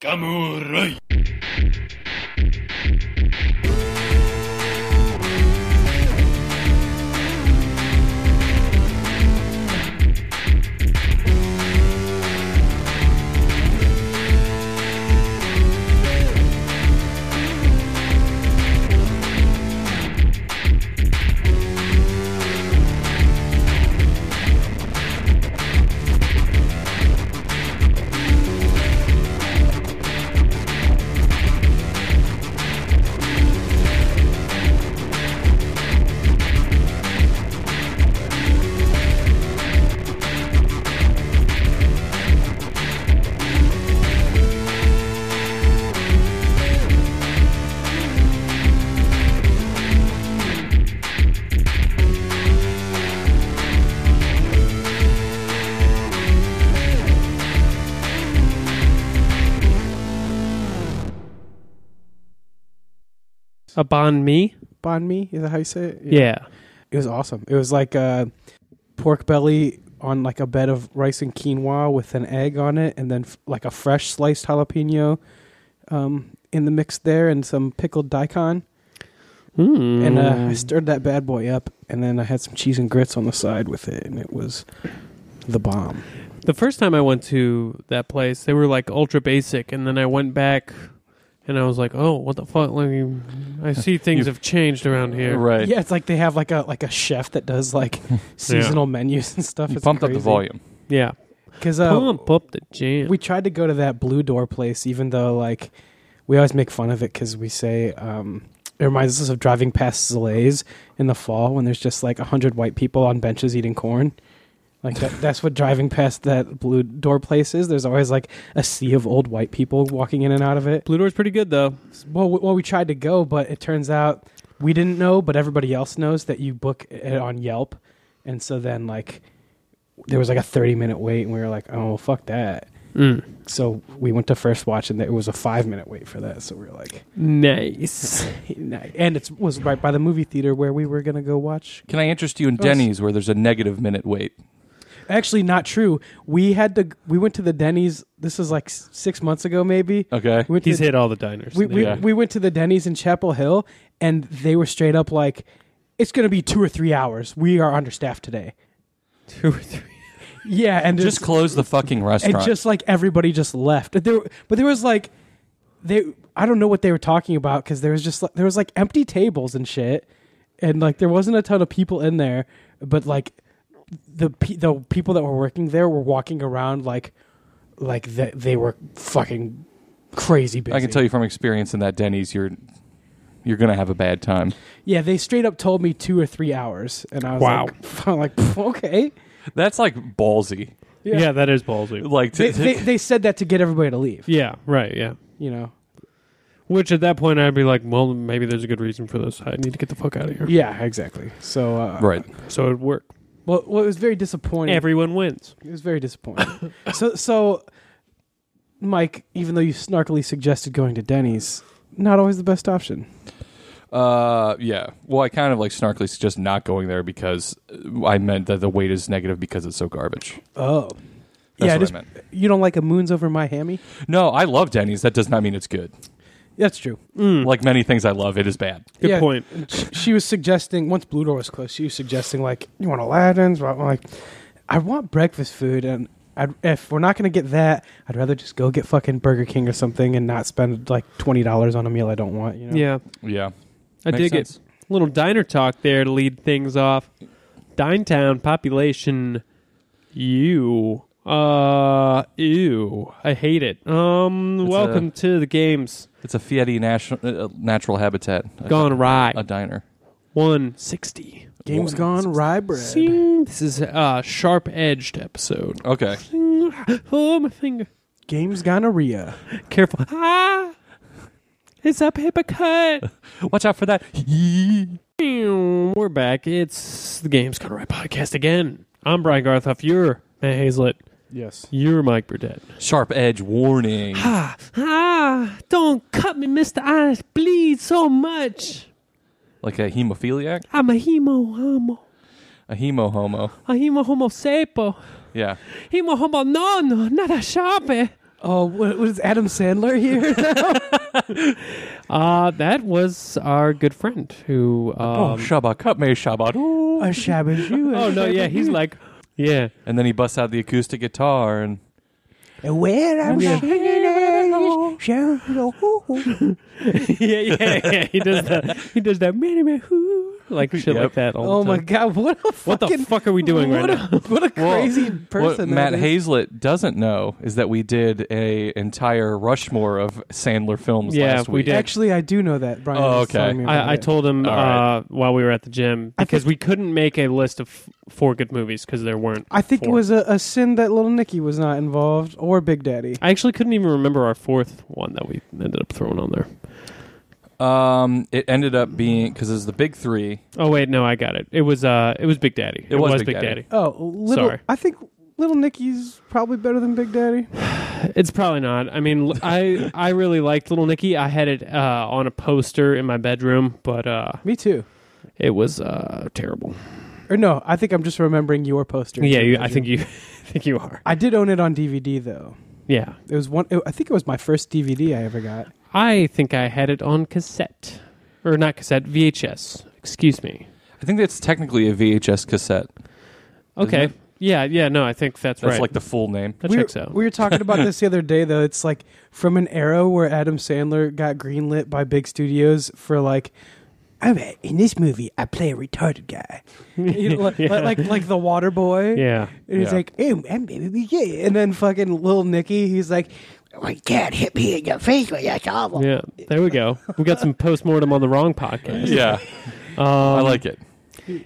Gamurai. A banh mi? Banh mi, is that how you say it? Yeah. It was awesome. It was like a pork belly on like a bed of rice and quinoa with an egg on it, and then f- like a fresh sliced jalapeno um, in the mix there, and some pickled daikon. Mm. And uh, I stirred that bad boy up, and then I had some cheese and grits on the side with it, and it was the bomb. the first time I went to that place, they were like ultra basic, and then I went back, and I was like, "Oh, what the fuck? Like, I see things have changed around here." Right. Yeah, it's like they have like a like a chef that does like seasonal menus and stuff. You It's pumped up the volume. Yeah. because uh, Pump up the jam. we tried to go to that blue door place, even though like we always make fun of it because we say um, it reminds us of driving past Szalay's in the fall when there's just like a hundred white people on benches eating corn. Like that, that's what driving past that blue door place is. There's always like a sea of old white people walking in and out of it. Blue Door's pretty good though. Well, w- well, we tried to go, but it turns out we didn't know, but everybody else knows that you book it on Yelp, and so then like there was like a 30 minute wait, and we were like, oh fuck that. Mm. So we went to first watch, and it was a five minute wait for that. So we were like, Nice. and it was right by the movie theater where we were gonna go watch. Can I interest you in Denny's where there's a negative minute wait? Actually, not true. We had to. We went to the Denny's. This is like s- six months ago, maybe. Okay. We went to He's the- hit all the diners. We, we, Yeah. we went to the Denny's in Chapel Hill, and they were straight up like, "It's going to be two or three hours. We are understaffed today." Two or three. Yeah, and Just it's- close the fucking restaurant. and just like everybody just left. There, but there was like, they. I don't know what they were talking about because there was just like, there was like empty tables and shit, and like there wasn't a ton of people in there. But like, the pe- the people that were working there were walking around like, like that they were fucking crazy busy. I can tell you from experience in that Denny's, you're you're gonna have a bad time. Yeah, they straight up told me two or three hours, and I was Wow. like, I'm like okay. That's like ballsy. Yeah. that is ballsy. Like to, They, they, they said that to get everybody to leave. Yeah, right, yeah. You know. Which at that point I'd be like, well, maybe there's a good reason for this. I need to get the fuck out of here. Yeah, exactly. So uh, right. So it'd work. Well, well, it was very disappointing. Everyone wins. it was very disappointing. so, so, Mike, even though you snarkily suggested going to Denny's, not always the best option. Uh, yeah. Well, I kind of like snarkily suggest not going there because I meant that the weight is negative because it's so garbage. Oh, That's yeah. what Just, I meant. you don't like a moons over my hammy? No, I love Denny's. That does not mean it's good. That's true. Mm. Like many things I love, it is bad. Good Yeah, point. She, she was suggesting once Blue Door was closed. She was suggesting like, you want Aladdin's? I'm like, I want breakfast food, and I'd, if we're not gonna get that, I'd rather just go get fucking Burger King or something and not spend like twenty dollars on a meal I don't want. You know? Yeah, Yeah. I Makes dig sense. it. Little diner talk there to lead things off. Dinetown population, you. Uh, ew. I hate it. Um, It's welcome to the games. It's a Fiat national, uh, natural habitat. A, Gone right. A diner. 160. Games gone rye bread. Sing. This is a sharp edged episode. Okay. Sing. Oh, my finger. Games gonorrhea. Careful. Ah! It's a paper cut. Watch out for that. We're back. It's the Games Gone Awry podcast again. I'm Brian Garthoff. You're Matt Hazlett. Yes. You're Mike Burdett. Sharp edge warning. Ah, ah, don't cut me, Mr. I bleed so much. like a hemophiliac? I'm a hemo homo. A hemo homo. A hemo homo sapo. Yeah. Hemo homo no no, not a sharpie. Oh, what was Adam Sandler here? Uh, that was our good friend who. oh, Um, Shabba, cut me, Shabba. Ooh. a shabba oh no, yeah, he's like, yeah, And then he busts out the acoustic guitar and Where I'm Yeah. singing, yeah, yeah, yeah. He does that. He does that. "Meh, meh, hoo," Like shit Yep. like that. All Oh the my time. god! What a What the fuck are we doing right what now? a, What a Well, crazy what person! Matt that is. Hazlett doesn't know is that we did a entire Rushmore of Sandler films Yeah, last we week. did. Actually, I do know that. Brian Oh, was okay. telling me about I, I it. told him All right. uh, while we were at the gym I because think- we couldn't make a list of f- four good movies because there weren't. I think it four. was a, a sin that Little Nicky was not involved, or Big Daddy. I actually couldn't even remember our fourth one that we ended up throwing on there. Um, it ended up being because it's the big three. Oh wait, no, I got it. It was uh, it was Big Daddy. It was Big Daddy. Oh, little. Sorry. I think Little Nicky's probably better than Big Daddy. It's probably not. I mean, l- I I really liked Little Nicky. I had it uh, on a poster in my bedroom, but uh, Me too. it was uh, terrible. Or no, I think I'm just remembering your poster. Yeah, you, I think you I think you are. I did own it on DVD though. Yeah, It was one. It, I think it was my first DVD I ever got. I think I had it on cassette or not cassette VHS. Excuse me. I think that's technically a VHS cassette. Okay. it? Yeah, yeah. No, I think that's, That's right. like the full name. that we, checks were, out. we were talking about this the other day though. It's like from an era where Adam Sandler got greenlit by big studios for like. Oh, All right, in this movie, I play a retarded guy. You know, like, Yeah. like like the Water Boy. yeah. And he's Yeah. like, oh, I'm baby, yeah. And then fucking little Nicky, he's like, oh, you can't hit me in your face with that shovel. Yeah, there we go. We got some postmortem on the wrong podcast. Yeah, Um, I like it.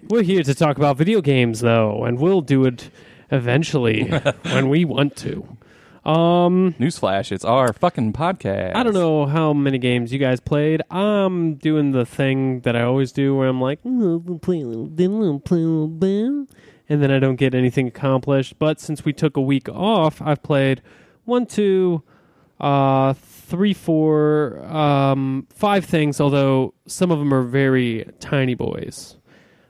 We're here to talk about video games, though, and we'll do it eventually when we want to. Um, Newsflash: It's our fucking podcast. I don't know how many games you guys played. I'm doing the thing that I always do, where I'm like, "Oh, we'll play a little bit, we'll play a little bit," and then I don't get anything accomplished. But since we took a week off, I've played one, two, uh, three, four, um, five things. Although some of them are very tiny boys.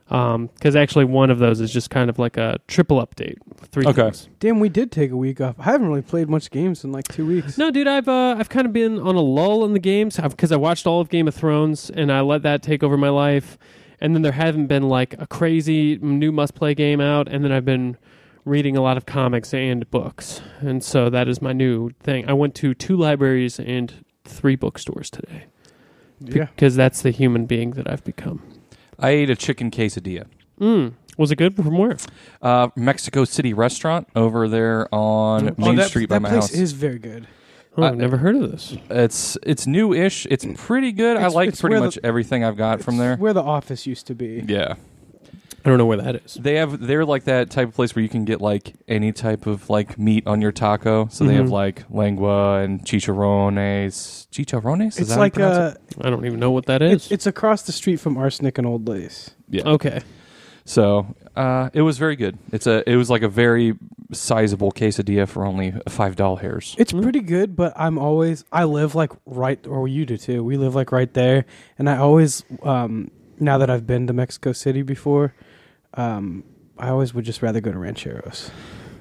Because actually, one of those is just kind of like a triple update. Three Okay. things. Damn, we did take a week off. I haven't really played much games in like two weeks. No, dude, I've uh, I've kind of been on a lull in the games because I watched all of Game of Thrones and I let that take over my life, and then there haven't been like a crazy new must play game out, and then I've been reading a lot of comics and books, and so that is my new thing. I went to two libraries and three bookstores today Yeah. because that's the human being that I've become. I ate a chicken quesadilla. Mm. Was it good? From where? Uh, Mexico City restaurant over there on Oh, Main that, Street by that my place house. is very good. Oh, I've Uh, never heard of this. It's it's new-ish. It's pretty good. I like pretty where the- much everything I've got from there. Where the office used to be. Yeah, I don't know where that is. they have. They're like that type of place where you can get like any type of like meat on your taco. So they have Mhm. like lengua and chicharrones. Chicharrones? Is It's that like pronounce it? uh, I don't even know what that is. it's, it's across the street from Arsenic and Old Lace. Yeah. okay. So uh, it was very good. It's a. It was like a very sizable quesadilla for only five dollars. It's Mm. pretty good, but I'm always I live like right or you do too. We live like right there, and I always um now that I've been to Mexico City before, um I always would just rather go to Rancheros.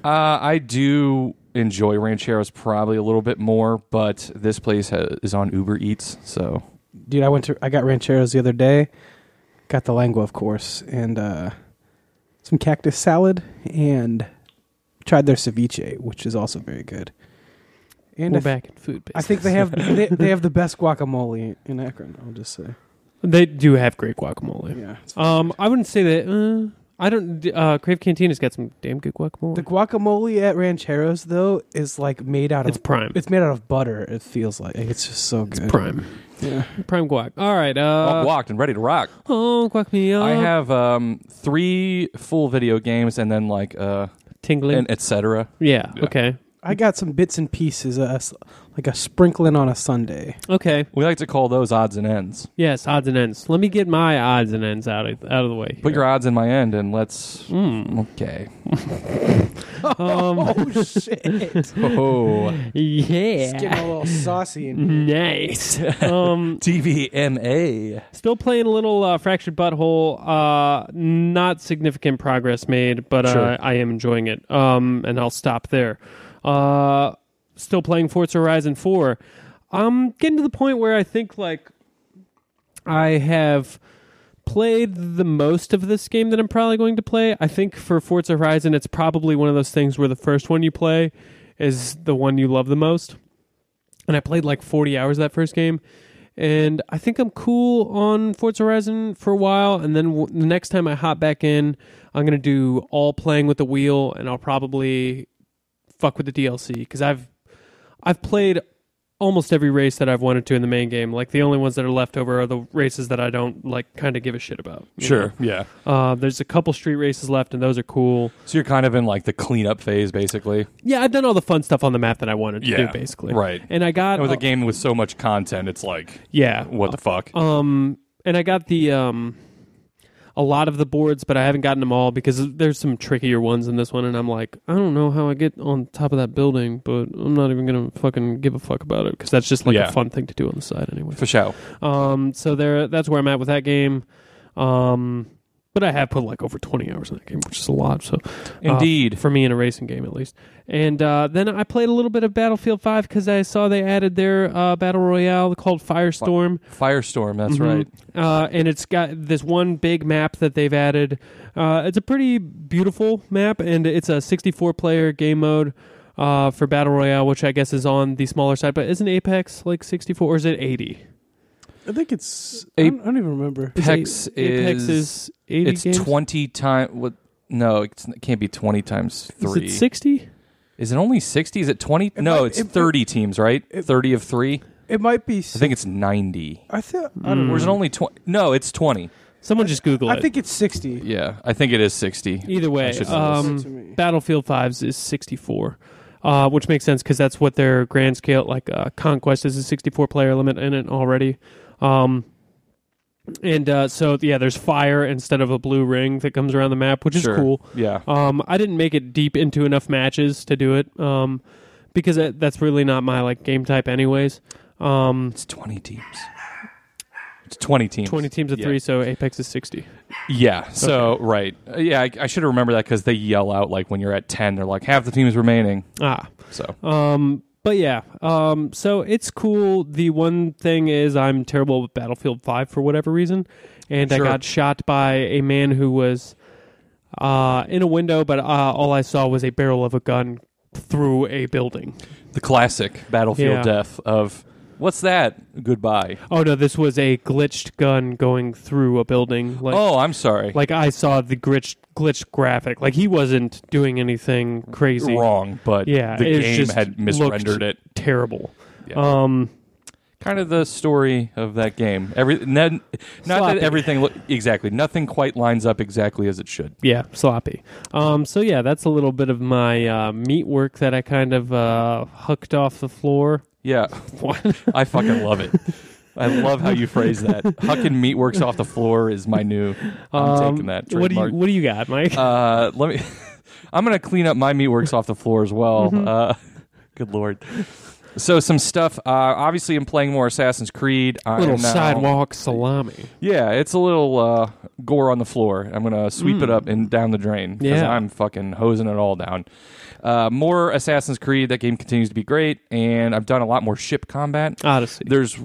Uh, I do enjoy Rancheros probably a little bit more, but this place ha- is on Uber Eats, so Dude, I went to I got Rancheros the other day. Got the lengua, of course, and uh some cactus salad and tried their ceviche, which is also very good. And We're I, th- back in food I think they have they, they have the best guacamole in Akron. I'll just say, They do have great guacamole. yeah. Um, I wouldn't say that. Uh, I don't. Uh, Crave Cantina's got some damn good guacamole. The guacamole at Rancheros though is like made out of. it's of prime. it's made out of butter. It feels like it's just so It's good. prime. Yeah. Prime guac. All right. All Uh, walked and ready to rock. oh, guac me up. I have um, three full video games and then like uh, tingling. and etc. yeah, Yeah. Okay. I got some bits and pieces, uh, like a sprinkling on a Sunday. Okay. We like to call those odds and ends. Yes. Odds and ends. Let me get my odds and ends out of out of the way. Put your odds in my end and let's. Mm. Okay. Um. Oh shit! Oh, It's getting yeah. a little saucy. In Nice. um. TVMA. Still playing a little uh, fractured butthole. Uh, not significant progress made, but uh, Sure. I am enjoying it. Um, and I'll stop there. Uh, still playing Forza Horizon 4. I'm getting to the point where I think like I have played the most of this game that I'm probably going to play. I think for Forza Horizon, it's probably one of those things where the first one you play is the one you love the most. And I played like 40 hours that first game. And I think I'm cool on Forza Horizon for a while. And then w- the next time I hop back in, I'm going to do all playing with the wheel and I'll probably fuck with the DLC because I've I've played almost every race that I've wanted to in the main game. Like the only ones that are left over are the races that I don't like kind of give a shit about. Sure. Yeah. Uh, there's a couple street races left, and those are cool. So you're kind of in like the cleanup phase, basically. Yeah, I've done all the fun stuff on the map that I wanted to Yeah, do, basically. right. And I got And with uh, a game with so much content, it's like, yeah. what the fuck? Um, and I got the um, a lot of the boards, but I haven't gotten them all because there's some trickier ones in this one, and I'm like, I don't know how I get on top of that building, but I'm not even gonna fucking give a fuck about it because that's just like Yeah. a fun thing to do on the side anyway. For show. Um, so there, that's where I'm at with that game. Um, but I have put like over 20 hours in that game, which is a lot. So uh, Indeed. for me in a racing game at least. And uh, then I played a little bit of Battlefield 5 because I saw they added their uh, battle royale called Firestorm. Firestorm, that's Mhm. right. Uh, and it's got this one big map that they've added. Uh, it's a pretty beautiful map, and it's a 64 player game mode uh, for Battle Royale, which I guess is on the smaller side. But isn't Apex like 64 or is it 80? I think it's. A- I, don't, I don't even remember. Apex A- Apex is- is 80 It's games? 20 times. What? No, it's, it can't be 20 times three. Is 3. it 60? Is it only 60? Is it 20? It no, might- it's it- 30 teams, right? it- 30 of 3? It might be. I think it's 90. I think. I don't know. Or is it only 20? No, it's 20. Someone just Google it. I think it's sixty. Yeah, I think it is 60. Either way, should know this. To um. Battlefield 5's is 64, uh, which makes sense because that's what their grand scale, like uh, Conquest, is a 64 player limit in it already. Um, and uh, so, yeah, there's fire instead of a blue ring that comes around the map, which is Sure. cool. Yeah. Um, I didn't make it deep into enough matches to do it um, because that, that's really not my like game type, anyways. Um, It's 20 teams. It's 20 teams. 20 teams of Yeah. three, so Apex is 60. Yeah. So, right. Uh, yeah, I, I should have remembered that because they yell out, like, when you're at 10, they're like, half the team is remaining. Ah, So, Um, but yeah, um, so it's cool. The one thing is, I'm terrible with Battlefield 5 for whatever reason, and Sure. I got shot by a man who was uh, in a window, but uh, all I saw was a barrel of a gun through a building. the classic Battlefield Yeah. death of, what's that? Goodbye. Oh no, this was a glitched gun going through a building. Like, oh, I'm sorry. like I saw the glitched glitched graphic. Like he wasn't doing anything crazy. Wrong, but Yeah, the game just had misrendered it. Terrible. Yeah. Um, kind of the story of that game. Every not, not that everything look exactly nothing quite lines up exactly as it should. Yeah, sloppy. Um, so yeah, that's a little bit of my uh, meat work that I kind of uh, hooked off the floor. Yeah? I fucking love it. I love how you phrase that. Hucking meatworks off the floor is my new. I'm Um, taking that What do you trademark. What do you got, Mike? uh, let me. I'm gonna clean up my meatworks off the floor as well. Mm-hmm. Uh, good lord. So some stuff. Uh, obviously, I'm playing more Assassin's Creed. I little am now- sidewalk salami. Yeah, it's a little uh, gore on the floor. I'm gonna sweep it up and down the drain because Mm. Yeah. I'm fucking hosing it all down. Uh, more Assassin's Creed. That game continues to be great, and I've done a lot more ship combat. Odyssey. There's,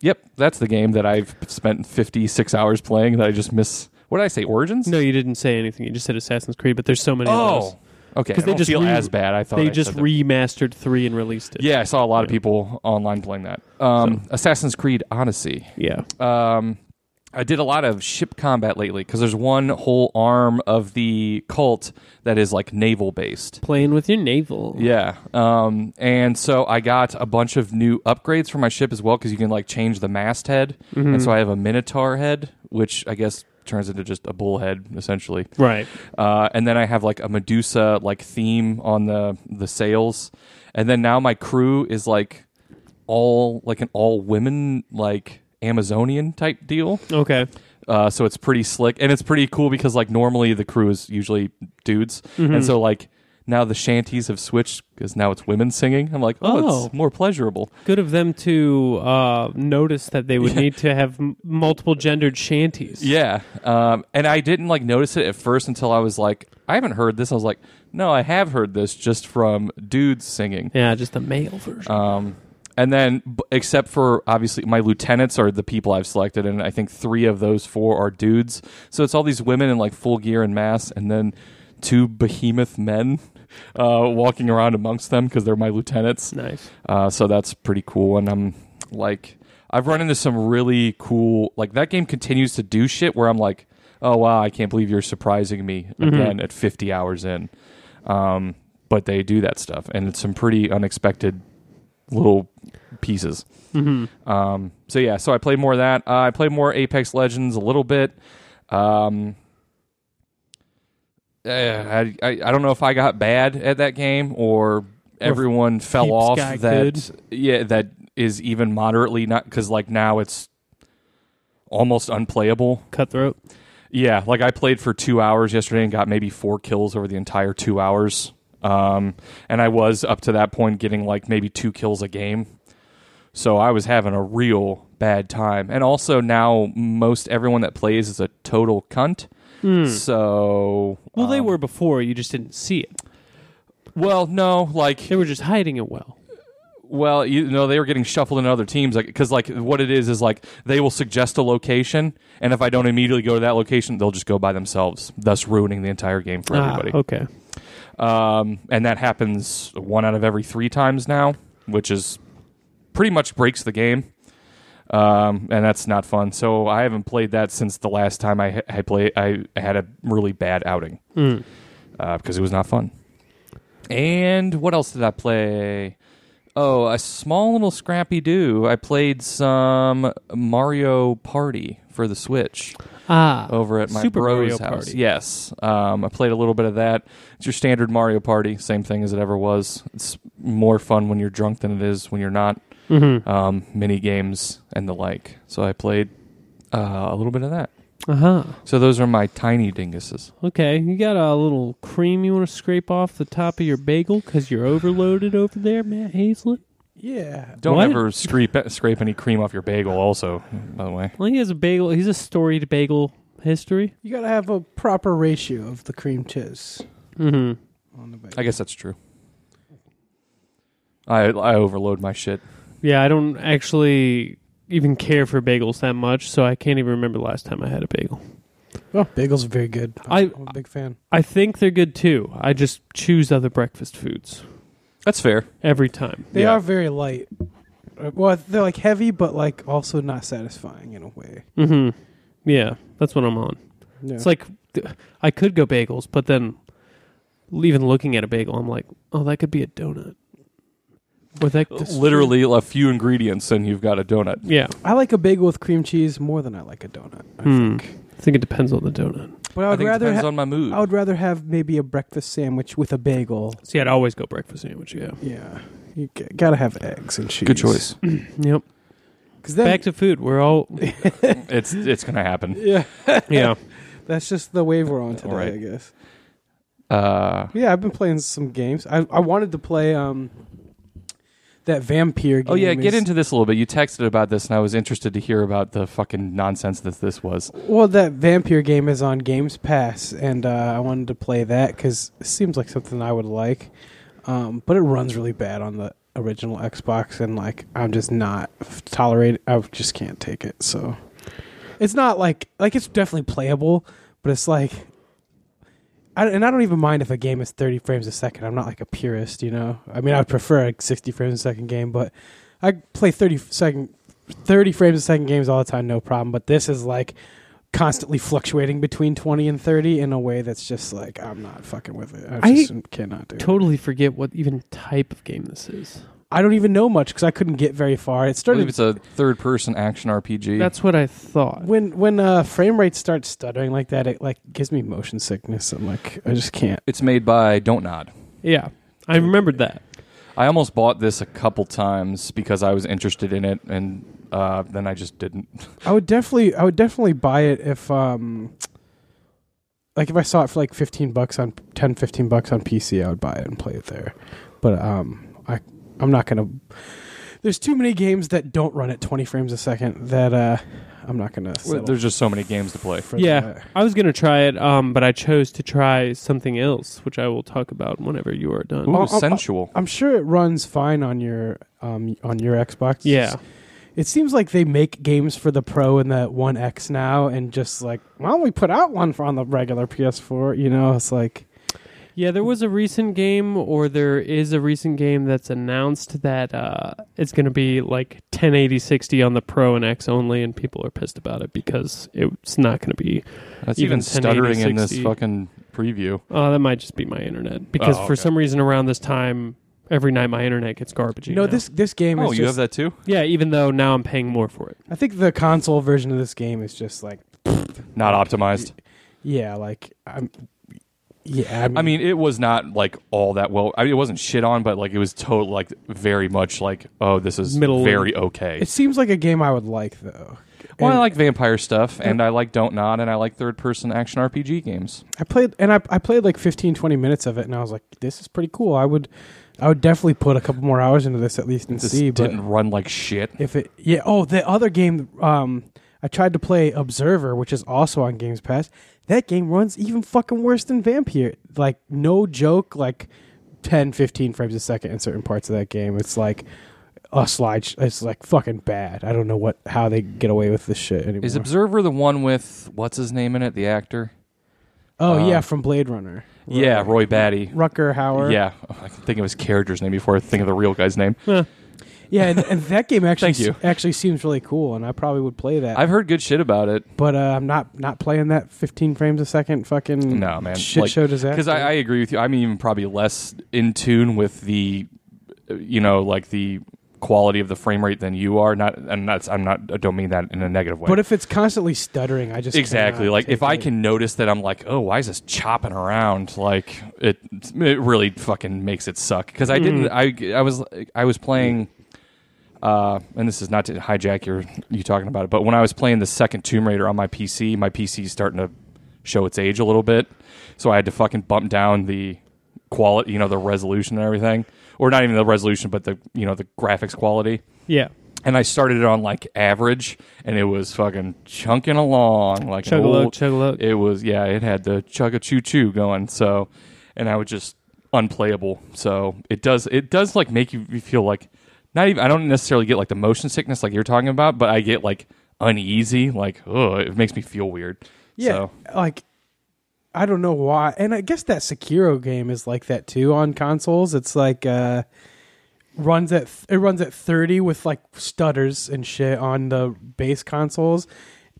yep, that's the game that I've spent 56 hours playing that I just miss. What did I say? Origins? no, you didn't say anything. You just said Assassin's Creed, but there's so many. of Oh, those. Okay. 'Cause because they just feel re- as bad. I thought they I just remastered three and released it. Yeah, I saw a lot of people online playing that. Um, Assassin's Creed Odyssey. yeah. Um, I did a lot of ship combat lately because there's one whole arm of the cult that is like naval based. Playing with your navel. Yeah. Um, and so I got a bunch of new upgrades for my ship as well because you can like change the masthead. Mm-hmm. And so I have a Minotaur head, which I guess turns into just a bullhead essentially. Right. Uh, and then I have like a Medusa like theme on the the sails. And then now my crew is like all like an all women like Amazonian type deal. Okay. Uh, so it's pretty slick and it's pretty cool because like normally the crew is usually dudes, Mm-hmm. and so like now the shanties have switched because now it's women singing. I'm like, oh, Oh. it's more pleasurable. Good of them to uh, notice that they would need to have m- multiple gendered shanties. Yeah, um, and I didn't like notice it at first until I was like, I haven't heard this. I was like, no, I have heard this just from dudes singing. Yeah, just the male version. Um, and then, b- except for obviously my lieutenants are the people I've selected, and I think three of those four are dudes. So it's all these women in like full gear and mass, and then two behemoth men uh, walking around amongst them because they're my lieutenants. nice. Uh, so that's pretty cool. And I'm like, I've run into some really cool, like, that game continues to do shit where I'm like, oh, wow, I can't believe you're surprising me again at 50 hours in. Um, but they do that stuff, and it's some pretty unexpected little pieces. hmm Um, so yeah, so I played more of that. Uh, I played more Apex Legends a little bit. Um, eh, I, I I don't know if I got bad at that game or everyone fell Peeps off that good. yeah that is even moderately not because like now it's almost unplayable. Cutthroat. Yeah, like I played for two hours yesterday and got maybe four kills over the entire two hours. Um, and I was up to that point getting like maybe two kills a game. So I was having a real bad time. And also now most everyone that plays is a total cunt. So Well, they um, were before. You just didn't see it. well, no, like They were just hiding it well. Well, you know, they were getting shuffled into other teams because, like, what it is is like they will suggest a location, and if I don't immediately go to that location, they'll just go by themselves, thus ruining the entire game for Ah, everybody. okay. Um, and that happens one out of every three times now, which is pretty much breaks the game. Um, and that's not fun. So I haven't played that since the last time I I played. I had a really bad outing Mm. uh, because it was not fun. And what else did I play? Oh, a small little scrappy do. I played some Mario Party for the Switch Ah, over at my Super bro's Mario house. Party. Yes, um, I played a little bit of that. It's your standard Mario Party, same thing as it ever was. It's more fun when you're drunk than it is when you're not. Mm-hmm. Um, mini games and the like. So I played uh, a little bit of that. Uh huh. So those are my tiny dinguses. Okay, you got a little cream you want to scrape off the top of your bagel because you're overloaded over there, Matt Hazlett. Yeah. Don't What? ever scrape scrape any cream off your bagel. Also, by the way. Well, he has a bagel. He's a storied bagel history. You gotta have a proper ratio of the cream cheese Mm-hmm. on the bagel. I guess that's true. I I overload my shit. Yeah, I don't actually even care for bagels that much, so I can't even remember the last time I had a bagel. Oh, bagels are very good. I- I'm a big fan. I think they're good too. I just choose other breakfast foods That's fair. every time. They Yeah. are very light. Uh, Well, they're like heavy, but like also not satisfying in a way. Mm-hmm. Yeah, that's what I'm on. Yeah. It's like th- I could go bagels, but then even looking at a bagel, I'm like, oh, that could be a donut. Or that Literally a few ingredients and you've got a donut. Yeah, I like a bagel with cream cheese more than I like a donut. I Hmm. think. I think it depends on the donut. But I I, would think it rather depends ha- on my mood. I would rather have maybe a breakfast sandwich with a bagel. See, I'd always go breakfast sandwich. Yeah. Yeah, you g- gotta have eggs and cheese. Good choice. Yep. Because then, Back to food. We're all. it's it's gonna happen. yeah, Yeah. that's just the wave we're on today, Right. I guess. Uh, Yeah, I've been playing some games. I I wanted to play um that vampire game. oh yeah, get is- into this a little bit. You texted about this, and I was interested to hear about the fucking nonsense that this was. Well, that vampire game is on Games Pass, and uh, I wanted to play that because it seems like something I would like. Um, but it runs really bad on the original Xbox, and like I'm just not tolerate. I just can't take it. So it's not like like it's definitely playable, but it's like. I, and I don't even mind if a game is 30 frames a second. I'm not like a purist, you know. I mean, I'd prefer a 60 frames a second game, but I play 30 second 30 frames a second games all the time, no problem. But this is like constantly fluctuating between 20 and 30 in a way that's just like I'm not fucking with it. I I just cannot do it. Totally forget what even type of game this is. I don't even know much because I couldn't get very far. It I believe it's a third-person action RPG. That's what I thought. when when uh, frame rate starts stuttering like that. It like gives me motion sickness. I'm like I just can't. it's made by Don't Nod. Yeah, I remembered that. I almost bought this a couple times because I was interested in it, and uh, then I just didn't. I would definitely I would definitely buy it if um like if I saw it for like 15 bucks on 10 15 bucks on PC, I would buy it and play it there. But um I I'm not going to There's too many games that don't run at 20 frames a second that uh I'm not going to There's just so many games to play. for Yeah. that. I was gonna try it, um, but I chose to try something else, which I will talk about whenever you are done. Ooh, Oh, oh, oh. sensual. I'm sure it runs fine on your um on your Xbox. Yeah, It seems like they make games for the Pro and the One X now, and just like, why don't we put out one for on the regular PS4? You know, it's like, yeah. There was a recent game, or there is a recent game that's announced that uh, it's going to be like 1080 60 on the Pro and X only, and people are pissed about it because it's not going to be. That's even even, stuttering in this fucking preview. Oh, that might just be my internet because Oh, for some reason around this time, every night my internet gets garbage. you know, this this game Oh, is you just, have that too? Yeah, even though now I'm paying more for it. I think the console version of this game is just like, Not optimized. yeah, like I'm, yeah. I mean, it was not like all that well. I mean, it wasn't shit on, but like it was total like very much like oh, this is Middle- very okay. it seems like a game I would like though. well, I And like vampire stuff, and I like Don't Nod, and I like third person action RPG games. I played and I I played like 15, 20 minutes of it, and I was like, this is pretty cool. I would, I would definitely put a couple more hours into this at least and This see. But it didn't run like shit. If it yeah oh the other game um I tried to play Observer which is also on Games Pass. That game runs even fucking worse than Vampire. Like no joke like 10 15 frames a second in certain parts of that game. It's like a slide sh- it's like fucking bad. I don't know what how they get away with this shit anymore. Is Observer the one with what's his name in it? The actor? oh uh, yeah, from Blade Runner. Yeah, Roy Batty. Rutger Hauer. Yeah, I can think of his character's name before I think of the real guy's name. Yeah, and, and that game actually Thank you. actually seems really cool and I probably would play that. I've heard good shit about it. but uh, I'm not not playing that 15 frames a second fucking No, man. shit show disaster. Because I, I agree with you. I'm even probably less in tune with the, uh, you know, like the quality of the frame rate than you are. Not, and that's I'm not. I don't mean that in a negative way. But if it's constantly stuttering, I just exactly cannot like take if I it. can notice that I'm like, oh, why is this chopping around? Like it, it really fucking makes it suck. Because I didn't. I I was I was playing. Uh, and this is not to hijack your you talking about it, but when I was playing the second Tomb Raider on my PC, my PC is starting to show its age a little bit, so I had to fucking bump down the quality, you know, the resolution and everything, or not even the resolution, but the you know the graphics quality Yeah, and I started it on like average, and it was fucking chunking along like chug a look, chug a look. It was yeah, it had the chug a choo choo going. So, and I was just unplayable. So it does it does like make you feel like not even I don't necessarily get like the motion sickness like you're talking about, but I get like uneasy. Like oh, it makes me feel weird. yeah, So, like I don't know why, and I guess that Sekiro game is like that too on consoles. It's like uh runs at it runs at 30 with like stutters and shit on the base consoles,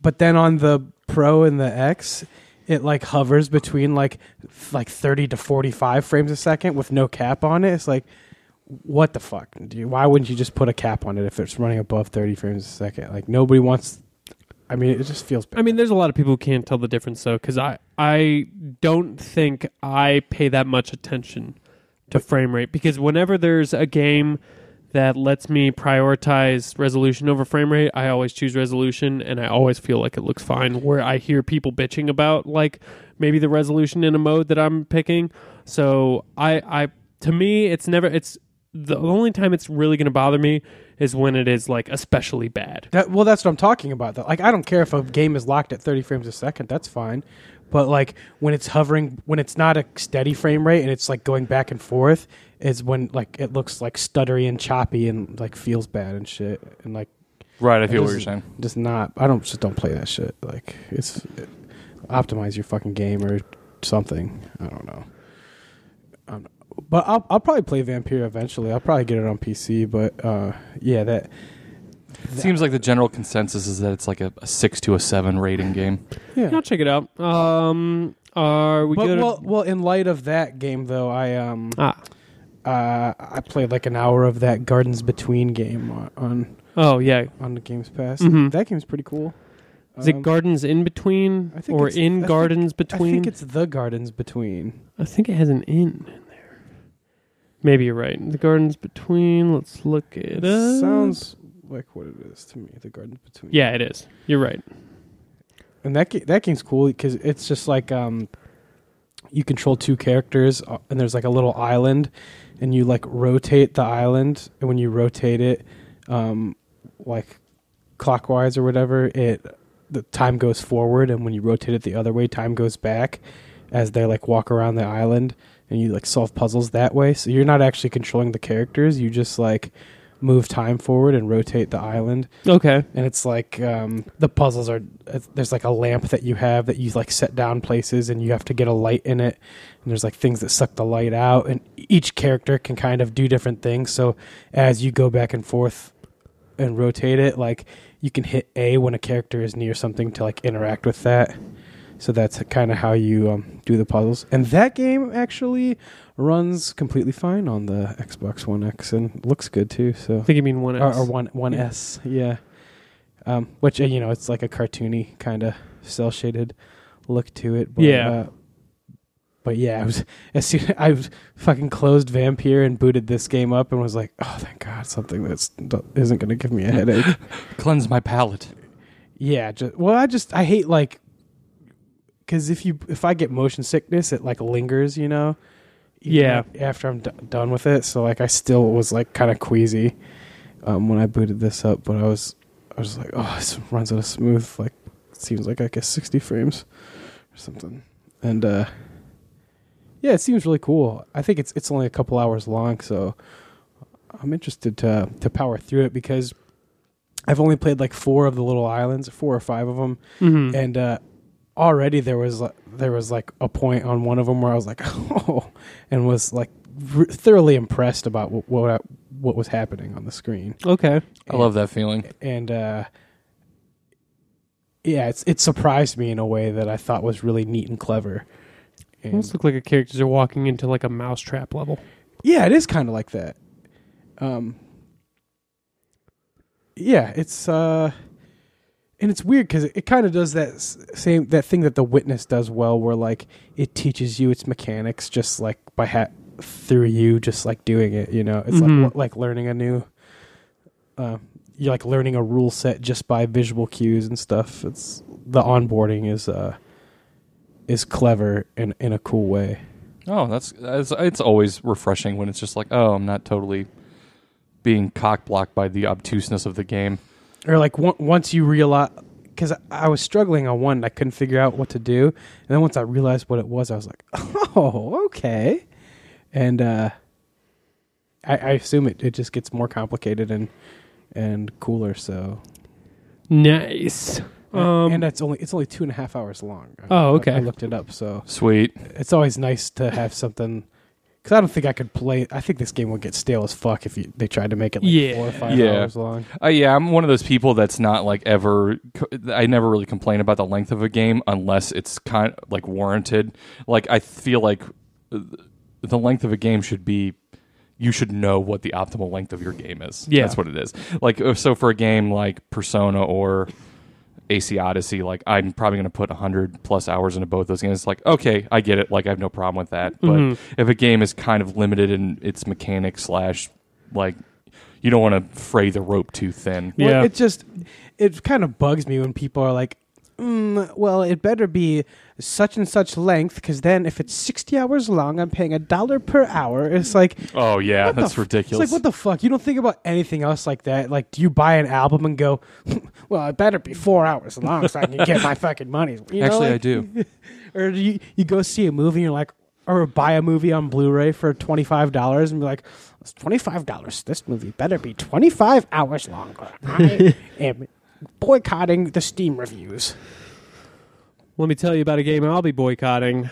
but then on the Pro and the X. It like hovers between like like thirty to forty five frames a second with no cap on it. It's like, what the fuck? Why wouldn't you just put a cap on it if it's running above thirty frames a second? Like nobody wants. I mean, it just feels. Bad. I mean, there's a lot of people who can't tell the difference though, because I I don't think I pay that much attention to frame rate because whenever there's a game that lets me prioritize resolution over frame rate, I always choose resolution, and I always feel like it looks fine. Where I hear people bitching about like maybe the resolution in a mode that I'm picking, so I I to me it's never it's the only time it's really going to bother me is when it is like especially bad. That well, that's what I'm talking about. Though. Like, I don't care if a game is locked at 30 frames a second. That's fine. But like when it's hovering, when it's not a steady frame rate and it's like going back and forth, is when like it looks like stuttery and choppy and like feels bad and shit. And like right, I feel what you're saying. just not. I don't just don't play that shit. Like it's it, optimize your fucking game or something. I don't know. Um, but I'll I'll probably play Vampire eventually. I'll probably get it on PC. But uh, yeah, that It seems like the general consensus is that it's like a, a six to a seven rating game. yeah. I'll check it out. Um, are we But, good? well, well, in light of that game, though, I um ah, uh I played like an hour of that Gardens Between game on on, oh yeah. on the Games Pass. Mhm. That game's pretty cool. Is it Um, gardens in between or in I think- gardens I between? think it's the Gardens Between. I think it has an in in there. Maybe you're right. The gardens between. Let's look it up. Sounds like what it is to me. The Gardens Between. Yeah, it is. You're right. and that ga- that game's cool because it's just like um you control two characters, uh, and there's like a little island, and you like rotate the island, and when you rotate it, um, like clockwise or whatever, it the time goes forward, and when you rotate it the other way, time goes back as they like walk around the island, and you like solve puzzles that way. So you're not actually controlling the characters; you just like move time forward and rotate the island. Okay. and it's like um, the puzzles are there's like a lamp that you have that you like set down places and you have to get a light in it. And there's like things that suck the light out. And each character can kind of do different things. So as you go back and forth and rotate it like you can hit a when a character is near something to like interact with that so that's kind of how you um, do the puzzles and that game actually runs completely fine on the xbox one x and looks good too so I think you mean one or, S. or one one Yeah. S, yeah. Um, which uh, you know, it's like a cartoony kind of cell shaded look to it. But, Yeah. Uh, but yeah, I was as soon I was fucking closed Vampire and booted this game up and was like, oh thank God, something that's isn't going to give me a headache. Cleanse my palate. yeah, just well, I just I hate like because if you if I get motion sickness, it like lingers, you know. Yeah. After I'm d- done with it, so like I still was like kind of queasy um, when I booted this up, but I was I was like, oh, this runs at a smooth like seems like I guess 60 frames or something, and uh, yeah, it seems really cool. I think it's it's only a couple hours long, so I'm interested to to power through it because I've only played like four of the little islands, four or five of them, Mhm. and uh, already there was like, there was like a point on one of them where I was like, oh, and was like r- thoroughly impressed about what what, I- what was happening on the screen. okay. I love that feeling. And uh, yeah, it's it surprised me in a way that I thought was really neat and clever. And Almost look like the characters are walking into like a mousetrap level. yeah, it is kind of like that. Um, yeah, it's uh, and it's weird because it, it kind of does that s- same that thing that the witness does well, where like it teaches you its mechanics just like by ha- through you just like doing it. You know, it's Mhm. like like learning a new. Uh, you're like learning a rule set just by visual cues and stuff. It's the onboarding is uh is clever in in a cool way. Oh, that's, that's it's always refreshing when it's just like, oh, I'm not totally being cock blocked by the obtuseness of the game. Or like on- once you realize because I was struggling on one, I couldn't figure out what to do, and then once I realized what it was, I was like, "Oh, okay," and uh, I, I assume it, it just gets more complicated and and cooler. So, Nice. Um, and it's only it's only two and a half hours long. I- Oh, I- okay. I, looked it up, so Sweet. it's always nice to have something. Because I don't think I could play. I think this game would get stale as fuck if you, they tried to make it like Yeah. four or five Yeah. hours long. Uh, yeah, I'm one of those people that's not like ever. I never really complain about the length of a game unless it's kind of like warranted. Like I feel like uh, the length of a game should be. You should know what the optimal length of your game is. Yeah. that's what it is. Like uh, so, for a game like Persona or AC Odyssey, like I'm probably going to put 100 plus hours into both those games. It's like, okay, I get it. Like I have no problem with that. But Mhm. if a game is kind of limited in its mechanics slash like you don't want to fray the rope too thin. Yeah. Well, it just it kind of bugs me when people are like, mm, "Well, it better be such and such length because then if it's sixty hours long, I'm paying a dollar per hour." It's like Oh yeah, that's f- ridiculous. It's like what the fuck? You don't think about anything else like that. Like, do you buy an album and go, "Well, it better be four hours long so I can get my fucking money"? You know, Actually, I do. Or do you you go see a movie and you're like, or buy a movie on Blu-ray for twenty five dollars and be like, it's twenty five dollars. This movie better be twenty five hours longer. I am boycotting the Steam reviews. Let me tell you about a game I'll be boycotting.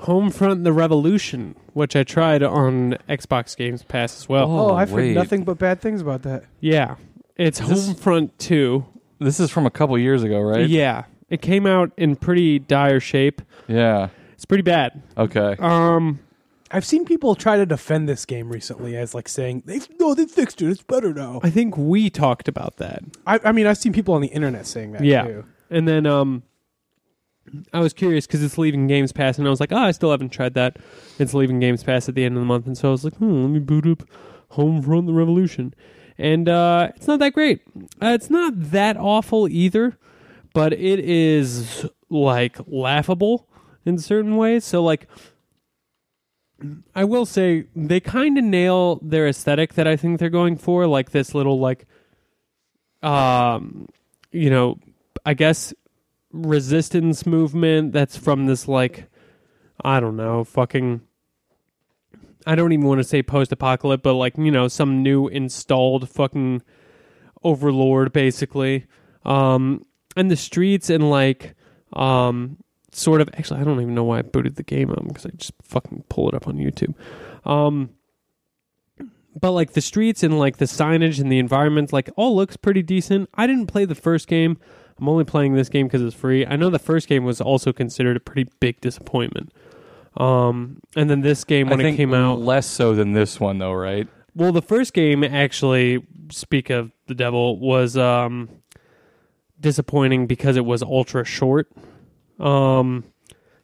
Homefront: The Revolution, which I tried on Xbox Games Pass as well. Oh, Oh, I've wait. heard nothing but bad things about that. Yeah, it's this- Homefront Two. This is from a couple years ago, right? Yeah, it came out in pretty dire shape. Yeah. It's pretty bad. Okay. Um, I've seen people try to defend this game recently as like saying they no they fixed it it's better now. I think we talked about that. I, I mean I've seen people on the internet saying that Yeah. too. And then um I was curious because it's leaving Games Pass, and I was like, oh, I still haven't tried that. It's leaving Games Pass at the end of the month, and so I was like, hmm, let me boot up Homefront: The Revolution, and uh, it's not that great. Uh, it's not that awful either, but it is like laughable in certain ways. So like I will say they kind of nail their aesthetic that I think they're going for, like this little like um you know, I guess resistance movement that's from this like I don't know, fucking I don't even want to say post apocalypse, but like, you know, some new installed fucking overlord basically. Um and the streets and like um sort of actually I don't even know why I booted the game up because I just fucking pull it up on YouTube. Um but like the streets and like the signage and the environment like all looks pretty decent. I didn't play the first game. I'm only playing this game because it's free. I know the first game was also considered a pretty big disappointment. Um, and then this game when it came out, less so than this one though, right? well, the first game actually, speak of the devil, was um, disappointing because it was ultra short. Um,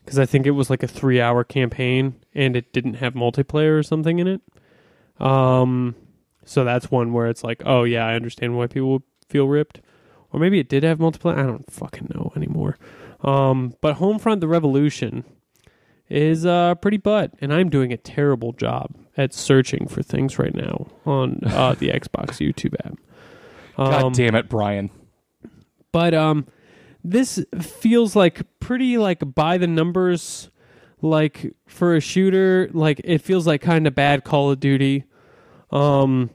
because I think it was like a three-hour campaign and it didn't have multiplayer or something in it. Um, so that's one where it's like, oh yeah, I understand why people feel ripped, or maybe it did have multiplayer. I don't fucking know anymore. Um, but Homefront: The Revolution is uh pretty butt, and I'm doing a terrible job at searching for things right now on uh, the Xbox YouTube app. God Um, damn it, Brian. but um this feels like pretty like by the numbers like for a shooter like it feels like kind of bad call of duty um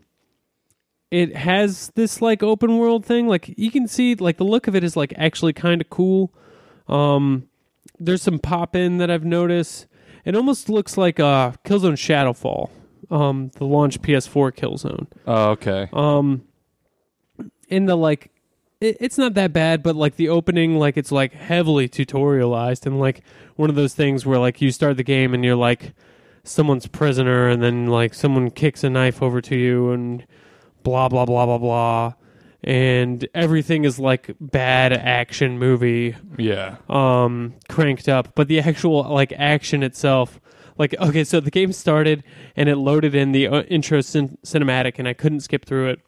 it has this like open world thing. Like you can see like the look of it is like actually kind of cool. Um there's some pop in that i've noticed. It almost looks like uh killzone shadowfall um the launch ps4 killzone. Oh, okay. um in the like it, it's not that bad but like the opening like it's like heavily tutorialized and like one of those things where like you start the game and you're like someone's prisoner and then like someone kicks a knife over to you and blah blah blah blah blah. And everything is like bad action movie yeah. um cranked up. But the actual like action itself like okay so the game started and it loaded in the uh, intro cin- cinematic and i couldn't skip through it.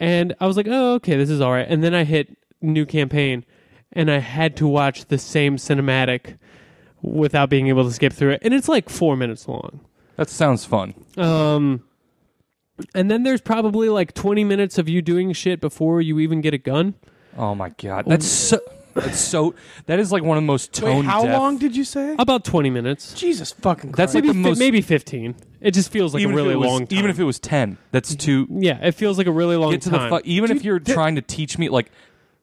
And i was like oh okay this is all right and then i hit new campaign and i had to watch the same cinematic without being able to skip through it. And it's like four minutes long. That sounds fun. um and then there's probably like 20 minutes of you doing shit before you even get a gun Oh my god. That's so that's so that is like one of the most Wait, how deaf- long did you say? about 20 minutes Jesus fucking That's Christ. like maybe, the fi- most- maybe 15 it just feels like even a really it was, long time Even if it was 10. That's too yeah it feels like a really long get to time the fu- even if you're that- trying to teach me like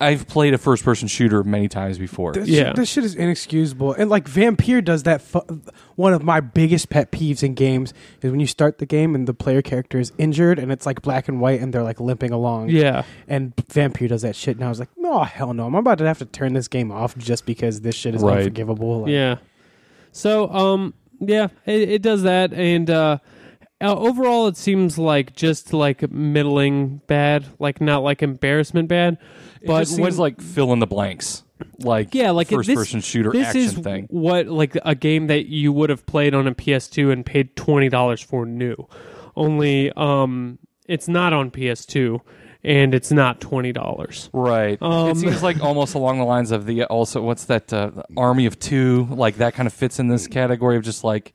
I've played a first person shooter many times before. This, Yeah. shit, this shit is inexcusable. And like Vampire does that. Fu- one of my biggest pet peeves in games is when you start the game and the player character is injured and it's like black and white and they're like limping along. yeah And Vampire does that shit. And I was like, no, hell no. I'm about to have to turn this game off just because this shit is Right. unforgivable. Like, yeah so um yeah it, it does that and uh uh, overall it seems like just like middling bad like not like embarrassment bad It but just when seems like fill in the blanks. Like Yeah, like first this- person shooter this action is thing. what like a game that you would have played on a PS2 and paid twenty dollars for new. Only um, it's not on PS2 and it's not twenty dollars. Right. Um, it seems like almost along the lines of the also what's that uh, Army of Two? Like that kind of fits in this category of just like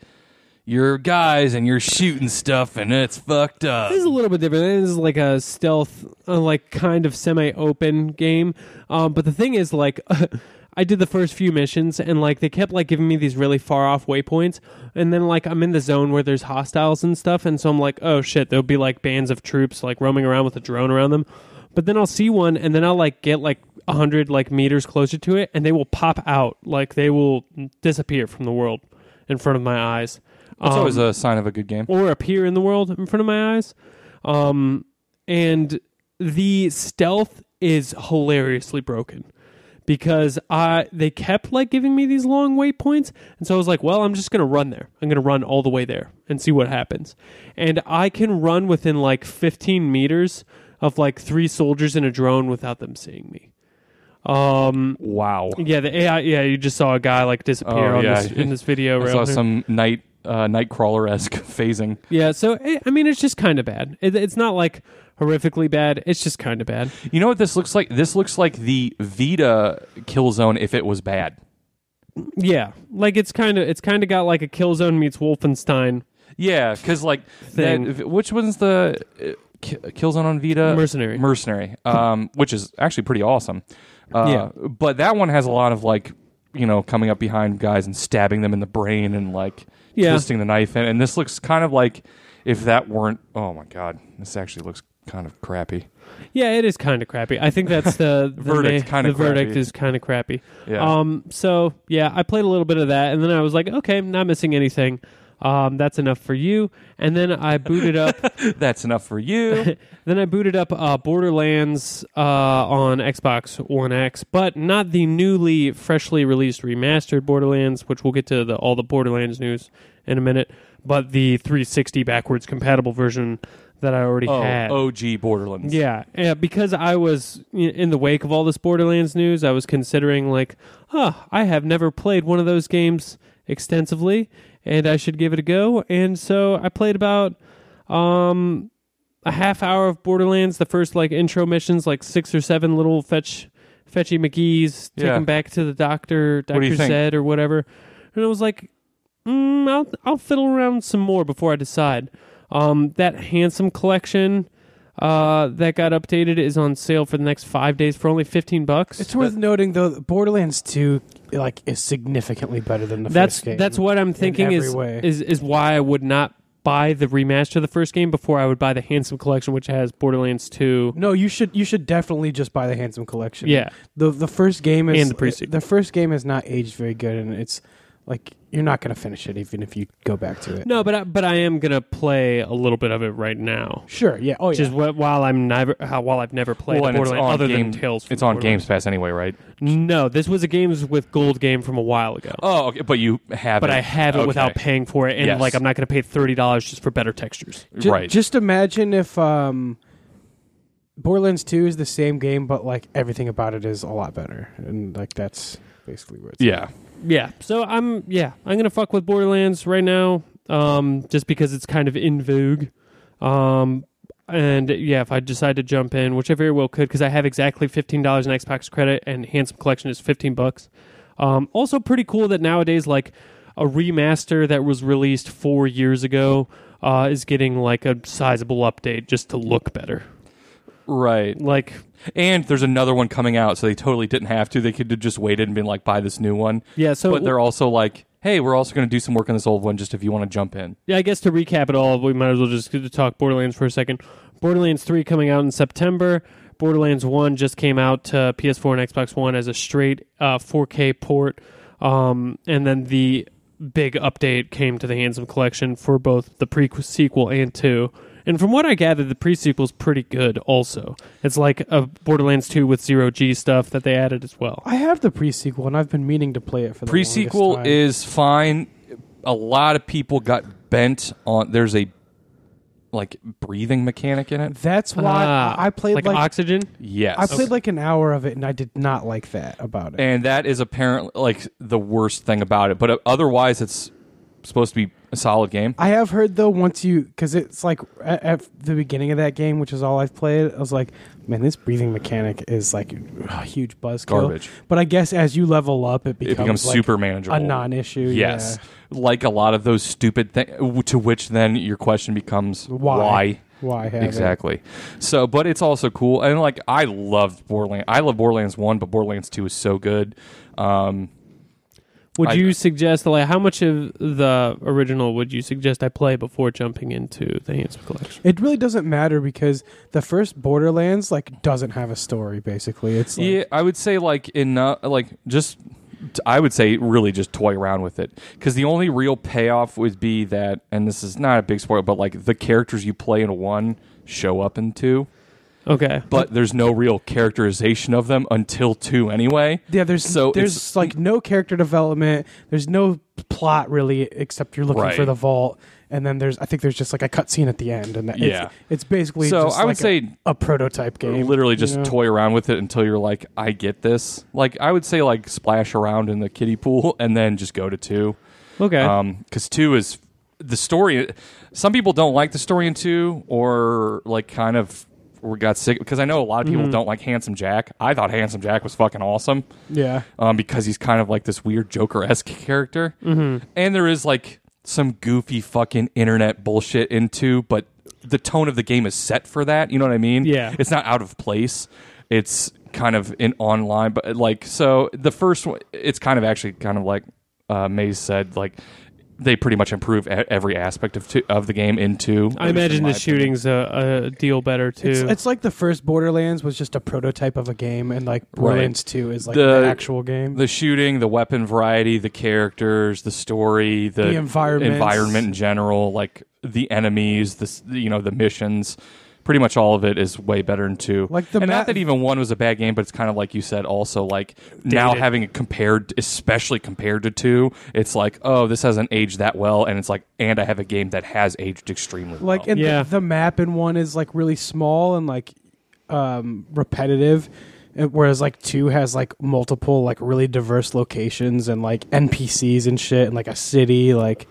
you're guys and you're shooting stuff and it's fucked up. This is a little bit different. This is like a stealth, uh, like kind of semi-open game. Um, but the thing is, like, I did the first few missions, and like they kept like giving me these really far off waypoints, and then like I'm in the zone where there's hostiles and stuff, and so I'm like, oh shit, there'll be like bands of troops like roaming around with a drone around them. But then I'll see one, and then I'll like get like a hundred like meters closer to it, and they will pop out, like they will disappear from the world in front of my eyes. Always Um, a sign of a good game. or appear in the world in front of my eyes. Um, and the stealth is hilariously broken because I they kept like giving me these long waypoints, and so I was like, well, I'm just gonna run there. I'm gonna run all the way there and see what happens. And I can run within like 15 meters of like three soldiers in a drone without them seeing me. Um, Wow. yeah, the AI. Yeah, you just saw a guy like disappear Oh, on yeah. this in this video. I right saw here. some night uh, nightcrawler esque phasing. Yeah, so eh, I mean, it's just kind of bad. It, it's not like horrifically bad. It's just kind of bad. You know what this looks like? This looks like the Vita Killzone if it was bad. Yeah, like it's kind of it's kind of got like a Killzone meets Wolfenstein Yeah, because like Thing. that, which one's the uh, Ki- Killzone on Vita? Mercenary. Mercenary, um, which is actually pretty awesome. Uh, Yeah. but that one has a lot of like you know coming up behind guys and stabbing them in the brain and like Yeah. twisting the knife in. And this looks kind of like if that weren't. Oh my god, this actually looks kind of crappy. Yeah, it is kind of crappy. I think that's the, the Verdict, ma- kinda The verdict is kind of crappy. Yeah. Um. So yeah, I played a little bit of that, and then I was like, okay, not missing anything. Um, that's enough for you. And then I booted up. That's enough for you. then I booted up uh, Borderlands uh, on Xbox One X, but not the newly, freshly released remastered Borderlands, which we'll get to the, all the Borderlands news in a minute. But the 360 backwards compatible version that I already oh, had. OG Borderlands. Yeah, yeah, because I was in the wake of all this Borderlands news, I was considering like, huh, I have never played one of those games extensively, and I should give it a go. And so I played about um a half hour of Borderlands, the first like intro missions, like six or seven little fetch fetchy McGee's, take Yeah. him back to the doctor, What do you Doctor? Zed or whatever. And I was like, mm, I'll I'll fiddle around some more before I decide. Um, that handsome collection uh, that got updated is on sale for the next five days for only fifteen bucks. It's worth noting though, that Borderlands Two like is significantly better than the that's first game. that's what I'm thinking is, way. is is why I would not buy the remaster of the first game before I would buy the handsome collection, which has Borderlands Two. No, you should you should definitely just buy the Handsome Collection. Yeah, the the first game is And the pre-sequel. The first game has not aged very good, and it's like you're not going to finish it even if you go back to it. no, but I, but I am gonna play a little bit of it right now. Sure, yeah, oh Which yeah. is what, while I'm never how, while I've never played Well, it's Borderlands on other game- than Tales. from It's on Games Pass anyway, right? No, this was a games with gold game from a while ago. Oh, okay, but you have but it. I have it Okay. without paying for it, and Yes. like I'm not going to pay thirty dollars just for better textures. Ju- right. Just imagine if um, Borderlands Two is the same game, but like everything about it is a lot better, and like that's basically where it's. yeah. Yeah, so I'm yeah I'm gonna fuck with Borderlands right now, um, just because it's kind of in vogue, um, and yeah, if I decide to jump in, which I very well could, because I have exactly fifteen dollars in Xbox credit, and Handsome Collection is fifteen bucks. Um, also pretty cool that nowadays like a remaster that was released four years ago uh, is getting like a sizable update just to look better. Right. Like And there's another one coming out, so they totally didn't have to. They could have just waited and been like, buy this new one. yeah, so but they're also like, hey, we're also going to do some work on this old one just if you want to jump in. Yeah, I guess to recap it all, we might as well just talk Borderlands for a second. Borderlands 3 coming out in September. Borderlands 1 just came out to PS4 and Xbox One as a straight uh, 4K port. Um, and then the big update came to the Handsome Collection for both the pre-sequel and 2. And from what I gathered, the pre-sequel is pretty good also. It's like a Borderlands 2 with zero G stuff that they added as well. I have the pre-sequel, and I've been meaning to play it for the Pre sequel is fine. A lot of people got bent on. There's a like breathing mechanic in it. That's why Ah, I I played like, like, Oxygen. Yes. I played like an hour of it, and I did not like that about it. and that is apparently like the worst thing about it. But uh, otherwise, it's supposed to be a solid game. I have heard though once you because it's like at, at the beginning of that game, which is all I've played. I was like, man, this breathing mechanic is like a huge buzzkill. Garbage. But I guess as you level up, it It becomes, becomes like, super manageable. a non-issue. Yes. yeah. Like a lot of those stupid things, to which then your question becomes Why? why? Why have it? Exactly. So, but it's also cool, and like I loved Borderlands. I love Borderlands One, but Borderlands Two is so good. Um, Would I- you suggest like how much of the original would you suggest I play before jumping into the Handsome Collection? It really doesn't matter because the first Borderlands like doesn't have a story. Basically, it's like, yeah, I would say like in uh, like just I would say really just toy around with it because the only real payoff would be that, and this is not a big spoiler, but like the characters you play in one show up in two, Okay, but there's no real characterization of them until two anyway. Yeah, there's So there's like no character development. There's no plot really, except you're looking Right. for the vault, and then there's I think there's just like a cutscene at the end, and that Yeah. it's, it's basically So just I would like a- say a, prototype game. literally just you know? toy around with it until you're like, I get this. Like I would say like splash around in the kiddie pool and then just go to two. okay. Um, because two is the story. Some people don't like the story in two, or like kind of were got sick because I know a lot of people Mhm. don't like Handsome Jack. I thought Handsome Jack was fucking awesome Yeah. um, because he's kind of like this weird Joker esque character, Mm-hmm. and there is like some goofy fucking internet bullshit into, but the tone of the game is set for that. You know what I mean? Yeah. it's not out of place. It's kind of in online, but like so the first one, it's kind of actually kind of like uh, Maze said, like they pretty much improve e- every aspect of two, of the game into. I imagine the shooting's a, a deal better too. It's, it's like the first Borderlands was just a prototype of a game, and like Borderlands Two is like The- the actual game. the shooting, the weapon variety, the characters, the story, the, The environments. environment in general, like the enemies, the you know the missions. Pretty much all of it is way better than two. Like the and map- not that even one was a bad game, but it's kind of like you said. Also, like now having it compared, especially compared to two, it's like, oh, this hasn't aged that well, and it's like, and I have a game that has aged extremely like well. and Yeah. the, the map in one is like really small and like um repetitive whereas like two has like multiple like really diverse locations and like npcs and shit and like a city like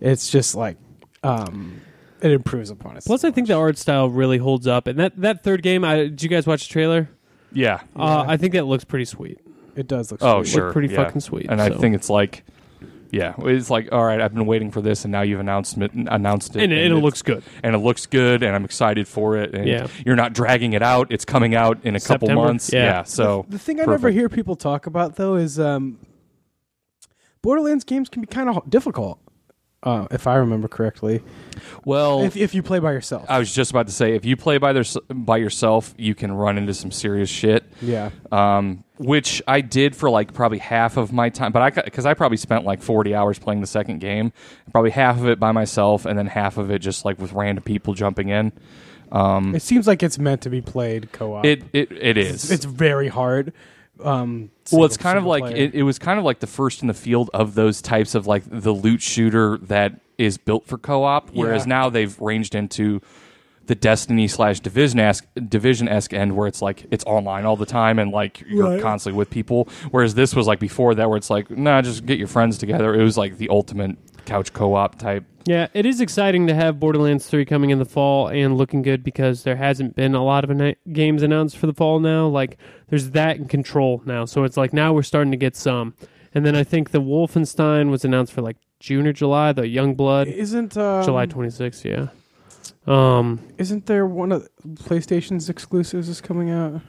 it's just like um it improves upon it Plus, I think the art style really holds up. And that, that third game, I, did you guys watch the trailer? yeah. Uh, Yeah. I think that looks pretty sweet. it does look Oh, sweet. sure. Looked pretty yeah. fucking sweet. and I so. think it's like, yeah, it's like, all right, I've been waiting for this, and now you've announced it, announced it, and, it- and it it's- looks good. and it looks good, and I'm excited for it. And Yeah. you're not dragging it out; it's coming out in a couple September? months. Yeah. so the thing i never perfect. hear people talk about though is um borderlands games can be kind of difficult uh if i remember correctly well, if, if you play by yourself I was just about to say, if you play by their, by yourself, you can run into some serious shit. yeah Um, which I did for like probably half of my time, but I because I probably spent like 40 hours playing the second game, probably half of it by myself, and then half of it just like with random people jumping in. Um, It seems like it's meant to be played co-op. it it it is. it's, it's very hard. Um, well, it's kind of like it, it was kind of like the first in the field of those types of like the loot shooter that is built for co-op. Whereas Yeah. now they've ranged into the Destiny slash Division esque Division esque end where it's like it's online all the time and like you're Right. constantly with people. Whereas this was like before that where it's like nah, just get your friends together. It was like the ultimate couch co-op type. Yeah, it is exciting to have Borderlands 3 coming in the fall and looking good because there hasn't been a lot of ana- games announced for the fall now. Like, there's that and Control now. So it's like now we're starting to get some. And then I think the Wolfenstein was announced for like June or July, the Youngblood. isn't um, July 26th, yeah. Um, Isn't there one of PlayStation's exclusives is coming out?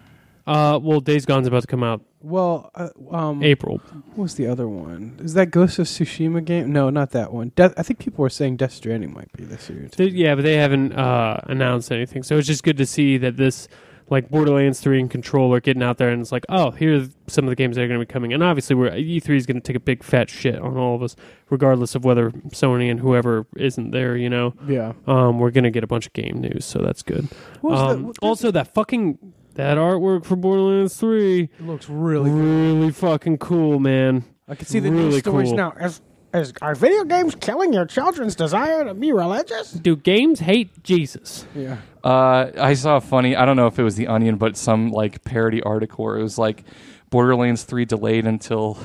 uh, well, Days Gone's about to come out Well, uh, um, April. what was the other one? Is that Ghost of Tsushima game? No, not that one. Death, I think people were saying Death Stranding might be this year. They- yeah, but they haven't uh, announced anything. So it's just good to see that this, like Borderlands 3 and Control, are getting out there, and it's like, oh, here's some of the games that are going to be coming. And obviously, we're, E3 is going to take a big fat shit on all of us, regardless of whether Sony and whoever isn't there, you know. Yeah. Um, we're going to get a bunch of game news, so that's good. The- Um, what- also, that fucking. That artwork for Borderlands 3 it looks really. really, good. fucking cool, man. I can see the news really stories cool. now. Is, is are video games killing your children's desire to be religious? Do games hate Jesus? Yeah. Uh, I saw a funny. I don't know if it was the Onion, but some like parody article. Where it was like Borderlands Three delayed until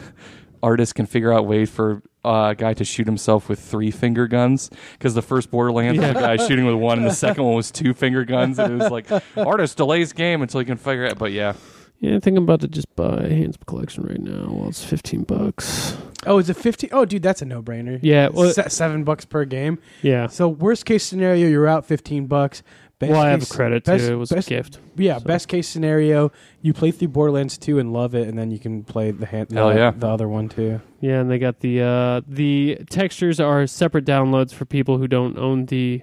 artists can figure out ways for uh, a guy to shoot himself with three finger guns. Because the first Borderlands, Yeah. the guy shooting with one, and the second one was two finger guns. And it was like artist delays game until he can figure it. But yeah, Yeah, I think I'm about to just buy a Hands collection right now. Well, it's 15 bucks. Oh, is it fifteen? Oh, dude, that's a no-brainer. Yeah, well, Se- seven bucks per game. yeah. So worst case scenario, you're out fifteen bucks. Best well, I have a case- credit best- too. It was best- a gift. Yeah, So- best case scenario, you play through Borderlands 2 and love it, and then you can play the hand, Hell the, yeah. the other one too. Yeah, and they got the uh, the textures are separate downloads for people who don't own the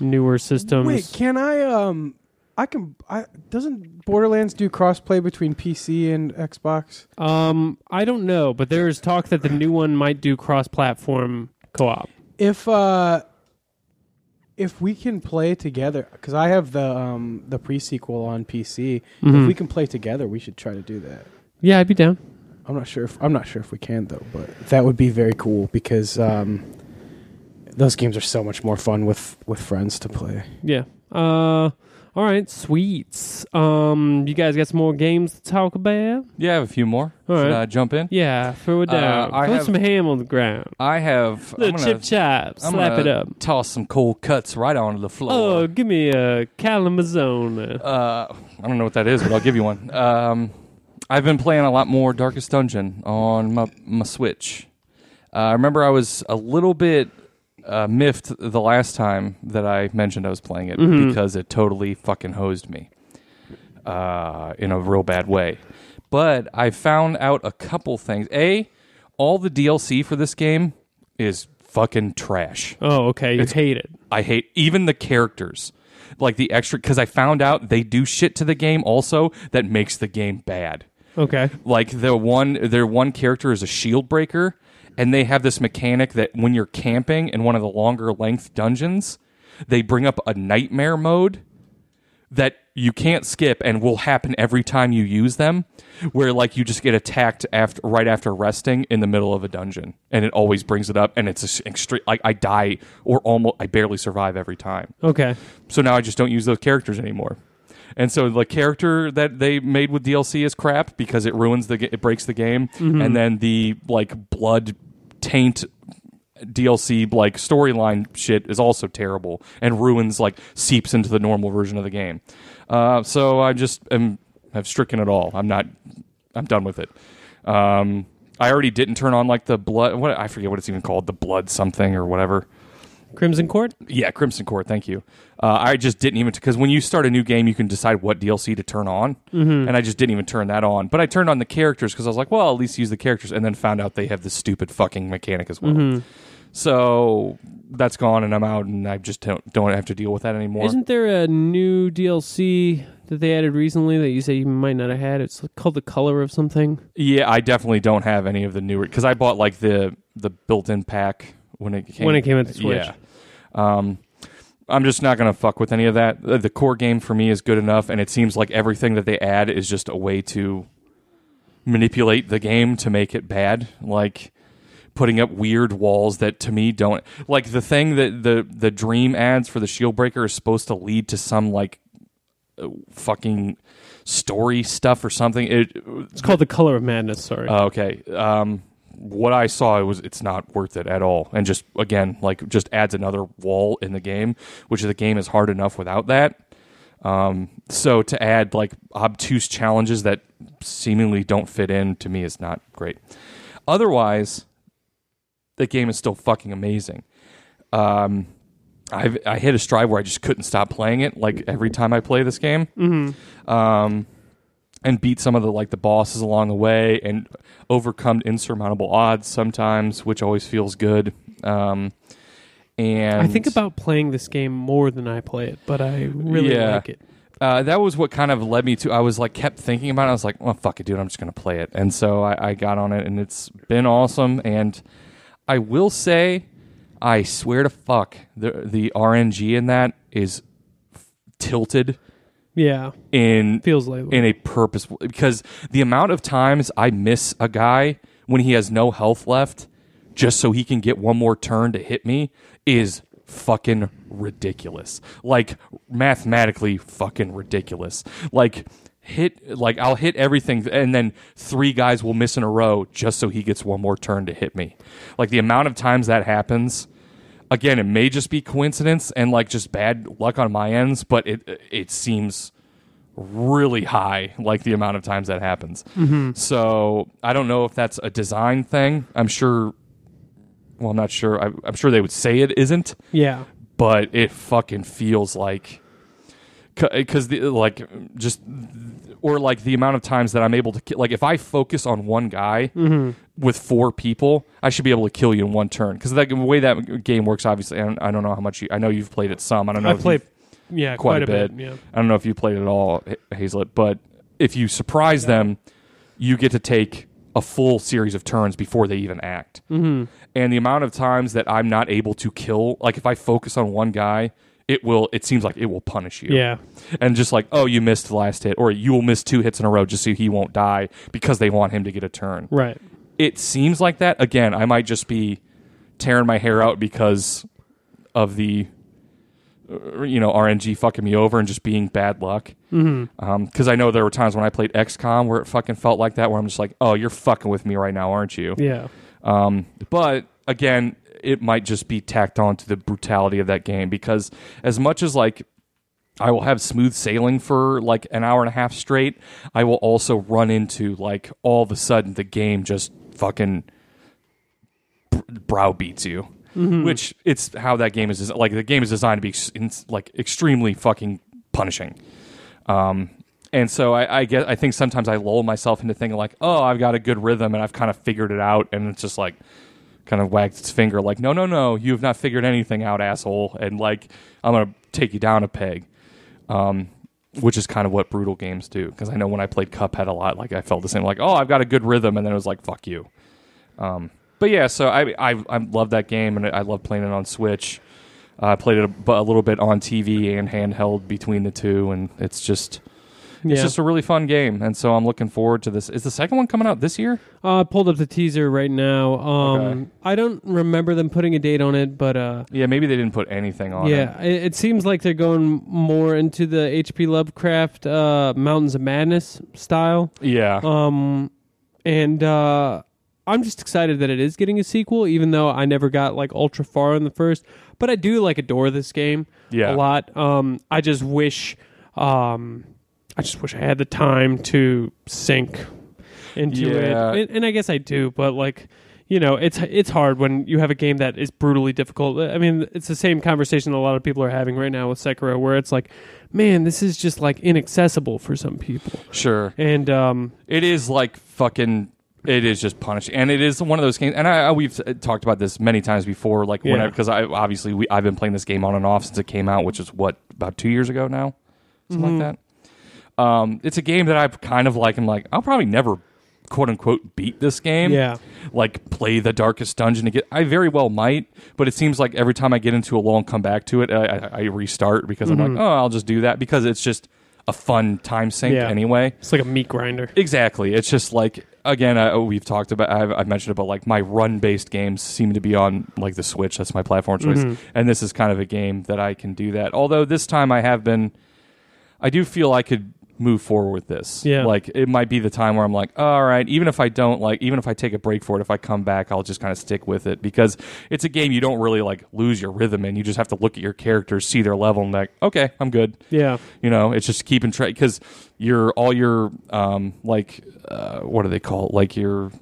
newer systems. Wait, can I? Um, I can. I doesn't Borderlands do crossplay between PC and Xbox? um, I don't know, but there is talk that the new one might do cross-platform co-op. If uh, if we can play together, because I have the um the pre sequel on PC. If Mhm. we can play together, we should try to do that. Yeah, I'd be down. I'm not sure if I'm not sure if we can though, but that would be very cool because um, those games are so much more fun with with friends to play. Yeah. Uh, All right, sweets. Um, you guys got some more games to talk about? Yeah, I have a few more. All Should right. I jump in? Yeah, throw it down. Uh, I Put have- some ham on the ground. I have. I'm Little gonna- chip chop. I'm Slap gonna it up. Toss some cold cuts right onto the floor. Oh, give me a Kalamazoo. Uh, I don't know what that is, but I'll give you one. Um, I've been playing a lot more Darkest Dungeon on my, my Switch. Uh, I remember I was a little bit uh, miffed the last time that I mentioned I was playing it because it totally fucking hosed me uh, in a real bad way. But I found out a couple things. A, all the DLC for this game is fucking trash. Oh, okay. You hate it. I hate even the characters, like the extra, because I found out they do shit to the game also that makes the game bad. Okay. Like the one, their one character is a shield breaker, and they have this mechanic that when you're camping in one of the longer length dungeons, they bring up a nightmare mode that you can't skip and will happen every time you use them where like you just get attacked after right after resting in the middle of a dungeon and it always brings it up and it's a extreme like I die or almost I barely survive every time. Okay. So now I just don't use those characters anymore. And so the character that they made with DLC is crap because it ruins the it breaks the game and then the like blood taint DLC like storyline shit is also terrible and ruins like seeps into the normal version of the game. Uh, so I just am have stricken it all. I'm not. I'm done with it. Um, I already didn't turn on like the blood. What I forget what it's even called. The blood something or whatever. Crimson Court? Yeah, Crimson Court. Thank you. Uh, I just didn't even because when you start a new game, you can decide what DLC to turn on, Mm-hmm. and I just didn't even turn that on. But I turned on the characters because I was like, well, at least use the characters, and then found out they have this stupid fucking mechanic as well. Mm-hmm. So that's gone, and I'm out, and I just don't don't have to deal with that anymore. Isn't there a new DLC that they added recently that you say you might not have had? It's called The Color of something. yeah, I definitely don't have any of the newer because I bought like the the built-in pack when it came When it came with the Switch. Yeah. Um, I'm just not going to fuck with any of that. The core game for me is good enough, and it seems like everything that they add is just a way to manipulate the game to make it bad. Like putting up weird walls that to me don't like the thing that the the dream ads for the shield breaker is supposed to lead to some like uh, fucking story stuff or something. It, It's called The Color of Madness, sorry. uh, okay. Um, what I saw it was it's not worth it at all, and just again like just adds another wall in the game, which the game is hard enough without that. Um, so to add like obtuse challenges that seemingly don't fit in to me is not great. Otherwise, the game is still fucking amazing. Um, I've, I hit a stride where I just couldn't stop playing it. Like every time I play this game, um, and beat some of the like the bosses along the way, and overcome insurmountable odds sometimes, which always feels good. Um, and I think about playing this game more than I play it, but I really Yeah. like it. uh, that was what kind of led me to. I was like kept thinking about it. I was like, well, fuck it, dude. I'm just gonna play it. And so I, I got on it, and it's been awesome. And I will say, I swear to fuck, the the RNG in that is f- tilted Yeah, in feels like in a purposeful because the amount of times I miss a guy when he has no health left just so he can get one more turn to hit me is fucking ridiculous. Like mathematically fucking ridiculous. Like hit like I'll hit everything and then three guys will miss in a row just so he gets one more turn to hit me. Like the amount of times that happens again it may just be coincidence and like just bad luck on my ends but it it seems really high like the amount of times that happens. Mm-hmm. So i don't know if that's a design thing. I'm sure well i'm not sure. I, i'm sure they would say it isn't. Yeah. but it fucking feels like because the like just or like the amount of times that i'm able to like if i focus on one guy mm-hmm. With four people i should be able to kill you in one turn because the way that game works obviously I don't, I don't know how much you i know you've played it some i don't know I played yeah quite quite, a bit. bit. Yeah. I don't know if you played it at all, H- Hazlet, but if you surprise them, you get to take a full series of turns before they even act. Mm-hmm. And the amount of times that I'm not able to kill, like if I focus on one guy, it will. It seems like it will punish you. Yeah. And just like, oh, you missed the last hit, or you will miss two hits in a row just so he won't die because they want him to get a turn. Right. It seems like that. Again, I might just be tearing my hair out because of the uh, you know RNG fucking me over and just being bad luck. Mm-hmm. Because I know there were times when I played XCOM where it fucking felt like that, where I'm just like, oh, you're fucking with me right now, aren't you? Yeah. Um, but again, it might just be tacked on to the brutality of that game because as much as like I will have smooth sailing for like an hour and a half straight, I will also run into like all of a sudden the game just fucking br- browbeats you. Which it's how that game is like the game is designed to be like extremely fucking punishing. Um, and so I, I get I think sometimes I lull myself into thinking like, oh, I've got a good rhythm and I've kind of figured it out, and it's just like kind of wagged its finger like, no, no, no, you have not figured anything out, asshole, and like I'm gonna take you down a peg. Um, which is kind of what brutal games do because I know when I played Cuphead a lot, like I felt the same, like, oh, I've got a good rhythm, and then it was like, fuck you. Um, but yeah, so I I I love that game and I love playing it on Switch. Uh, I played it a, a little bit on TV and handheld between the two, and it's just Yeah. it's just a really fun game. And so I'm looking forward to this. Is the second one coming out this year? Uh, I pulled up the teaser right now. Um, Okay. I don't remember them putting a date on it, but uh, Yeah, maybe they didn't put anything on yeah, it. it, it seems like they're going more into the H.P. Lovecraft uh, Mountains of Madness style. Yeah, Um, and uh, I'm just excited that it is getting a sequel, even though I never got like ultra far in the first. But I do like adore this game Yeah. a lot. Um, I just wish, um, I just wish I had the time to sink into Yeah. it, and, and I guess I do. But like, you know, it's it's hard when you have a game that is brutally difficult. I mean, it's the same conversation a lot of people are having right now with Sekiro, where it's like, man, this is just like inaccessible for some people. sure. And um, It is like fucking. It is just punishing, and it is one of those games. And I, I we've talked about this many times before. Like Yeah. because I obviously we, I've been playing this game on and off since it came out, which is what about two years ago now, something like that. Um, it's a game that I've kind of like. I'm like I'll probably never quote unquote beat this game. Yeah. like play the darkest dungeon to get. I very well might, but it seems like every time I get into a lull and come back to it, I, I, I restart because I'm like, oh, I'll just do that because it's just a fun time sink Yeah. anyway. It's like a meat grinder. Exactly. It's just like again, I, we've talked about. I've, I've mentioned about like my run-based games seem to be on like the Switch. That's my platform choice, Mm-hmm. and this is kind of a game that I can do that. Although this time I have been, I do feel I could move forward with this. Yeah. like it might be the time where I'm like, all right, even if I don't like, even if I take a break for it, if I come back, I'll just kind of stick with it because it's a game you don't really like lose your rhythm in. You just have to look at your characters, see their level, and like, okay, I'm good. Yeah. You know, it's just keeping track because your all your um like uh, what do they call it? Like your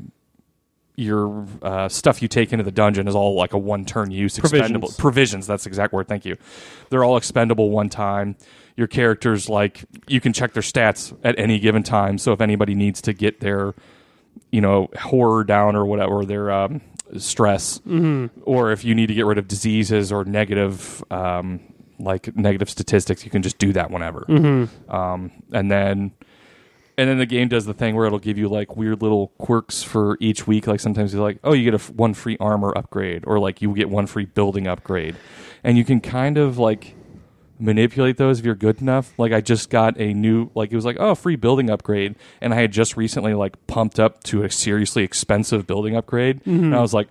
your uh, stuff you take into the dungeon is all like a one turn use expendable Provisions. provisions. That's the exact word. Thank you. They're all expendable one time. Your characters like you can check their stats at any given time. So if anybody needs to get their you know horror down or whatever their um, stress or if you need to get rid of diseases or negative um, like negative statistics you can just do that whenever. Um, and then and then the game does the thing where it'll give you like weird little quirks for each week. Like sometimes you're like oh you get a f- one free armor upgrade or like you get one free building upgrade. And you can kind of like manipulate those if you're good enough. Like I just got a new like it was like oh free building upgrade, and I had just recently like pumped up to a seriously expensive building upgrade, and mm-hmm. I was like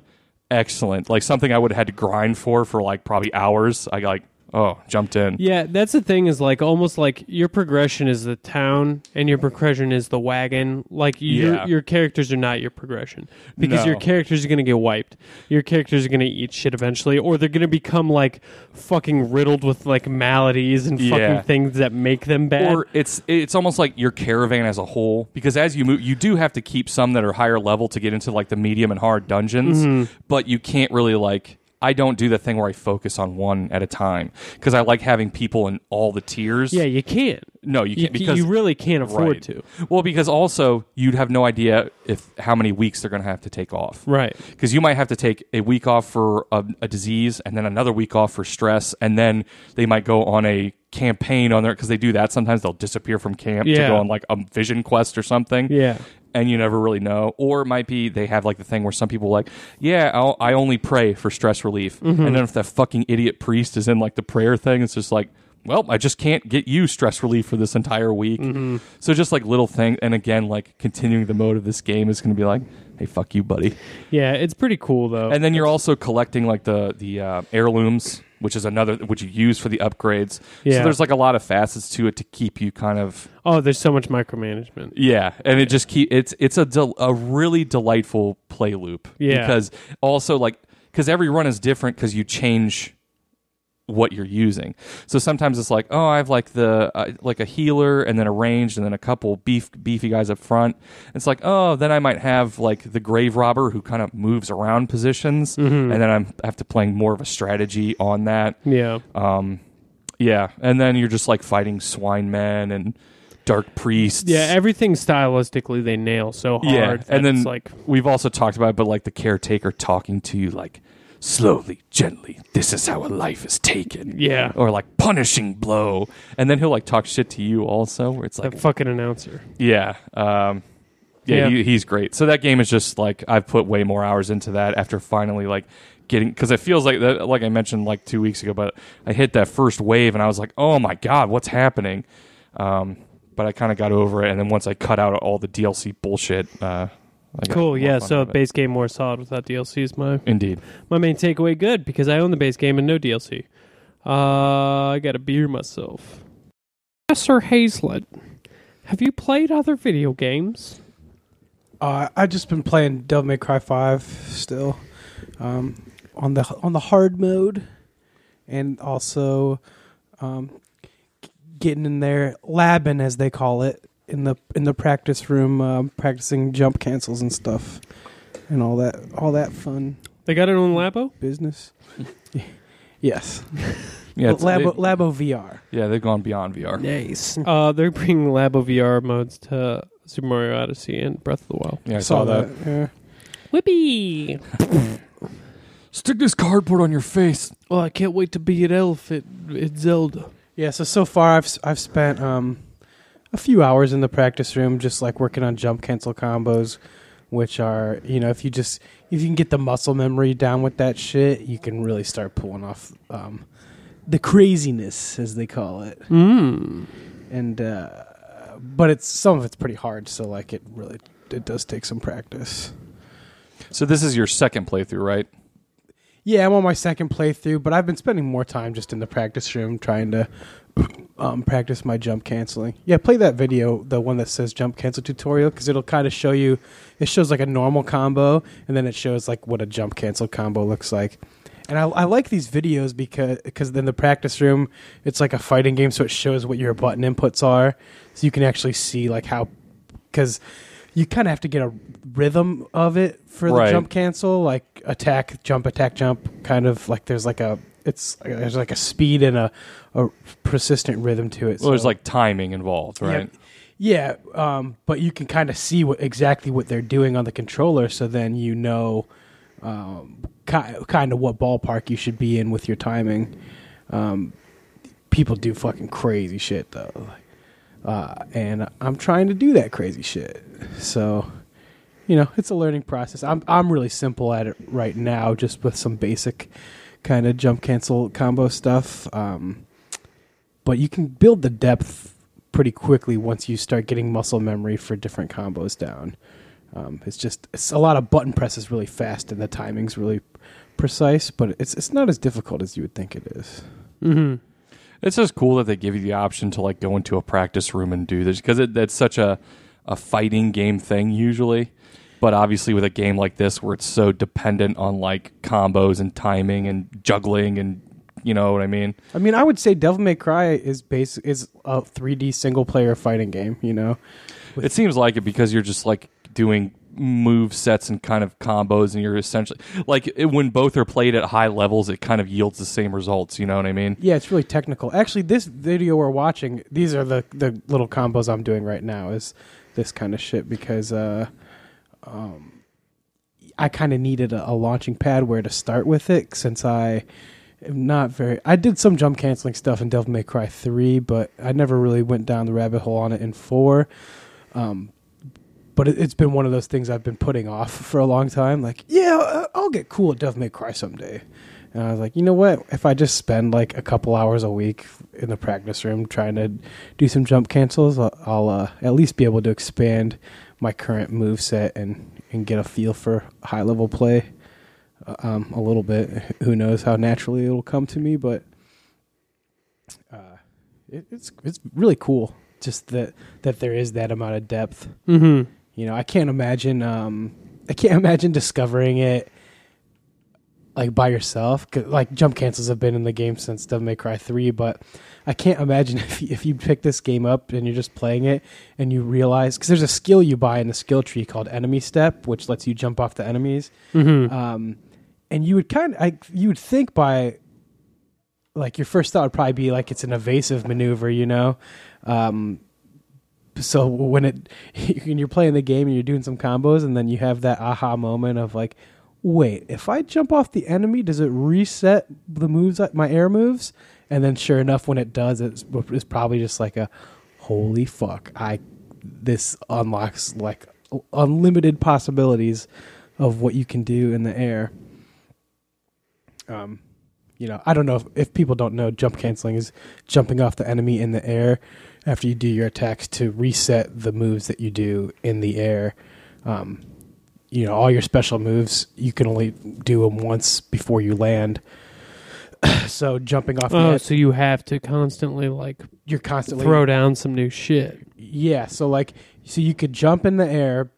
excellent, like something I would have had to grind for for like probably hours. I like oh jumped in. Yeah, that's the thing is like almost like your progression is the town and your progression is the wagon. Like your Yeah. your characters are not your progression because your No. characters are going to get wiped. Your characters are going to eat shit eventually or they're going to become like fucking riddled with like maladies and Yeah. fucking things that make them bad. Or it's it's almost like your caravan as a whole because as you move, you do have to keep some that are higher level to get into like the medium and hard dungeons, Mm-hmm. but you can't really like. I don't do the thing where I focus on one at a time because I like having people in all the tiers. yeah, you can't. No, you You, can't because you really can't afford Right. to. Well, because also you'd have no idea if how many weeks they're going to have to take off. Right. Because you might have to take a week off for a, a disease, and then another week off for stress, and then they might go on a campaign on there because they do that. Sometimes they'll disappear from camp to go on like a vision quest or something. Yeah. And you never really know. Or it might be they have like the thing where some people like, yeah, I'll, I only pray for stress relief. Mm-hmm. And then if that fucking idiot priest is in like the prayer thing, it's just like, well, I just can't get you stress relief for this entire week. Mm-hmm. So just like little things. And again, like continuing the mode of this game is going to be like, hey, fuck you, buddy. Yeah, it's pretty cool though. And then you're also collecting like the the uh, heirlooms which is another which you use for the upgrades. Yeah. So there's like a lot of facets to it to keep you kind of Oh, there's so much micromanagement. yeah, and it just keep it's it's a del- a really delightful play loop. Yeah. because also like because every run is different because you change what you're using. So sometimes it's like, oh, I have like the uh, like a healer and then a ranged and then a couple beef beefy guys up front. It's like, oh, then I might have like the grave robber who kind of moves around positions, Mm-hmm. and then I'm I have to playing more of a strategy on that. Yeah. Um, yeah, and then you're just like fighting swine men and dark priests. Yeah, everything stylistically they nail so hard. Yeah, and then it's like we've also talked about, it, but like the caretaker talking to you, like slowly, gently. This is how a life is taken. yeah, Or like punishing blow, and then he'll like talk shit to you also, where it's like, that fucking announcer. yeah, um, yeah, Yeah. He, he's great. So that game is just like I've put way more hours into that after finally like getting because it feels like that, like I mentioned like two weeks ago, but I hit that first wave and I was like, oh my god, what's happening? Um, but I kind of got over it, and then once I cut out all the DLC bullshit, uh, Cool. Yeah. So out of it. base game more solid without DLC is my indeed. my main takeaway. Good because I own the base game and no DLC. Uh, I got to beer myself. Professor Hazlet, have you played other video games? Uh, I just been playing Devil May Cry Five still, um, on the on the hard mode, and also um, getting in there labbing as they call it in the in the practice room, um, practicing jump cancels and stuff, and all that all that fun They got it on Labo. business. yes, Yeah, it's- Labo, they, Labo VR. yeah, they've gone beyond VR. Nice. uh, they're bringing Labo VR modes to Super Mario Odyssey and Breath of the Wild. Yeah, I saw, that. Yeah. Whippy! Stick this cardboard on your face. Oh, I can't wait to be an elf at, at Zelda. Yeah, so so far I've s- I've spent um a few hours in the practice room just like working on jump cancel combos which are, you know, if you just if you can get the muscle memory down with that shit, you can really start pulling off um the craziness as they call it. Mm. And uh but it's some of it's pretty hard, so like it really it does take some practice. So this is your second playthrough, right? Yeah, I'm on my second playthrough, but I've been spending more time just in the practice room trying to um, practice my jump canceling. Yeah, play that video, the one that says jump cancel tutorial, because it'll kind of show you. It shows like a normal combo, and then it shows like what a jump cancel combo looks like. And I, I like these videos because because in the practice room, it's like a fighting game, so it shows what your button inputs are, so you can actually see like how because you kind of have to get a rhythm of it for the Right. jump cancel, like attack, jump, attack, jump. Kind of like there's like a it's there's like a speed and a, a persistent rhythm to it. Well, there's like timing involved, right? yeah, um, but you can kind of see what exactly what they're doing on the controller, so then you know um, ki- kind of what ballpark you should be in with your timing. Um, people do fucking crazy shit though, uh, and I'm trying to do that crazy shit. So, you know, it's a learning process. I'm I'm really simple at it right now, just with some basic kind of jump cancel combo stuff. Um, but you can build the depth pretty quickly once you start getting muscle memory for different combos down. Um, it's just it's a lot of button presses really fast and the timing's really precise, but it's it's not as difficult as you would think it is. Mm-hmm. It's just cool that they give you the option to like go into a practice room and do this because that's such a a fighting game thing usually. But obviously, with a game like this where it's so dependent on like combos and timing and juggling and you know what I mean. I mean, I would say Devil May Cry is base is a 3D single player fighting game. You know, With- It seems like it because you're just like doing move sets and kind of combos, and you're essentially like it, when both are played at high levels, it kind of yields the same results. You know what I mean? yeah, it's really technical. Actually, this video we're watching, these are the the little combos I'm doing right now. Is this kind of shit because uh, um, I kind of needed a, a launching pad where to start with it since I am not very. I did some jump canceling stuff in Devil May Cry three, but I never really went down the rabbit hole on it in four. Um, but it, it's been one of those things I've been putting off for a long time. Like, yeah, uh, I'll get cool at Devil May Cry someday. And I was like, you know what? If I just spend like a couple hours a week in the practice room trying to do some jump cancels, I'll, I'll uh, at least be able to expand my current move set and, and get a feel for high level play. uh, um, a little bit. Who knows how naturally it'll come to me, but uh, it, it's it's really cool. Just that that there is that amount of depth. Mm-hmm. You know, I can't imagine. Um, I can't imagine discovering it like by yourself. Like jump cancels have been in the game since Devil May Cry three, but I can't imagine if you, if you pick this game up and you're just playing it and you realize because there's a skill you buy in the skill tree called Enemy Step, which lets you jump off the enemies. Mm-hmm. Um, and you would kind of, I, you would think by, like your first thought would probably be like it's an evasive maneuver, you know. Um, so when it when you're playing the game and you're doing some combos, and then you have that aha moment of like, wait, if I jump off the enemy, does it reset the moves, my air moves? And then sure enough, when it does, it's, it's probably just like a, holy fuck, I this unlocks like unlimited possibilities of what you can do in the air. Um, you know, I don't know if, if people don't know, jump canceling is jumping off the enemy in the air after you do your attacks to reset the moves that you do in the air. Um, you know, all your special moves you can only do them once before you land. so jumping off, Oh, so you have to constantly like you're constantly throw down some new shit. Yeah, so like so you could jump in the air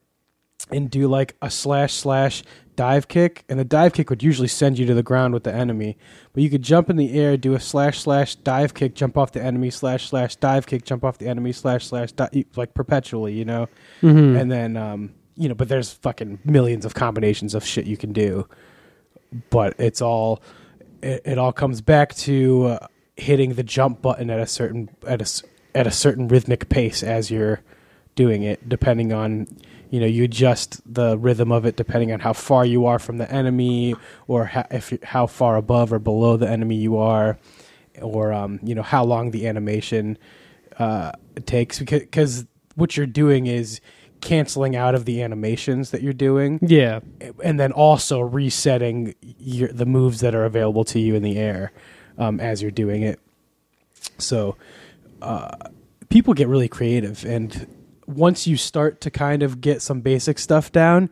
and do like a slash slash dive kick and the dive kick would usually send you to the ground with the enemy. But you could jump in the air, do a slash slash dive kick, jump off the enemy, slash slash dive kick, jump off the enemy, slash slash di- like perpetually, you know. Mm-hmm. And then um you know, but there's fucking millions of combinations of shit you can do. But it's all it, it all comes back to uh, hitting the jump button at a certain at a at a certain rhythmic pace as you're doing it depending on you know you adjust the rhythm of it depending on how far you are from the enemy or how, if how far above or below the enemy you are or um, you know how long the animation uh, takes because cause what you're doing is canceling out of the animations that you're doing Yeah. and then also resetting your, the moves that are available to you in the air um, as you're doing it. So uh, people get really creative, and once you start to kind of get some basic stuff down,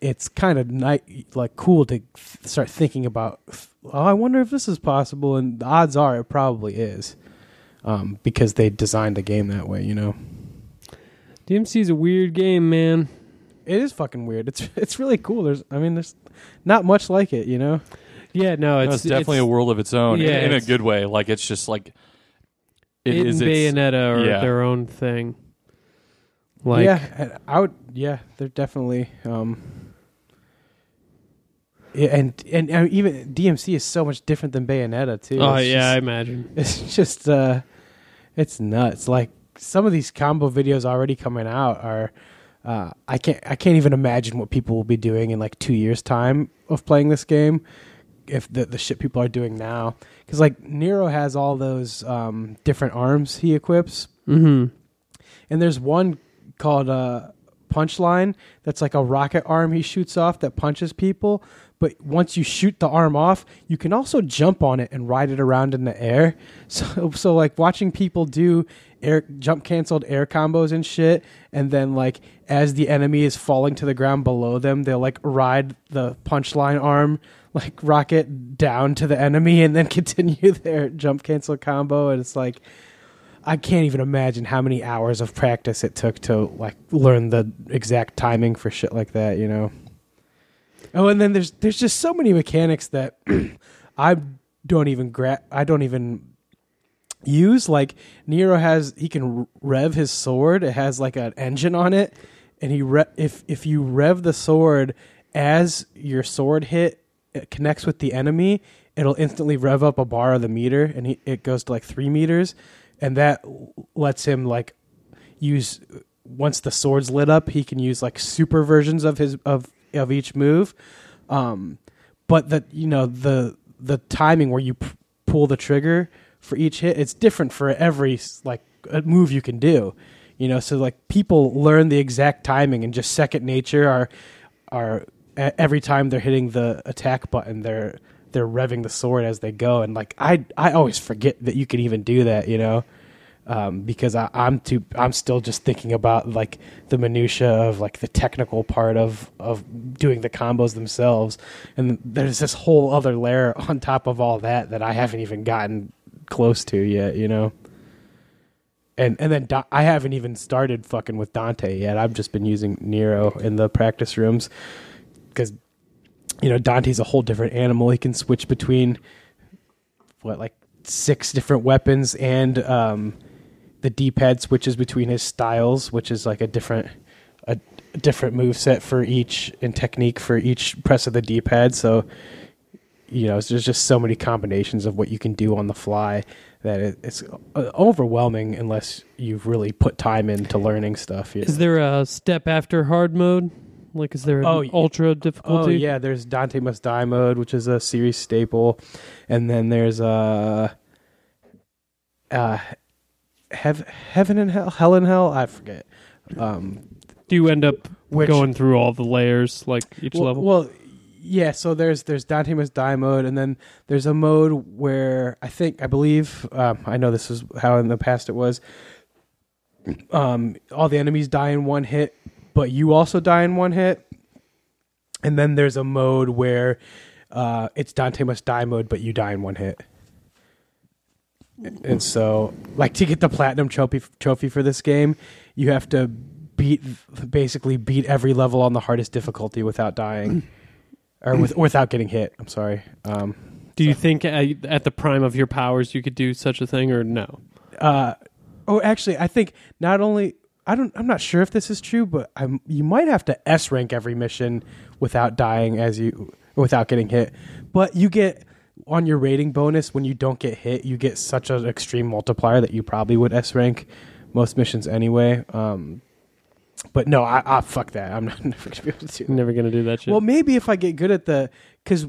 it's kind of ni- like cool to th- start thinking about. Oh, I wonder if this is possible, and the odds are it probably is, um, because they designed the game that way. You know, DMC's a weird game, man. it is fucking weird. It's it's really cool. There's, I mean, there's not much like it. You know. Yeah, no, No, it's, it's, definitely a world of its own yeah, in, in a good way. Like it's just like it, it is. Its, Bayonetta or yeah. their own thing. Like, yeah, and I would. Yeah, they're definitely. Um, yeah, and and uh, even DMC is so much different than Bayonetta too. oh It's yeah, I imagine. it's just uh, it's nuts. Like some of these combo videos already coming out are. Uh, I can't. I can't even imagine what people will be doing in like two years' time of playing this game. If the the shit people are doing now, because like Nero has all those um, different arms he equips, Mm-hmm. and there's one called uh, Punchline that's like a rocket arm he shoots off that punches people. But once you shoot the arm off, you can also jump on it and ride it around in the air. So, so like watching people do air jump canceled air combos and shit, and then like as the enemy is falling to the ground below them, they'll like ride the punchline arm like rocket down to the enemy and then continue their jump cancel combo. And it's like I can't even imagine how many hours of practice it took to like learn the exact timing for shit like that, you know. Oh, and then there's there's just so many mechanics that I don't even gra- I don't even use. Like Nero has he can rev his sword. It has like an engine on it, and he re- if if you rev the sword as your sword hit it connects with the enemy, it'll instantly rev up a bar of the meter, and he, it goes to like three meters, and that lets him like use once the sword's lit up, he can use like super versions of his of of each move. Um, but that you know the the timing where you p- pull the trigger for each hit, it's different for every like move you can do. You know, so like people learn the exact timing and just second nature are are every time they're hitting the attack button, they're they're revving the sword as they go, and like I I always forget that you can even do that. You know, um, because I, I'm too I'm still just thinking about like the minutia of like the technical part of of doing the combos themselves, and there's this whole other layer on top of all that that I haven't even gotten close to yet. You know. And and then Da- I haven't even started fucking with Dante yet. I've just been using Nero in the practice rooms because you know Dante's a whole different animal. He can switch between what like six different weapons and um, the D-pad switches between his styles, which is like a different a, different move set for each and technique for each press of the D-pad. So you know, there's just so many combinations of what you can do on the fly that it, it's uh, overwhelming unless you've really put time into learning stuff. you Is know. there a step after hard mode? Like, is there an Oh, ultra Oh yeah, there's Dante Must Die mode, which is a series staple, and then there's uh, uh, Hev- Heaven and Hell, Hell and Hell. I forget. Um, Do you end up which going through all the layers, like each well, level? Well, yeah. So there's there's Dante Must Die mode, and then there's a mode where I think I believe um, I know this is how in the past it was. Um, all the enemies die in one hit, but you also die in one hit. And then there's a mode where uh, it's Dante Must Die mode, but you die in one hit. And so, like to get the platinum trophy trophy for this game, you have to beat basically beat every level on the hardest difficulty without dying, or with, without getting hit. I'm sorry. Um, Do you think at, at the prime of your powers you could do such a thing, or no? uh, oh, actually, I think not only I don't. I'm not sure if this is true, but I'm, you might have to S rank every mission without dying as you without getting hit. But you get on your rating bonus when you don't get hit, you get such an extreme multiplier that you probably would S rank most missions anyway. Um, but no, I, I fuck that. I'm not never gonna be able to do that. Never gonna do that shit. Well, maybe if I get good at the because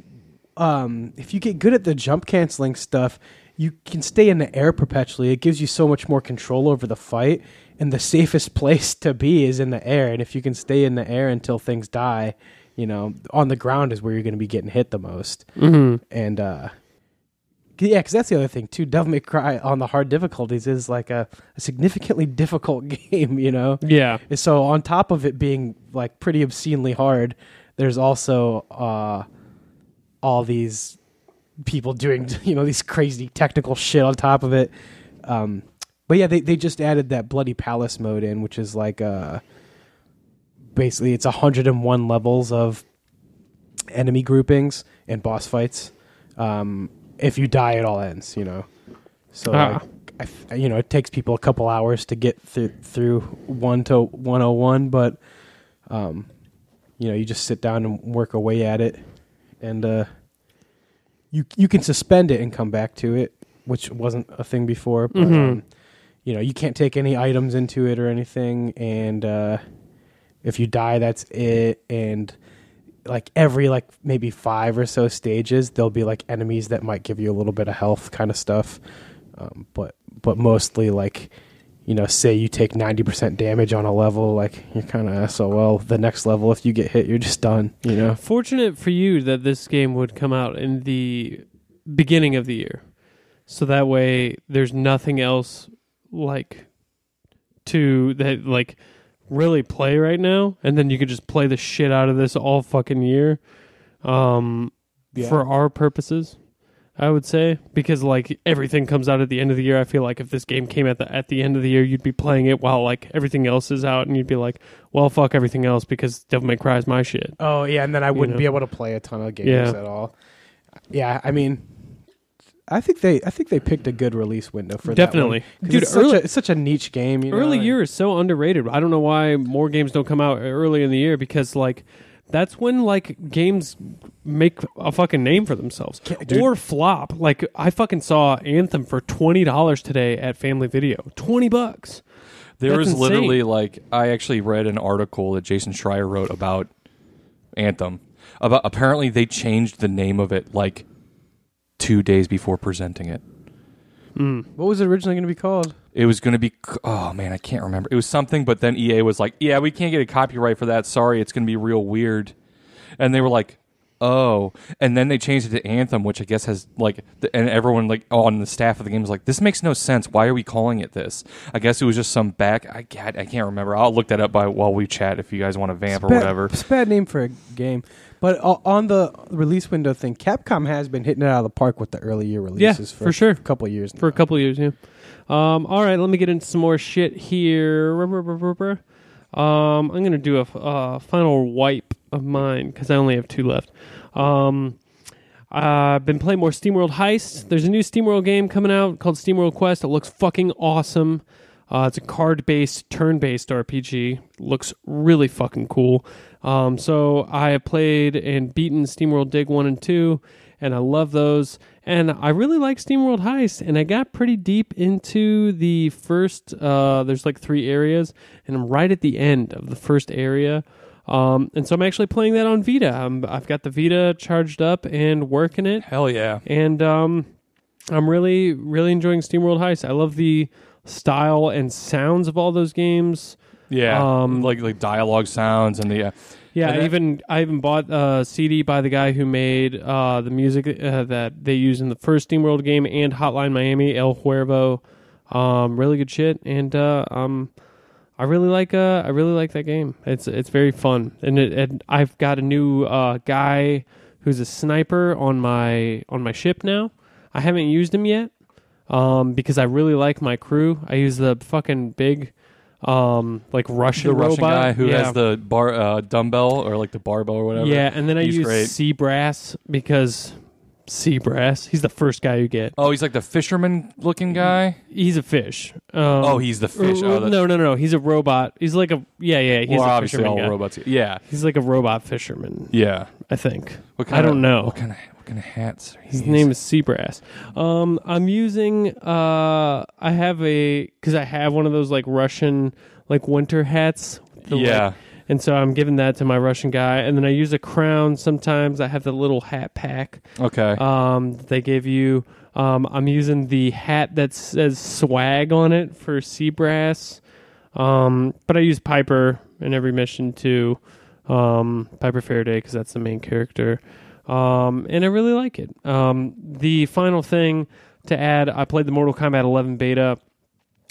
um, if you get good at the jump canceling stuff, you can stay in the air perpetually. It gives you so much more control over the fight, and the safest place to be is in the air. And if you can stay in the air until things die, you know, on the ground is where you're going to be getting hit the most. hmm And uh, yeah, because that's the other thing too. Devil May Cry on the hard difficulties is like a, a significantly difficult game. You know. Yeah. So on top of it being like pretty obscenely hard, there's also uh, all these people doing you know these crazy technical shit on top of it. Um, but yeah, they they just added that bloody palace mode in, which is like uh, basically it's 101 levels of enemy groupings and boss fights. Um, if you die, it all ends. You know. So Ah. like, I you know, it takes people a couple hours to get through through one to one hundred one, but um, you know, you just sit down and work away at it, and uh, you you can suspend it and come back to it, which wasn't a thing before. But Mhm. um, you know, you can't take any items into it or anything, and uh, if you die, that's it. And like every like maybe five or so stages, there'll be like enemies that might give you a little bit of health, kind of stuff. Um, but but mostly like you know, say you take ninety percent damage on a level, like you're kind of SOL. The next level, if you get hit, you're just done. You know. Fortunate for you that this game would come out in the beginning of the year, so that way there's nothing else like to that like really play right now, and then you could just play the shit out of this all fucking year. Um, Yeah. for our purposes, I would say because like everything comes out at the end of the year. I feel like if this game came at the at the end of the year, you'd be playing it while like everything else is out, and you'd be like, "Well, fuck everything else because Devil May Cry is my shit." Oh yeah, and then I wouldn't know. be able to play a ton of games Yeah. at all. Yeah, I mean, I think they I think they picked a good release window for Definitely. that one. 'Cause Dude, it's such, a, it's such a niche game. You know? early and- year is so underrated. I don't know why more games don't come out early in the year because like that's when like games make a fucking name for themselves dude. or flop. Like I fucking saw Anthem for twenty dollars today at Family Video. Twenty bucks. There That's was insane. literally like I actually read an article that Jason Schreier wrote about Anthem. About apparently they changed the name of it like two days before presenting it. Hmm. What was it originally going to be called? It was going to be oh man, I can't remember. It was something, but then EA was like, "Yeah, we can't get a copyright for that. Sorry, it's going to be real weird." And they were like, oh, and then they changed it to Anthem, which I guess has like, th- and everyone like on the staff of the game was like, this makes no sense. Why are we calling it this? I guess it was just some back. I can't, I can't remember. I'll look that up by while we chat if you guys want to vamp or Bad- whatever. It's a bad name for a game. But uh, on the release window thing, Capcom has been hitting it out of the park with the early year releases. Yeah, releases for sure. a couple years for a couple years. Yeah. Um, all right, let me get into some more shit here. Um, I'm gonna do a f- uh, final wipe of mine because I only have two left. Um, I've been playing more SteamWorld Heist. There's a new SteamWorld game coming out called SteamWorld Quest. It looks fucking awesome. Uh, it's a card-based, turn-based RPG. Looks really fucking cool. Um, so I have played and beaten SteamWorld Dig one and two, and I love those. And I really like SteamWorld Heist. And I got pretty deep into the first. Uh, there's like three areas, and I'm right at the end of the first area. Um, and so I'm actually playing that on Vita. I'm, I've got the Vita charged up and working it Hell yeah. and um, I'm really really enjoying SteamWorld Heist. I love the style and sounds of all those games. Yeah. Um, like like dialogue sounds and the uh, Yeah, And I even I even bought a CD by the guy who made uh, the music uh, that they use in the first SteamWorld game and Hotline Miami, El Huervo. Um, really good shit, and uh, um, I really like uh, I really like that game. It's it's very fun, and, it, and I've got a new uh, guy who's a sniper on my on my ship now. I haven't used him yet um, because I really like my crew. I use the fucking big um, like Russian the Russian robot guy who Yeah. has the bar uh, dumbbell or like the barbell or whatever. Yeah, and then I He's use great. Sea Brass because Seabrass. He's the first guy you get. Oh, he's like the fisherman looking guy. He's a fish. Um, oh, he's the fish. Oh, the, no, no, no. He's a robot. He's like a yeah, yeah. He's well, a obviously all guy. robots. Yeah, He's like a robot fisherman. yeah. I think. What kind I don't know. What kind of of hats? Are His name is Seabrass. Um, I'm using. Uh, I have a because I have one of those like Russian like winter hats. The, like, Yeah, and so I'm giving that to my Russian guy, and then I use a crown. Sometimes I have the little hat pack. okay. um, that they give you. Um, I'm using the hat that says swag on it for Seabrass. Um, but I use Piper in every mission too. Um, Piper Faraday because that's the main character. Um, and I really like it. Um, the final thing to add, I played the Mortal Kombat 11 beta.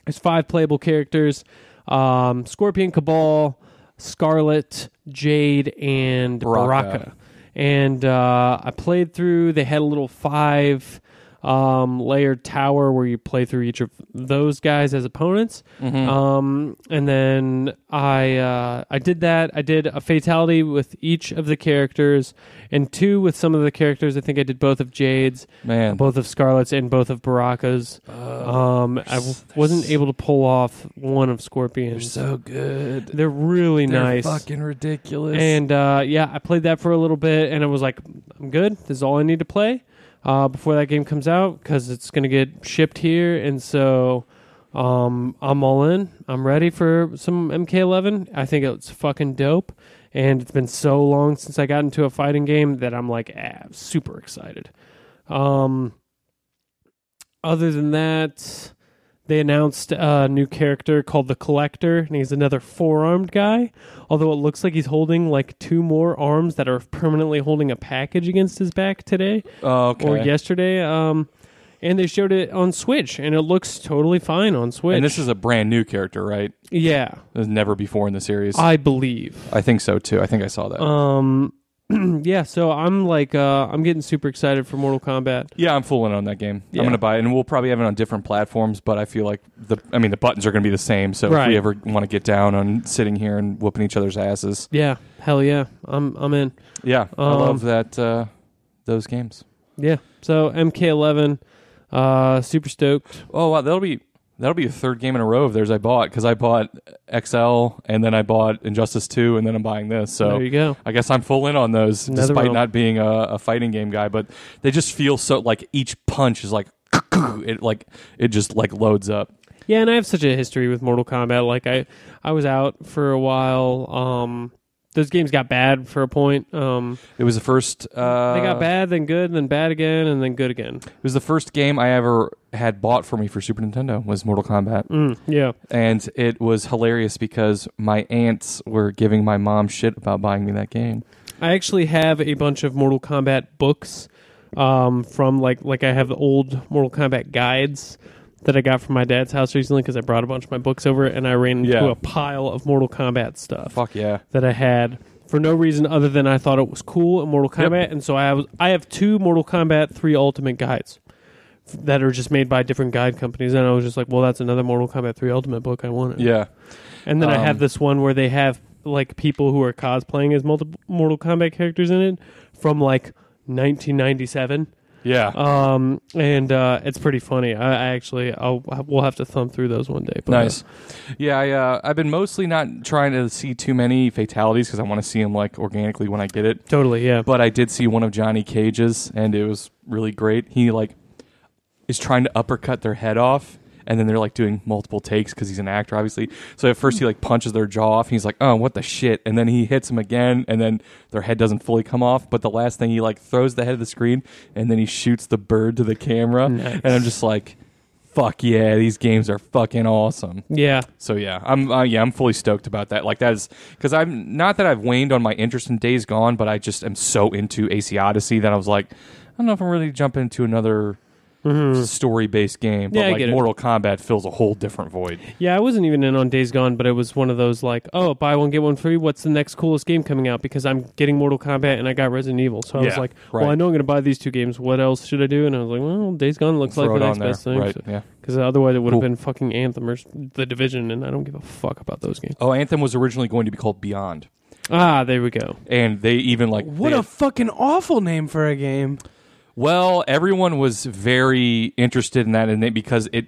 There's five playable characters: um, Scorpion, Kabal, Skarlet, Jade, and Baraka. Baraka. And uh, I played through. They had a little five um, layered tower where you play through each of those guys as opponents. Mhm. Um, and then I uh, I did that. I did a fatality with each of the characters, and two with some of the characters. I think I did both of Jade's, Man, both of Skarlet's, and both of Baraka's. um, I w- wasn't able to pull off one of Scorpion's. they're so good. They're really They're nice. fucking ridiculous. And uh, yeah, I played that for a little bit, and I was like, I'm good. This is all I need to play uh, before that game comes out because it's going to get shipped here. And so um, I'm all in. I'm ready for some MK11. I think it's fucking dope. And it's been so long since I got into a fighting game that I'm like ah, super excited. Um, other than that, they announced a new character called the Collector, and he's another four armed guy. Although it looks like he's holding like two more arms that are permanently holding a package against his back today oh, okay. or yesterday. Um, and they showed it on Switch, and it looks totally fine on Switch. and this is a brand new character, right? yeah, There's never before in the series. I, believe. I think so too. I think I saw that. Um, yeah, so I'm like, uh, I'm getting super excited for Mortal Kombat. yeah, I'm fooling on that game. Yeah. I'm gonna buy it, and we'll probably have it on different platforms. But I feel like the, I mean, the buttons are gonna be the same. So if Right. we ever want to get down on sitting here and whooping each other's asses, Yeah, hell yeah, I'm I'm in. yeah, I Um, love that. Uh, those games. Yeah, so MK11, uh, super stoked. Oh wow, that'll be that'll be a third game in a row of theirs I bought because I bought XL and then I bought Injustice Two and then I'm buying this. So there you go. I guess I'm full in on those, Another despite not being a, a fighting game guy. But they just feel so like each punch is like it like it just like loads up. Yeah, and I have such a history with Mortal Kombat. Like I, I was out for a while. Um, those games got bad for a point. Um, It was the first. Uh, they got bad, then good, then bad again, and then good again. It was the first game I ever had bought for me for Super Nintendo was Mortal Kombat, Mm, yeah, and it was hilarious because my aunts were giving my mom shit about buying me that game. I actually have a bunch of Mortal Kombat books um, from like like I have the old Mortal Kombat guides that I got from my dad's house recently because I brought a bunch of my books over and I ran into Yeah. a pile of Mortal Kombat stuff Fuck yeah. that I had for no reason other than I thought it was cool in Mortal. Kombat, and so I have I have two Mortal Kombat three Ultimate guides f- that are just made by different guide companies, and I was just like, well, that's another Mortal Kombat three Ultimate book I wanted. Yeah. And then I have Um, this one where they have like people who are cosplaying as multiple Mortal Kombat characters in it from like 1997. Yeah. Um, and uh, it's pretty funny. I, I actually, I'll we'll have to thumb through those one day. But, uh, Nice. Yeah, I, uh, I've been mostly not trying to see too many fatalities because I want to see them like organically when I get it. totally, yeah. But I did see one of Johnny Cage's, and it was really great. He like is trying to uppercut their head off, and then they're like doing multiple takes because he's an actor, obviously. So at first he like punches their jaw off, and he's like, "Oh, what the shit!" And then he hits him again, and then their head doesn't fully come off. But the last thing he like throws the head of the screen, and then he shoots the bird to the camera, Nice. and I'm just like. Fuck yeah, these games are fucking awesome. yeah, So yeah, I'm uh, yeah I'm fully stoked about that. Like that is because I'm not that I've waned on my interest in Days Gone, but I just am so into AC Odyssey that I was like, I don't know if I'm really jumping into another story based game. But Mm-hmm. Yeah, I like get it. Mortal Kombat fills a whole different void. yeah. I wasn't even in on Days Gone, but it was one of those like, oh, buy one get one free. What's the next coolest game coming out? Because I'm getting Mortal Kombat and I got Resident Evil, so I was Yeah, like, well, right. I know I'm going to buy these two games. What else should I do? And I was like, well, Days Gone looks Throw like it the on next there, best thing. right? Yeah. Because otherwise, it would have Cool. been fucking Anthem or s- The Division, and I don't give a fuck about those games. Oh, Anthem was originally going to be called Beyond, Ah, there we go. and they even like What they- a fucking awful name for a game. Well, everyone was very interested in that, and because it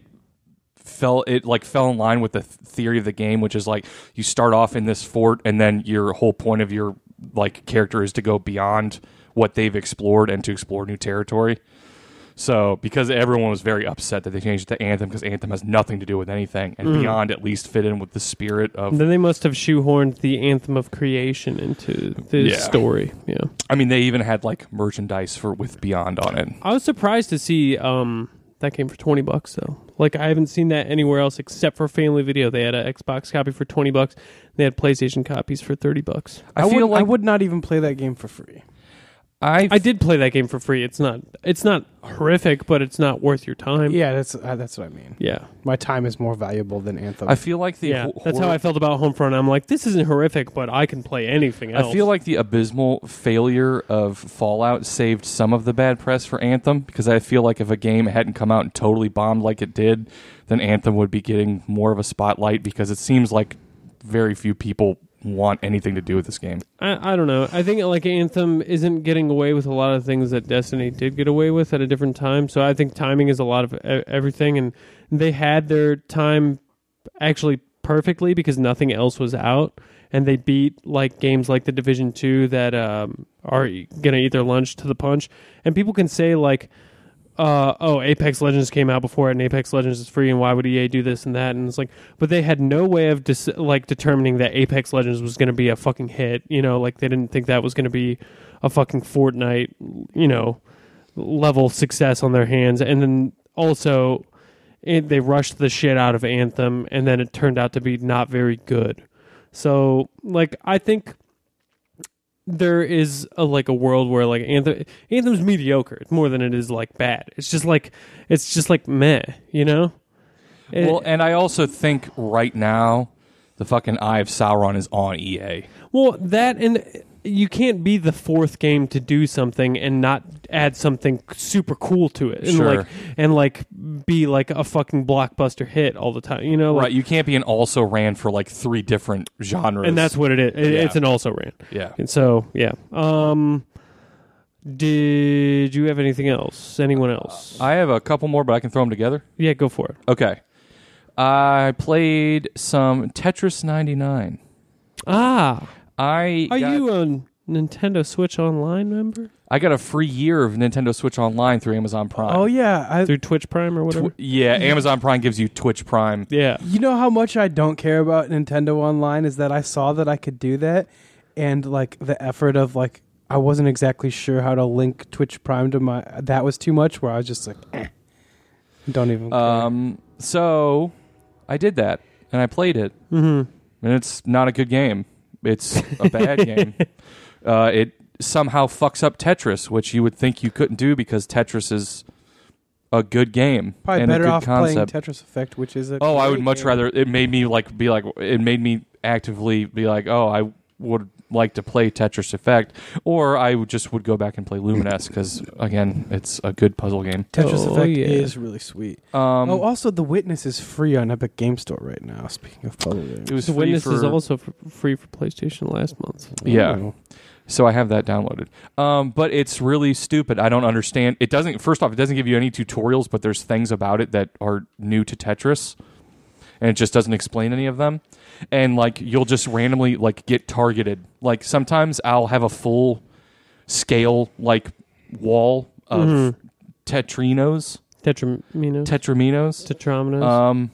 fell it like fell in line with the theory of the game, which is like you start off in this fort, and then your whole point of your like character is to go beyond what they've explored and to explore new territory. So, because everyone was very upset that they changed it to Anthem, because Anthem has nothing to do with anything, and Mm. Beyond at least fit in with the spirit of. Then they must have shoehorned the Anthem of Creation into the Yeah. story. Yeah. I mean, they even had like merchandise for with Beyond on it. I was surprised to see um, that came for 20 bucks, though. Like, I haven't seen that anywhere else except for Family Video. They had an Xbox copy for 20 bucks, they had PlayStation copies for 30 bucks. I, I, feel would, like I would not even play that game for free. I I did play that game for free. It's not it's not horrific, but it's not worth your time. Yeah, that's uh, that's what I mean. Yeah. My time is more valuable than Anthem. I feel like the yeah. ho- That's how horror- I felt about Homefront. I'm like, this isn't horrific, but I can play anything else. I feel like the abysmal failure of Fallout saved some of the bad press for Anthem because I feel like if a game hadn't come out and totally bombed like it did, then Anthem would be getting more of a spotlight because it seems like very few people want anything to do with this game. I, I don't know. I think like Anthem isn't getting away with a lot of things that Destiny did get away with at a different time. So I think timing is a lot of everything, and they had their time actually perfectly because nothing else was out, and they beat like games like the Division Two that um, are gonna eat their lunch to the punch. And people can say like. Uh, oh, Apex Legends came out before it, and Apex Legends is free, and why would EA do this and that? And it's like, but they had no way of dis- like determining that Apex Legends was going to be a fucking hit. You know, like they didn't think that was going to be a fucking Fortnite, you know, level success on their hands. And then also, it, they rushed the shit out of Anthem, and then it turned out to be not very good. So, like, I think there is a like a world where like Anthem Anthem's mediocre It's more than it is like bad. It's just like it's just like meh, you know. It- well, and I also think right now the fucking Eye of Sauron is on EA. well, that and you can't be the fourth game to do something and not add something super cool to it, and Sure. like and like be like a fucking blockbuster hit all the time, you know. Like, Right, you can't be an also ran for like three different genres. and that's what it is. It- Yeah. It's an also ran. yeah. And so, yeah. Um, did you have anything else? Anyone else? I have a couple more, but I can throw them together. yeah, go for it. Okay. I played some Tetris 99. Ah, I are got, you a Nintendo Switch Online member I got a free year of Nintendo Switch Online through Amazon Prime. oh yeah, I, through Twitch Prime or whatever? Tw- yeah, Amazon Prime gives you Twitch Prime. yeah. you know how much I don't care about Nintendo Online is that I saw that I could do that, and like the effort of like I wasn't exactly sure how to link Twitch Prime to my. That was too much. Where I was just like, eh, don't even. care. Um, so I did that and I played it, Mm-hmm. and it's not a good game. It's a bad game. Uh, it somehow fucks up Tetris, which you would think you couldn't do because Tetris is a good game Probably and a better good off concept. playing Tetris Effect, which is a oh, I would much rather. It made me like be like. It made me actively be like, oh, I would like to play Tetris Effect, or I would just would go back and play Lumines because again, it's a good puzzle game. Tetris Oh, Effect yeah. is really sweet. Um, oh, also, The Witness is free on Epic Game Store right now. Speaking of puzzle games, it was The free Witness for, is also f- free for PlayStation last month. yeah. Oh. So I have that downloaded. Um, but it's really stupid. I don't understand. It doesn't. First off, it doesn't give you any tutorials, but there's things about it that are new to Tetris, and it just doesn't explain any of them. And like you'll just randomly like get targeted. Like sometimes I'll have a full scale like wall of Mhm. tetrinos, Tetramino. tetraminos. Tetraminos. Um,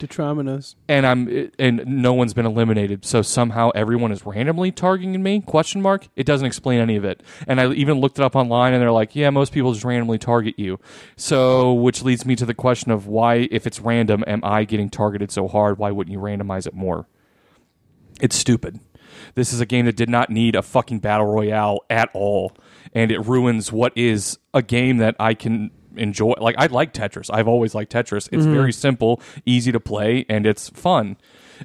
Detrominus. and I'm and no one's been eliminated. So somehow everyone is randomly targeting me? Question mark. It doesn't explain any of it. And I even looked it up online, and they're like, "Yeah, most people just randomly target you." So, which leads me to the question of why, if it's random, am I getting targeted so hard? Why wouldn't you randomize it more? It's stupid. This is a game that did not need a fucking battle royale at all, and it ruins what is a game that I can enjoy. Like I like Tetris. I've always liked Tetris. It's mm-hmm. very simple, easy to play, and it's fun.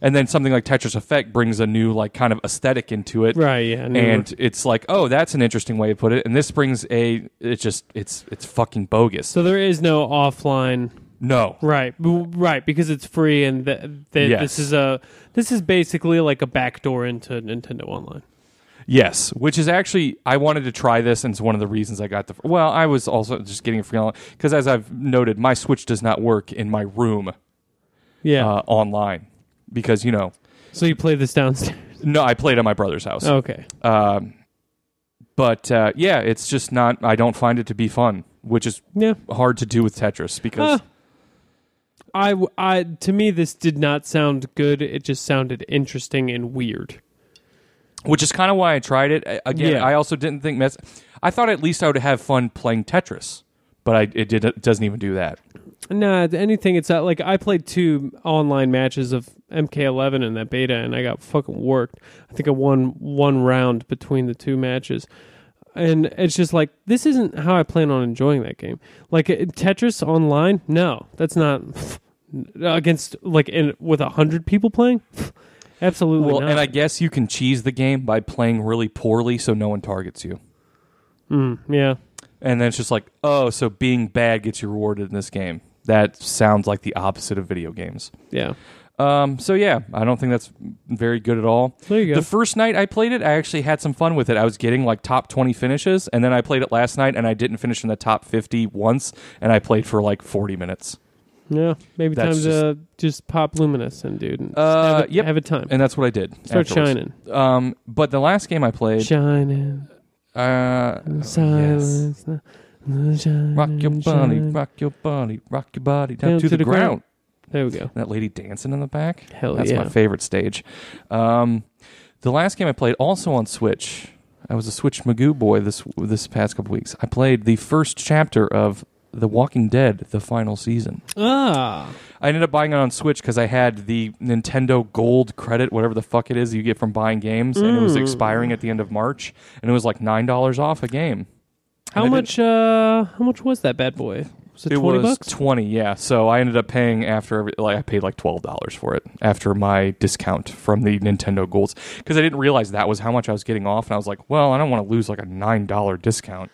And then something like Tetris Effect brings a new like kind of aesthetic into it, right, yeah. newer. and it's like, oh, that's an interesting way to put it. And this brings a, it's just, it's, it's fucking bogus. so there is no offline no, Right, right, because it's free, and th- th- Yes. this is a this is basically like a backdoor into Nintendo Online. Yes, which is actually I wanted to try this, and it's one of the reasons I got the. Well, I was also just getting a free online because, as I've noted, my Switch does not work in my room Yeah. uh, online because you know. so you play this downstairs? No, I played at my brother's house. Okay. Um, but uh, yeah, it's just not. I don't find it to be fun, which is Yeah. hard to do with Tetris because Uh, I to me this did not sound good. It just sounded interesting and weird. Which is kind of why I tried it. Again, Yeah. I also didn't think mess. I thought at least I would have fun playing Tetris, but I it did it doesn't even do that. Nah, anything. It's not like I played two online matches of MK11 in that beta, and I got fucking worked. I think I won one round between the two matches, and it's just like this isn't how I plan on enjoying that game. Like Tetris online, no, that's not against like in with a hundred people playing. Absolutely Well, not. and I guess you can cheese the game by playing really poorly so no one targets you. Mm, yeah, And then it's just like, oh, so being bad gets you rewarded in this game. That sounds like the opposite of video games. yeah. Um, so yeah, I don't think that's very good at all. There you go. The first night I played it, I actually had some fun with it. I was getting like top 20 finishes, and then I played it last night and I didn't finish in the top 50 once, and I played for like 40 minutes. Yeah, maybe That's time to just pop Lumines in, dude. and Uh, have, a, yep. have a time. And that's what I did. Start afterwards. shining, Um, but the last game I played, shining. uh, yes. Silence. Shining, Rock your body, shining. rock your body, rock your body down, to, the, ground. There we go. That lady dancing in the back. Hell That's yeah. my favorite stage. Um, the last game I played, also on Switch, I was a Switch Magoo boy this this past couple weeks. I played the first chapter of The Walking Dead, the final season. Ah, I ended up buying it on Switch because I had the Nintendo Gold credit, whatever the fuck it is you get from buying games, and it was Mm. expiring at the end of March, and it was like nine dollars off a game. how And I much? Uh, how much was that bad boy? Was it, It twenty was bucks? twenty, yeah. So I ended up paying after every, like I paid like twelve dollars for it after my discount from the Nintendo Golds because I didn't realize that was how much I was getting off, and I was like, well, I don't want to lose like a nine dollar discount.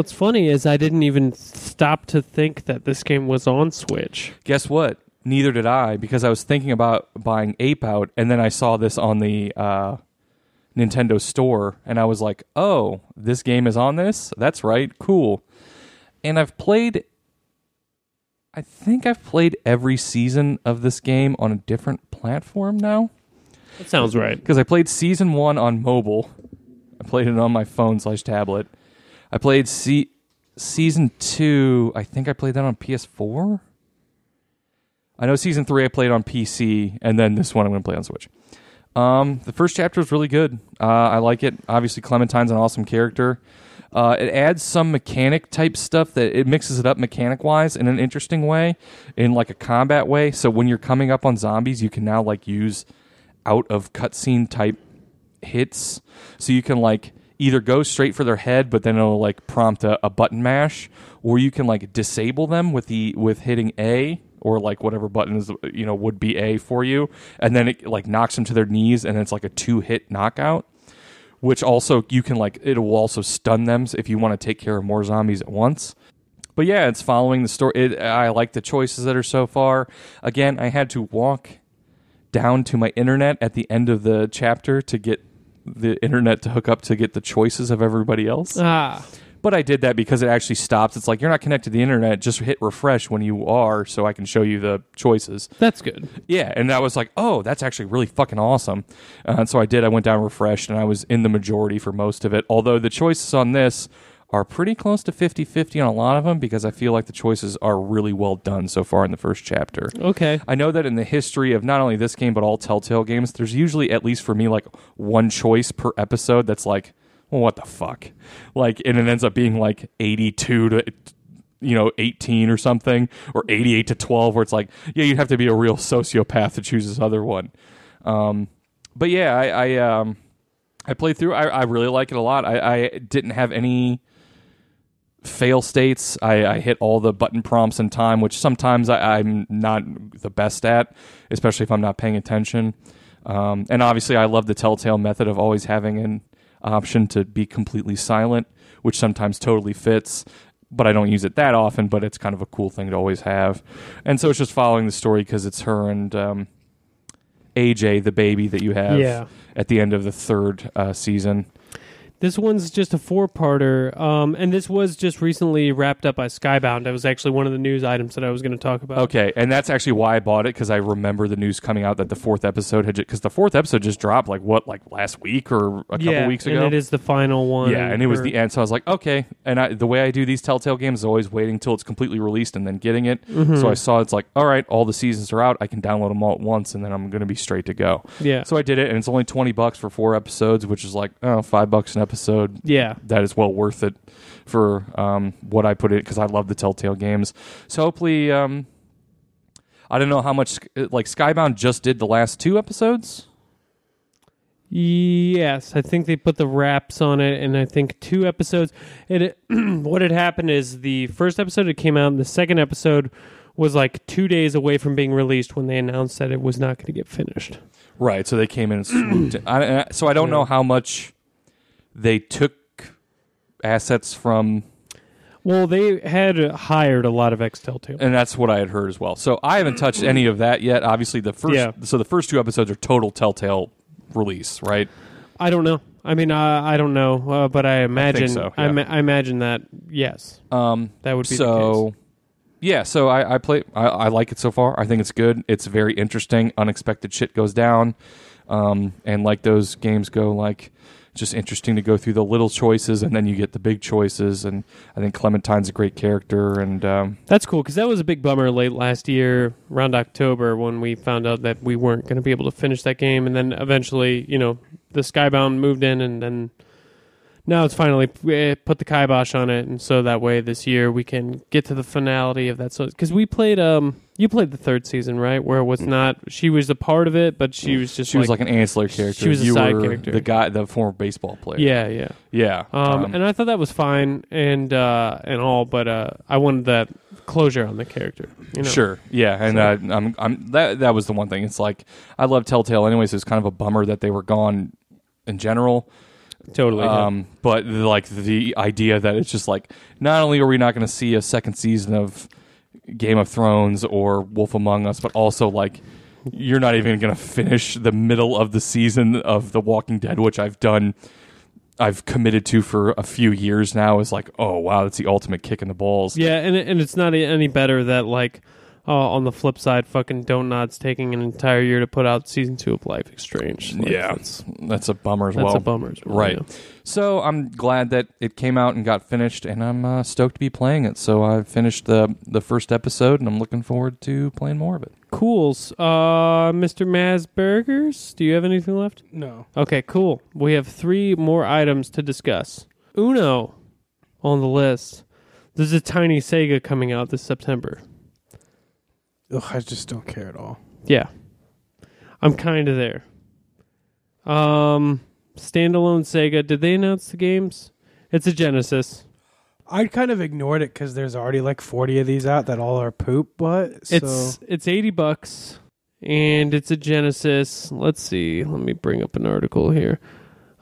What's funny is I didn't even stop to think that this game was on Switch. Guess what? Neither did I because I was thinking about buying Ape Out, and then I saw this on the uh, Nintendo Store, and I was like, oh, this game is on this. That's right, cool. And I've played. I think I've played every season of this game on a different platform now. That sounds right. because I played season one on mobile. I played it on my phone slash tablet. I played se- season two. I think I played that on PS4. I know season three I played on PC, and then this one I'm going to play on Switch. Um, the first chapter is really good. Uh, I like it. Obviously, Clementine's an awesome character. Uh, it adds some mechanic type stuff that it mixes it up mechanic wise in an interesting way, in like a combat way. So when you're coming up on zombies, you can now like use out of cutscene type hits. So you can like either go straight for their head, but then it'll like prompt a, a button mash, or you can like disable them with the with hitting A or like whatever button is you know would be A for you, and then it like knocks them to their knees, and it's like a two hit knockout. Which also you can like it will also stun them if you want to take care of more zombies at once. But yeah, it's following the story. It, I like the choices that are so far. Again, I had to walk down to my internet at the end of the chapter to get the internet to hook up to get the choices of everybody else. Ah, But I did that because it actually stops. It's like you're not connected to the internet. Just hit refresh when you are, so I can show you the choices. that's good. Yeah, and I was like, oh, that's actually really fucking awesome. Uh, and so I did. I went down refreshed, and I was in the majority for most of it. Although the choices on this are pretty close to 50 50 on a lot of them because I feel like the choices are really well done so far in the first chapter. Okay. I know that in the history of not only this game but all Telltale games, there's usually at least for me like one choice per episode that's like, well, what the fuck, like, and it ends up being like 82 to you know 18 or something or 88 to 12 where it's like yeah you'd have to be a real sociopath to choose this other one um but yeah i i um i played through i, I really like it a lot i i didn't have any fail states I, I hit all the button prompts in time which sometimes I, i'm not the best at especially if i'm not paying attention um, and obviously i love the telltale method of always having an option to be completely silent which sometimes totally fits but I don't use it that often. But it's kind of a cool thing to always have, and so it's just following the story because it's her and um, AJ, the baby that you have Yeah. at the end of the third uh, season. This one's just a four-parter, um, and this was just recently wrapped up by Skybound. That was actually one of the news items that I was going to talk about. Okay, and that's actually why I bought it because I remember the news coming out that the fourth episode had because the fourth episode just dropped like what like last week or a couple weeks ago. yeah, and it is the final one. Yeah, and it was for- the end. So I was like, okay. And I, the way I do these Telltale games is always waiting till it's completely released and then getting it. Mm-hmm. So I saw it's like, all right, all the seasons are out. I can download them all at once, and then I'm going to be straight to go. Yeah. So I did it, and it's only twenty bucks for four episodes, which is like oh, five bucks an episode. Yeah. That is well worth it for um, what I put in because I love the Telltale games. So hopefully, um, I don't know how much like Skybound just did the last two episodes. Yes, I think they put the wraps on it, and I think two episodes. It what had happened is the first episode it came out, and the second episode was like two days away from being released when they announced that it was not going to get finished. Right. So they came in and swooped. I- so I don't Yeah. know how much they took assets from, Well, they had hired a lot of ex Telltale. and that's what I had heard as well. So I haven't touched any of that yet. Obviously, the first. Yeah. So the first two episodes are total Telltale release, right? I don't know. I mean, uh, I don't know, uh, but I imagine. so, I, ma- I imagine that yes, Um. that would be the so. Yeah, so I, I play. I, I like it so far. I think it's good. It's very interesting. Unexpected shit goes down, um, and like those games go, like just interesting to go through the little choices, and then you get the big choices. And I think Clementine's a great character, and um. That's cool because that was a big bummer late last year, around October, when we found out that we weren't going to be able to finish that game, and then eventually, you know, the Skybound moved in, and then now it's finally eh, put the kibosh on it, and so that way this year we can get to the finality of that. So because we played, um, you played the third season, right? Where it was not she was a part of it, but she was just she was like an ancillary character. she was a side were character. The guy, the former baseball player. yeah, yeah. yeah. Um, and I thought that was fine and uh, and all, but uh, I wanted that closure on the character. You know? Sure, yeah, and So- uh, I'm, I'm that that was the one thing. It's like I love Telltale, anyways. It's kind of a bummer that they were gone in general. Totally. yeah. Um, but like the idea that it's just like not only are we not going to see a second season of Game of Thrones or Wolf Among Us, but also like you're not even going to finish the middle of the season of The Walking Dead, which I've done. I've committed to for a few years now. Is like, oh wow, that's the ultimate kick in the balls. Yeah, and and it's not any better that like uh, on the flip side, fucking Don't Nod's taking an entire year to put out season two of Life is Strange. Like, yeah, that's, that's a bummer as that's well. a bummer. As well, Right. yeah. So I'm glad that it came out and got finished, and I'm uh, stoked to be playing it. So I finished the the first episode, and I'm looking forward to playing more of it. Cools. Uh, Mr. Masburgers, do you have anything left? No. Okay, cool. We have three more items to discuss. Uno on the list. There's a tiny Sega coming out this September. Ugh, I just don't care at all. Yeah. I'm kind of there. Um standalone Sega. Did they announce the games? It's a Genesis. I kind of ignored it because there's already like 40 of these out that all are poop. But so It's it's eighty bucks, and it's a Genesis. Let's see. Let me bring up an article here.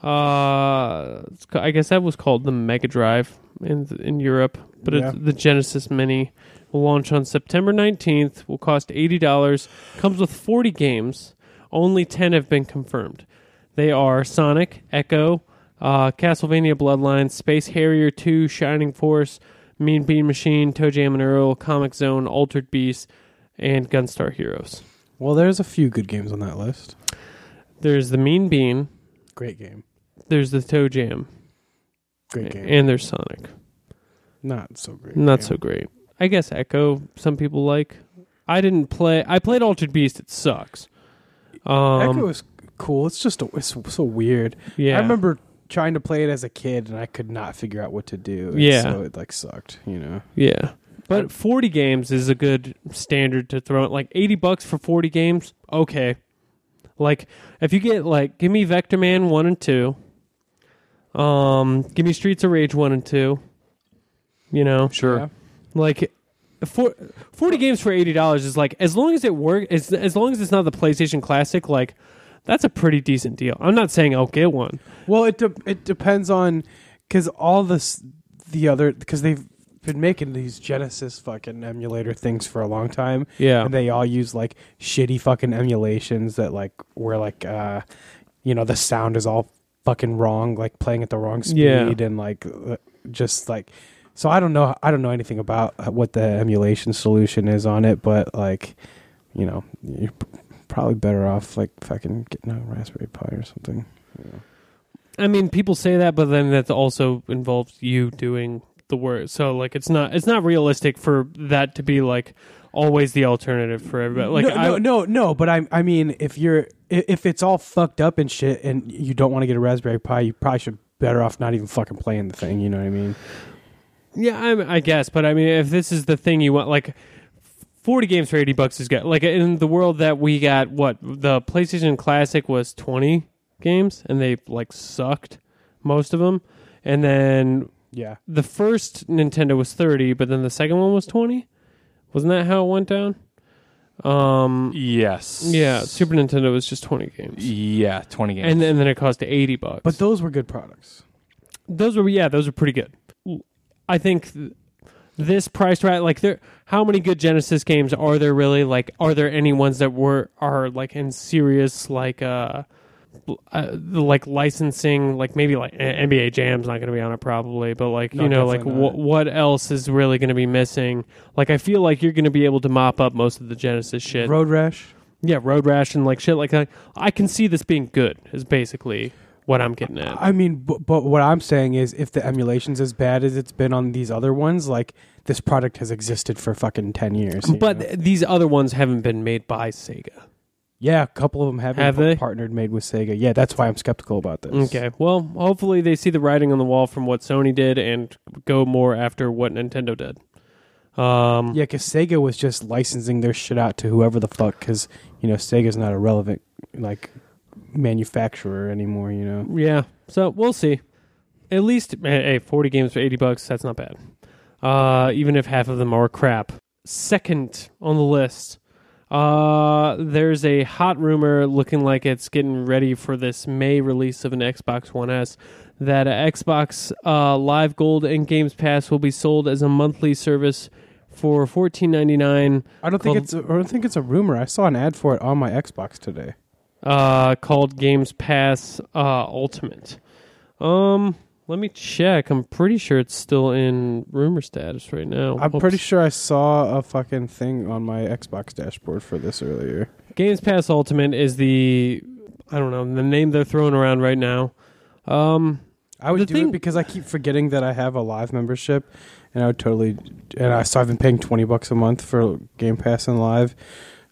Uh, I guess that was called the Mega Drive in in Europe, but Yeah. it's the Genesis Mini will launch on September nineteenth. Will cost eighty dollars. Comes with forty games. Only ten have been confirmed. They are Sonic, Ecco, uh, Castlevania Bloodlines, Space Harrier 2, Shining Force, Mean Bean Machine, ToeJam and Earl, Comix Zone, Altered Beast, and Gunstar Heroes. well, there's a few good games on that list. There's the Mean Bean, Great game. there's the ToeJam, Great game. and there's Sonic. Not so great. Not game. so great. I guess Ecco, some people like. I didn't play. I played Altered Beast. It sucks. Um, Ecco is cool. It's just a, it's so weird. yeah. I remember trying to play it as a kid and I could not figure out what to do. and Yeah. so it like sucked. You know. Yeah. But 40 games is a good standard to throw. Like 80 bucks for 40 games, okay. Like if you get like give me Vectorman 1 and 2. Um give me Streets of Rage 1 and 2. You know, Sure. Yeah. Like for, 40 games for $80 is like as long as it works as, as long as it's not the PlayStation Classic like that's a pretty decent deal. I'm not saying I'll get one. Well, it de- it depends on because all this the other because they've been making these Genesis fucking emulator things for a long time. Yeah. and they all use like shitty fucking emulations that like where like uh you know the sound is all fucking wrong like playing at the wrong speed Yeah. and like uh, just like so i don't know i don't know anything about uh, what the emulation solution is on it but like you know you're probably better off like fucking getting a raspberry pi or something I mean, people say that, but then that also involves you doing the work. So, like, it's not it's not realistic for that to be like always the alternative for everybody. Like, no, I, no, no, no. But I, I mean, if you're, if it's all fucked up and shit, and you don't want to get a Raspberry Pi, you probably should better off not even fucking playing the thing. You know what I mean? Yeah, I, I guess. But I mean, if this is the thing you want, like. 40 games for 80 bucks is good. Like in the world that we got, what the PlayStation Classic was 20 games, and they like sucked most of them. And then Yeah. the first Nintendo was 30, but then the second one was 20. Wasn't that how it went down? Um, Yes. yeah, Super Nintendo was just 20 games. Yeah, 20 games. And then, and then it cost 80 bucks. But those were good products. those were yeah, those were pretty good. I think th- this price right like there how many good Genesis games are there really? Like are there any ones that were are like in serious like uh uh, like licensing, like maybe like NBA Jam's not going to be on it probably, but like No, you know, like what what else is really going to be missing? Like I feel like you're going to be able to mop up most of the Genesis shit. Road Rash. yeah, Road Rash and like shit like that. I can see this being good. Is basically what I'm getting at. I mean, but, but what I'm saying is, if the emulation's as bad as it's been on these other ones, like this product has existed for fucking ten years. But know? these other ones haven't been made by Sega. yeah, a couple of them have, been Have par- they? partnered made with Sega. Yeah, that's why I'm skeptical about this. Okay. Well, hopefully they see the writing on the wall from what Sony did and go more after what Nintendo did. Um, Yeah, because Sega was just licensing their shit out to whoever the fuck. Because you know Sega's not a relevant like manufacturer anymore. You know. yeah. So we'll see. At least, eh, hey, 40 games for 80 bucks, that's not bad. Uh, even if half of them are crap. Second on the list, uh, there's a hot rumor looking like it's getting ready for this May release of an Xbox One S that Xbox uh, Live Gold and Games Pass will be sold as a monthly service for $14.99 I don't think it's. A, I don't think it's a rumor. I saw an ad for it on my Xbox today. Uh, called Games Pass uh, Ultimate. Um, let me check. I'm pretty sure it's still in rumor status right now. I'm Oops. pretty sure I saw a fucking thing on my Xbox dashboard for this earlier. Games Pass Ultimate is the I don't know the name they're throwing around right now. Um, I would do thing- it because I keep forgetting that I have a live membership, and I would totally. And I so I've been paying twenty bucks a month for Game Pass and Live,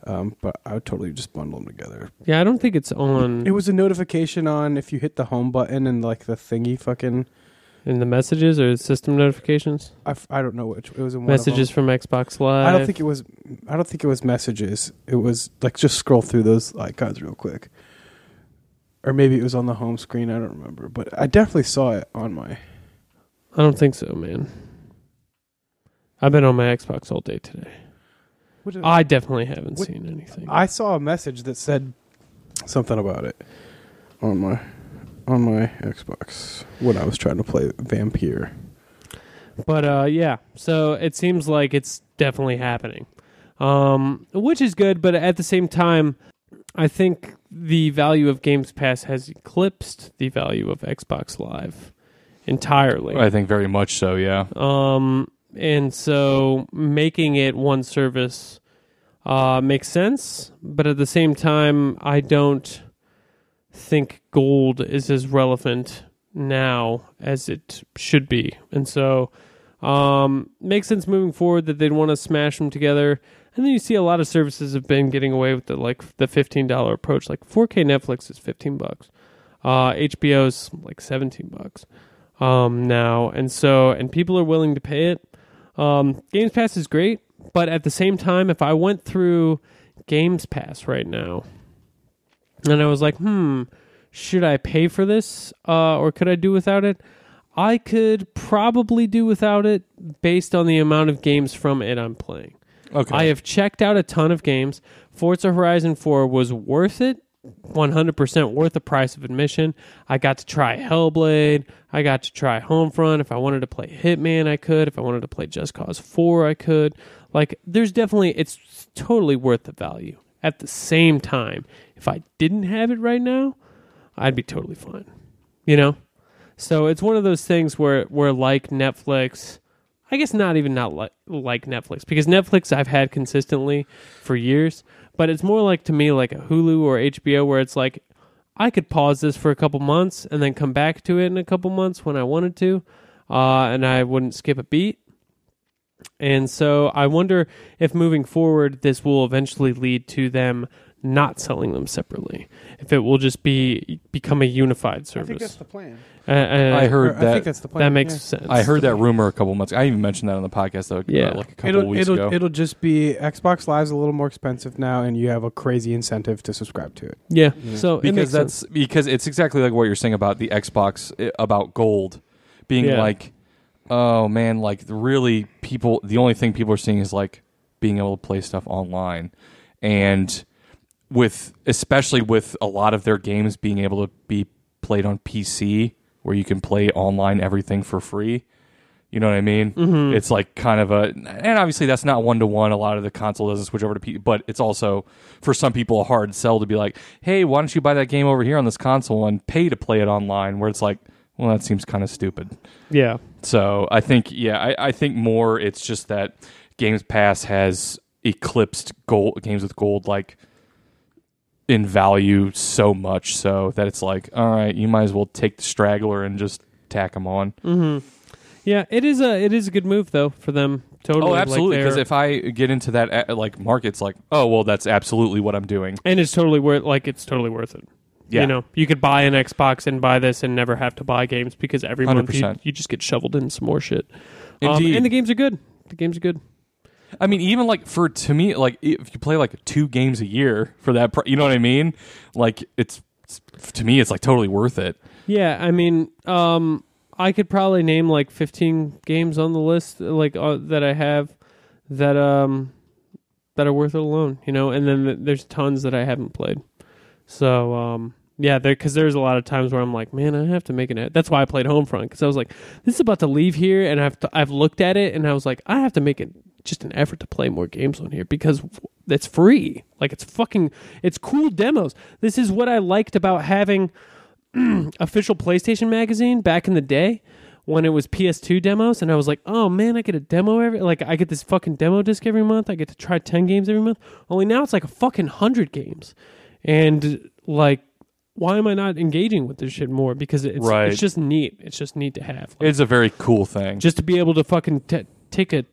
um, but I would totally just bundle them together. yeah, I don't think it's on It was a notification on if you hit the home button and like the thingy fucking. in the messages or system notifications. I, f- I don't know which it was in one Messages from Xbox. Live. I don't think it was. I don't think it was messages. It was like just scroll through those icons real quick. or maybe it was on the home screen. I don't remember, but I definitely saw it on my. I don't think so, man. I've been on my Xbox all day today. What I definitely haven't What- seen anything. I saw a message that said something about it on my on my Xbox when I was trying to play Vampire. But uh, yeah, so it seems like it's definitely happening, um, which is good. But at the same time, I think the value of Games Pass has eclipsed the value of Xbox Live entirely. I think very much so. Yeah. Um, and so making it one service uh, makes sense, but at the same time, I don't think gold is as relevant now as it should be, and so um, makes sense moving forward that they'd want to smash them together. And then you see a lot of services have been getting away with the like the fifteen dollar approach. Like 4K Netflix is fifteen bucks, uh, HBO's like seventeen bucks um, now, and so and people are willing to pay it. Um, Games Pass is great, but at the same time, if I went through Games Pass right now, and I was like, hmm, should I pay for this, uh, or could I do without it? I could probably do without it based on the amount of games from it I'm playing. Okay. I have checked out a ton of games. Forza Horizon 4 was worth it. 100% worth the price of admission. I got to try Hellblade. I got to try Homefront. If I wanted to play Hitman, I could. If I wanted to play Just Cause 4, I could. Like, there's definitely, it's totally worth the value. At the same time, if I didn't have it right now, I'd be totally fine. You know? So it's one of those things where, where like Netflix, I guess not even not like like Netflix because Netflix I've had consistently for years, but it's more like to me like a Hulu or HBO where it's like I could pause this for a couple months and then come back to it in a couple months when I wanted to, uh, and I wouldn't skip a beat. And so I wonder if moving forward this will eventually lead to them not selling them separately. If it will just be become a unified service. I think that's the plan. Uh, uh, I heard I that. think that's the plan. that makes yeah. sense. I heard that rumor a couple months. I even mentioned that on the podcast though. Yeah. like a couple It'll weeks it'll ago. it'll just be Xbox Live's a little more expensive now, and you have a crazy incentive to subscribe to it. Yeah. Yeah. So it because makes that's sense. because it's exactly like what you're saying about the Xbox about gold being Yeah. like oh man like really people the only thing people are seeing is like being able to play stuff online and with especially with a lot of their games being able to be played on PC where you can play online everything for free you know what I mean? Mhm. It's like kind of a, and obviously that's not one to one. A lot of the console doesn't switch over to P, but it's also for some people a hard sell to be like, hey, why don't you buy that game over here on this console and pay to play it online? Where it's like, well, that seems kind of stupid. Yeah. So I think, yeah, I, I think more it's just that Games Pass has eclipsed gold games with gold like in value so much so that it's like, all right, you might as well take the straggler and just tack them on. Mm-hmm. Yeah, it is a it is a good move though for them. Totally. Oh, absolutely. Because they're- if I get into that uh, like market, it's like, oh well, that's absolutely what I'm doing. and it's totally worth like it's totally worth it. Yeah. You know, you could buy an Xbox and buy this and never have to buy games because every month you, 100%. you just get shoveled in some more shit. Um, Indeed. and the games are good. The games are good. I mean, even like for to me, like if you play like two games a year for that, pr- you know what I mean? Like it's, it's to me, it's like totally worth it. Yeah, I mean, um, I could probably name like 15 games on the list like uh, that I have that um that are worth it alone, you know, and then th- there's tons that I haven't played. So, um yeah, there because there's a lot of times where I'm like, man, I have to make an. e-" That's why I played Homefront because I was like, this is about to leave here, and I've t- I've looked at it, and I was like, I have to make it just an effort to play more games on here because it's free. Like it's fucking, it's cool demos. This is what I liked about having official PlayStation magazine back in the day when it was PS2 demos, and I was like, oh man, I get a demo every like I get this fucking demo disc every month. I get to try ten games every month. Only now it's like a fucking hundred games, and like. Why am I not engaging with this shit more? Because it's Right. it's just neat. It's just neat to have. Like, It's a very cool thing. just to be able to fucking t- take a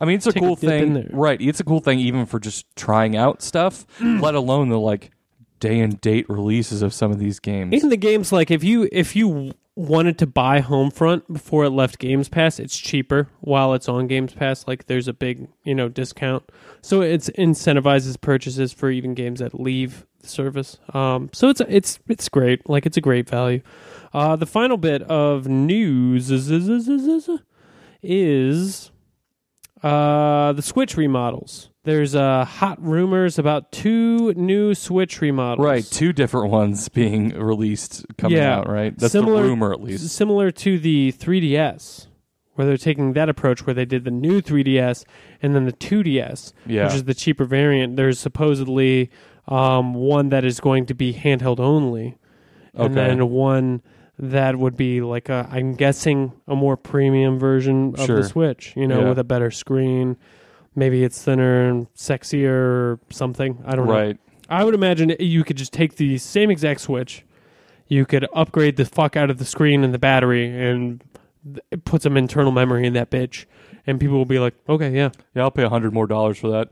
I mean, it's a take cool dip in thing, right? It's a cool thing even for just trying out stuff, let alone the like day and date releases of some of these games. in the games like if you if you wanted to buy Homefront before it left Games Pass, it's cheaper while it's on Games Pass. Like there's a big, you know, discount. So it's incentivizes purchases for even games that leave the service. Um, so it's it's it's great. Like it's a great value. Uh, the final bit of news is is, is, is, is, is uh, the Switch remodels. There's uh, hot rumors about two new Switch remodels. Right, two different ones being released coming Yeah. out. Right, that's Similar- the rumor at least. similar to the 3DS, where they're taking that approach, where they did the new 3DS and then the 2DS, Yeah, which is the cheaper variant. There's supposedly um, one that is going to be handheld only, and Okay. then one that would be like a, I'm guessing a more premium version of Sure. the Switch. You know, Yeah. with a better screen. Maybe it's thinner and sexier or something. I don't know. right. I would imagine you could just take the same exact Switch. You could upgrade the fuck out of the screen and the battery and th- put some internal memory in that bitch. And people will be like, okay, yeah. Yeah, I'll pay a hundred more dollars for that.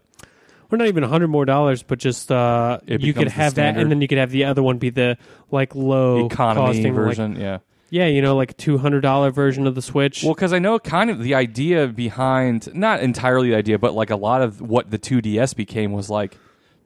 Or not even a hundred more dollars, but just uh, It you could becomes the have that, standard. and then you could have the other one be the like low Economy costing, like- version. yeah. yeah, you know, like two hundred dollar version of the Switch. Well, because I know kind of the idea behind, not entirely the idea, but like a lot of what the 2DS became was like,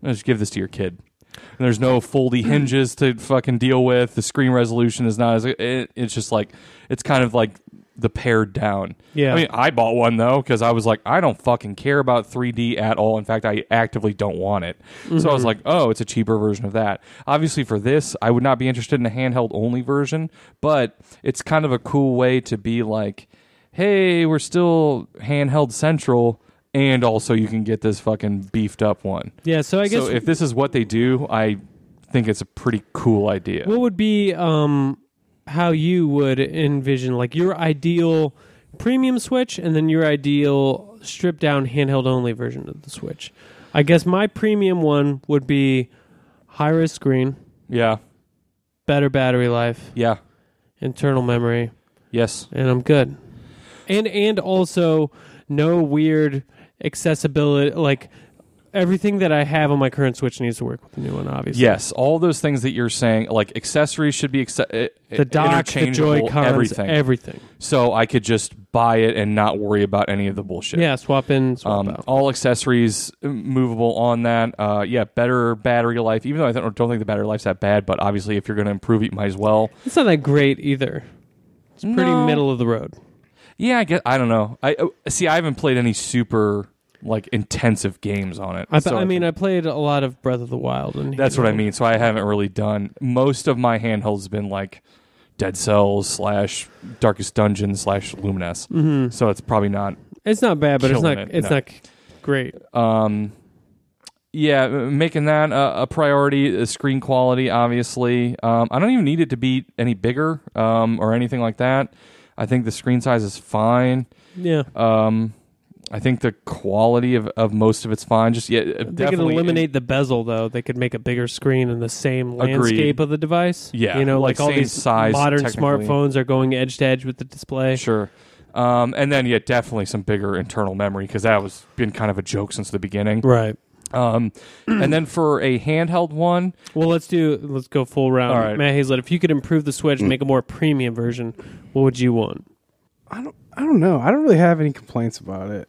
just give this to your kid. And there's no foldy hinges to fucking deal with. The screen resolution is not as. It, it's just like, it's kind of like the pared down. Yeah. I mean, I bought one though because I was like, I don't fucking care about 3D at all. In fact, I actively don't want it. So I was like, oh, it's a cheaper version of that. Obviously, for this, I would not be interested in a handheld only version, but it's kind of a cool way to be like, hey, we're still handheld central. And also, you can get this fucking beefed up one. yeah, so I guess so if this is what they do, I think it's a pretty cool idea. What would be um how you would envision like your ideal premium Switch and then your ideal stripped down handheld only version of the Switch? I guess my premium one would be high res screen, yeah, better battery life, yeah, internal memory, yes, and I'm good. And and also no weird accessibility like everything that I have on my current Switch needs to work with the new one obviously. yes. All those things that you're saying, like accessories, should be uh, The dock, the interchangeable, Joy-Cons, everything. everything. so I could just buy it and not worry about any of the bullshit. Yeah, swap in, swap Um, out. all accessories uh, movable on that. Uh, yeah, better battery life. Even though I don't, don't think the battery life's that bad, but obviously if you're going to improve it, you might as well. It's not that great either. It's pretty No. middle of the road. Yeah, I guess I don't know. I uh, see. I haven't played any super like intensive games on it. I, so I mean, can- I played a lot of Breath of the Wild, and that's what I mean. So I haven't really done. Most of my handhelds been like Dead Cells slash Darkest Dungeon slash Lumines. hmm So it's probably not. It's not bad, but it's not. it, It's no. not great. Um, yeah, making that a, a priority. The screen quality, obviously. Um, I don't even need it to be any bigger um, or anything like that. I think the screen size is fine. Yeah, Um, I think the quality of, of most of it's fine. Just yeah, they could definitely eliminate the bezel though. They could make a bigger screen in the same Agreed. landscape of the device. Yeah, you know, like like, all these size, modern smartphones are going edge to edge with the display. Sure. Um, and then yeah, definitely some bigger internal memory because that was been kind of a joke since the beginning. Right. Um, and then for a handheld one, Well, let's do. Let's go full round. All right. Matt Hazlett, if you could improve the Switch make a more premium version, what would you want? I don't. I don't know. I don't really have any complaints about it.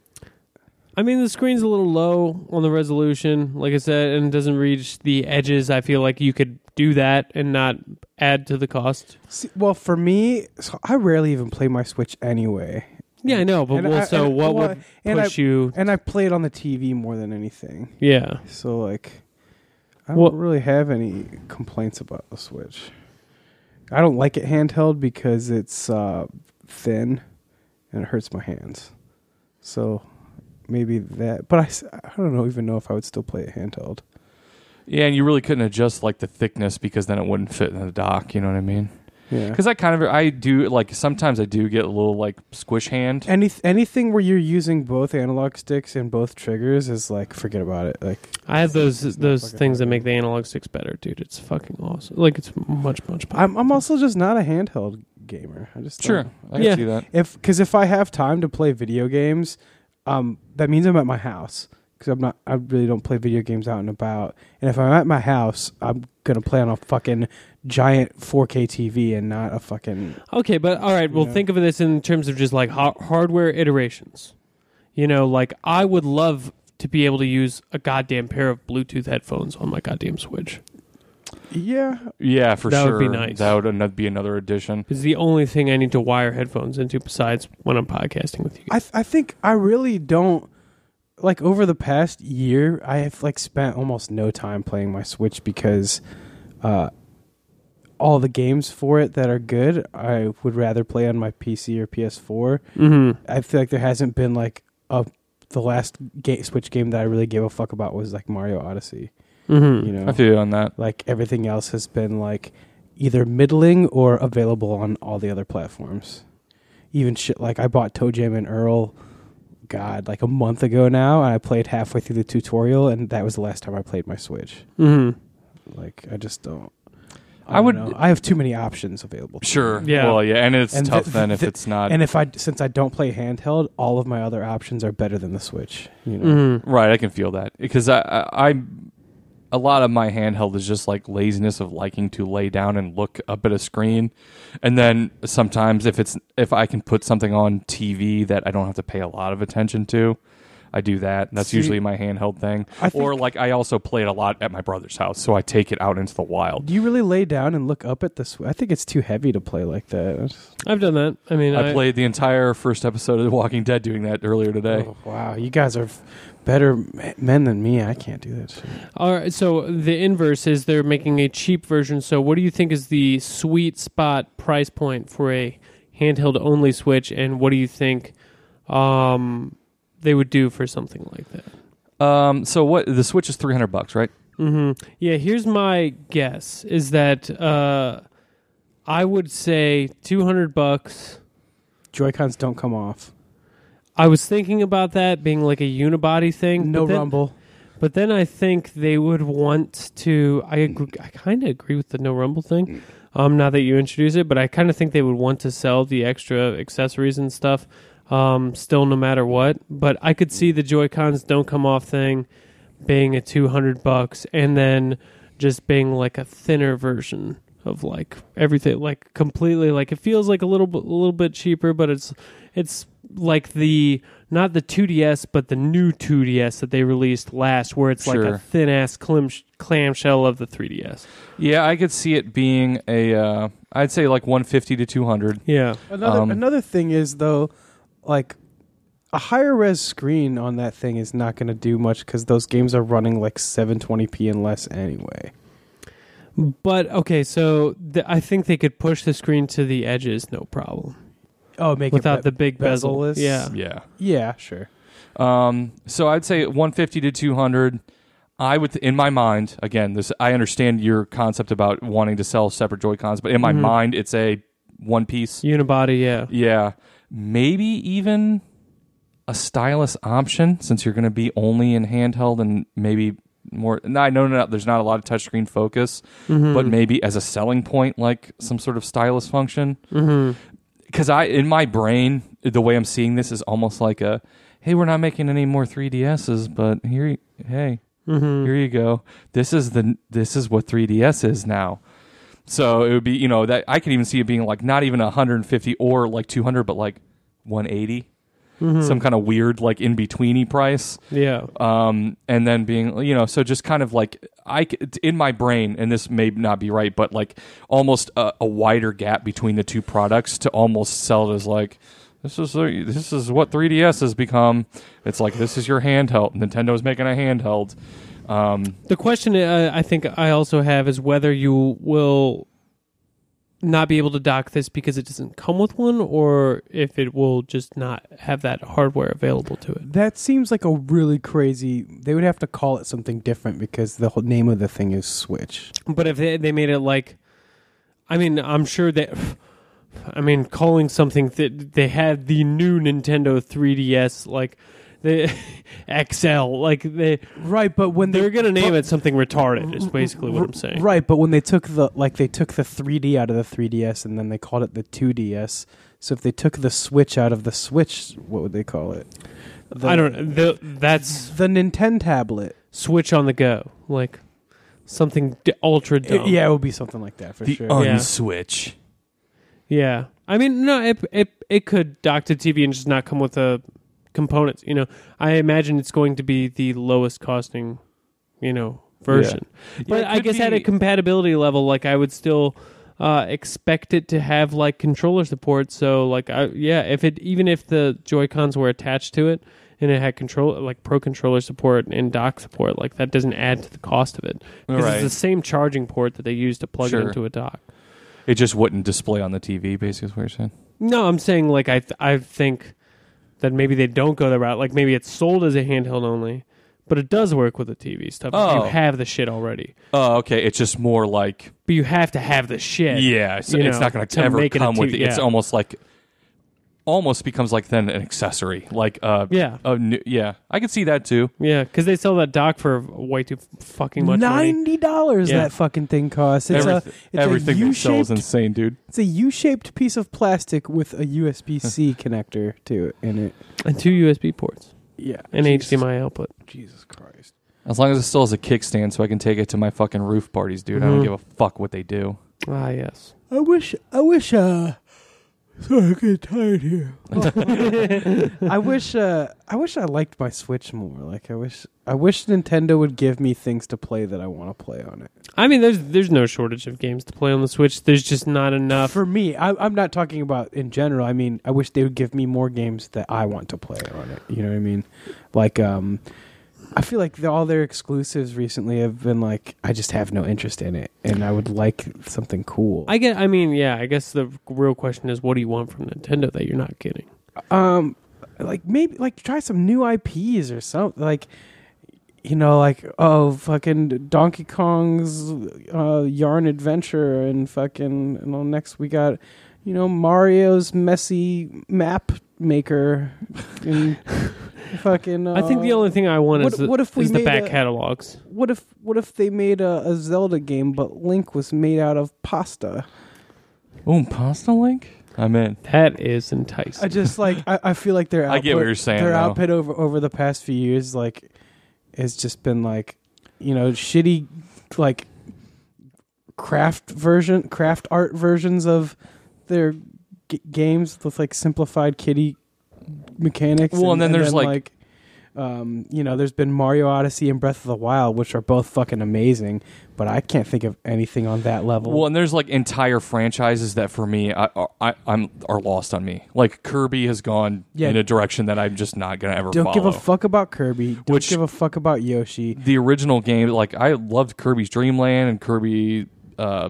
I mean, the screen's a little low on the resolution, like I said, and it doesn't reach the edges. I feel like you could do that and not add to the cost. See, well, for me, so I rarely even play my Switch anyway, Yeah, I know, but And well, I- so and- what well, would and I- push you? and I play it on the TV more than anything. Yeah, So like, I don't really have any complaints about the Switch. I don't like it handheld because it's uh, thin and it hurts my hands. So maybe that, but I, I don't know even know if I would still play it handheld. yeah, and you really couldn't adjust like the thickness because then it wouldn't fit in the dock. You know what I mean? Yeah. Because I kind of I do like sometimes I do get a little like squish hand. Any anything where you're using both analog sticks and both triggers is like forget about it. Like I have those those things that make the analog sticks better, dude. It's fucking awesome. Like it's much much better. I'm I'm also just not a handheld gamer. I just Sure, don't- I can Yeah. see that. if because if I have time to play video games, um, that means I'm at my house because I'm not. I really don't play video games out and about. And if I'm at my house, I'm gonna play on a fucking giant 4K TV and not a fucking. Okay, but all right. Well, Yeah. think of this in terms of just like ha- hardware iterations. You know, like I would love to be able to use a goddamn pair of Bluetooth headphones on my goddamn Switch. Yeah, Yeah, for That would sure. be nice. That would ano- be another addition. It's the only thing I need to wire headphones into besides when I'm podcasting with you. I th- I think I really don't like over the past year. I have like spent almost no time playing my Switch because uh, all the games for it that are good, I would rather play on my PC or PS4. mm-hmm. I feel like there hasn't been like a the last ga- Switch game that I really gave a fuck about was like Mario Odyssey. Mm-hmm. You know, I feel you on that. like everything else has been like either middling or available on all the other platforms. Even shit like I bought ToeJam and Earl, God, like a month ago now, and I played halfway through the tutorial, and that was the last time I played my Switch. Mm-hmm. Like I just don't. I don't would- know. I have too many options available. Sure. me. Yeah. Well, yeah, and it's And tough the- then if the- it's not. And if I since I don't play handheld, all of my other options are better than the Switch. You know. Mm-hmm. Right, I can feel that because I, I, I, a lot of my handheld is just like laziness of liking to lay down and look up at a screen, and then sometimes if it's if I can put something on TV that I don't have to pay a lot of attention to, I do that. That's See, usually my handheld thing. Think- or like I also play it a lot at my brother's house, so I take it out into the wild. Do you really lay down and look up at this I think it's too heavy to play like that. I've done that. I mean, I played the entire first episode of The Walking Dead doing that earlier today. Oh, wow, you guys are f- better men than me. I can't do that shit. All right, so the inverse is they're making a cheap version. So, what do you think is the sweet spot price point for a handheld only Switch, and what do you think um, they would do for something like that? Um, so what the Switch is three hundred bucks, right? hmm Yeah, here's my guess: is that uh, I would say two hundred bucks. Joy Cons don't come off. I was thinking about that being like a unibody thing. No but then, rumble. But then I think they would want to. I agree, I kind of agree with the no rumble thing. Um, now that you introduce it, but I kind of think they would want to sell the extra accessories and stuff. Um, still, no matter what. But I could see the Joy Cons don't come off thing being a two hundred bucks, and then just being like a thinner version of like everything, like completely like it feels like a little bit, a little bit cheaper, but it's it's like the not the 2DS, but the new 2DS that they released last, where it's like Sure. a thin ass clam clamshell of the 3DS. Yeah, I could see it being a. Uh, I'd say like one fifty to two hundred. Yeah, Another Um, another thing is though, like a higher res screen on that thing is not going to do much because those games are running like 720p and less anyway. but okay, so th- I think they could push the screen to the edges, no problem, Oh, make without it the big bezel. bezel-less? Yeah, Yeah. yeah, sure. Um. So I'd say one fifty to two hundred. I would, in my mind, again, this I understand your concept about wanting to sell separate Joy Cons, but in my Mhm. mind, it's a one piece. unibody. Yeah, Yeah, maybe even a stylus option since you're going to be only in handheld and maybe more. No, I know no, there's not a lot of touchscreen focus, Mhm. but maybe as a selling point, like some sort of stylus function. Because I, in my brain, the way I'm seeing this is almost like a, hey, we're not making any more 3DSs, but here, you- hey, Mhm. here you go. This is the this is what 3DS is now. So it would be, you know, that I could even see it being like not even 150 or like 200, but like 180, Mhm. some kind of weird like in betweeny price. yeah. Um, and then being, you know, so just kind of like I in my brain, and this may not be right, but like almost a, a wider gap between the two products to almost sell it as like. This is a- this is what 3DS has become. It's like this is your handheld. Nintendo's making a handheld. Um, The question uh, I think I also have is whether you will not be able to dock this because it doesn't come with one, or if it will just not have that hardware available to it. That seems like a really crazy. They would have to call it something different because the whole name of the thing is Switch. But if they, they made it like, I mean, I'm sure that. I mean, calling something that they had the new Nintendo 3DS like the XL, like they Right, but when they're gonna name but- it something retarded. Is basically what I'm saying. Right, but when they took the like they took the 3D out of the 3DS and then they called it the 2DS. So if they took the Switch out of the Switch, what would they call it? The, I don't. The, that's the Nintendo tablet. Switch on the go, like something d- ultra dumb. It- yeah, it would be something like that for the sure. Oh, yeah. unswitch. Yeah. I mean, no, it, it it could dock to TV and just not come with the components. You know, I imagine it's going to be the lowest costing, you know, version. But it I guess at a compatibility level, like I would still uh, expect it to have like controller support. So like, I, yeah, if it even if the Joy Cons were attached to it and it had control like pro controller support and dock support, like that doesn't add to the cost of it because Right. it's the same charging port that they use to plug it into a dock. It just wouldn't display on the TV. Basically, is what you're saying. No, I'm saying like I th- I think that maybe they don't go the route. Like maybe it's sold as a handheld only, but it does work with the TV stuff. Oh. You have the shit already, Oh, okay. It's just more like but you have to have the shit. yeah. So you it's know, not going to ever make it a come with. It. It's yeah. almost like almost becomes like then an accessory. Like uh, Yeah, a new, yeah. I could see that too. yeah, because they sell that dock for way too fucking much money. Ninety dollars Yeah. that fucking thing costs. It's a it's everything a they sell is U-shaped, insane, dude. it's a U-shaped piece of plastic with a USB C connector to it in it. And two USB ports Yeah, and Jesus- HDMI output. Jesus Christ. As long as it still has a kickstand, so I can take it to my fucking roof parties, dude. I don't Mhm. give a fuck what they do. Ah, yes. I wish. I wish. Uh, sorry, I get tired here. I wish. Uh, I wish I liked my Switch more. Like I wish. I wish Nintendo would give me things to play that I want to play on it. I mean, there's there's no shortage of games to play on the Switch. There's just not enough. For me, I, I'm not talking about in general. I mean, I wish they would give me more games that I want to play on it. You know what I mean? Like, um, I feel like the, all their exclusives recently have been like, I just have no interest in it, and I would like something cool. I get. I mean, yeah. I guess the real question is, what do you want from Nintendo that you're not getting? um, like maybe like try some new IPs or something. Like, you know, like oh, fucking Donkey Kong's uh, Yarn Adventure, and fucking you know, next we got you know Mario's messy map maker, and fucking. Uh, I think the only thing I want what- is the, what if we is the back a- catalogs. what if what if they made a, a Zelda game, but Link was made out of pasta? Oh, pasta link. I'm in. That is enticing. I just like I, I feel like their output, I get what you're saying, Their though. output over over the past few years, like, has just been like, you know, shitty, like, craft version, craft art versions of their g- games with like simplified kitty mechanics. Well, and then there's, like- like. Um, you know, there's been Mario Odyssey and Breath of the Wild, which are both fucking amazing, but I can't think of anything on that level. Well, and there's like entire franchises that for me, I, I, I'm are lost on me. Like Kirby has gone Yeah. in a direction that I'm just not gonna ever Don't follow. give a fuck about Kirby. Don't Which- give a fuck about Yoshi. the original game, like I loved Kirby's Dream Land and Kirby uh,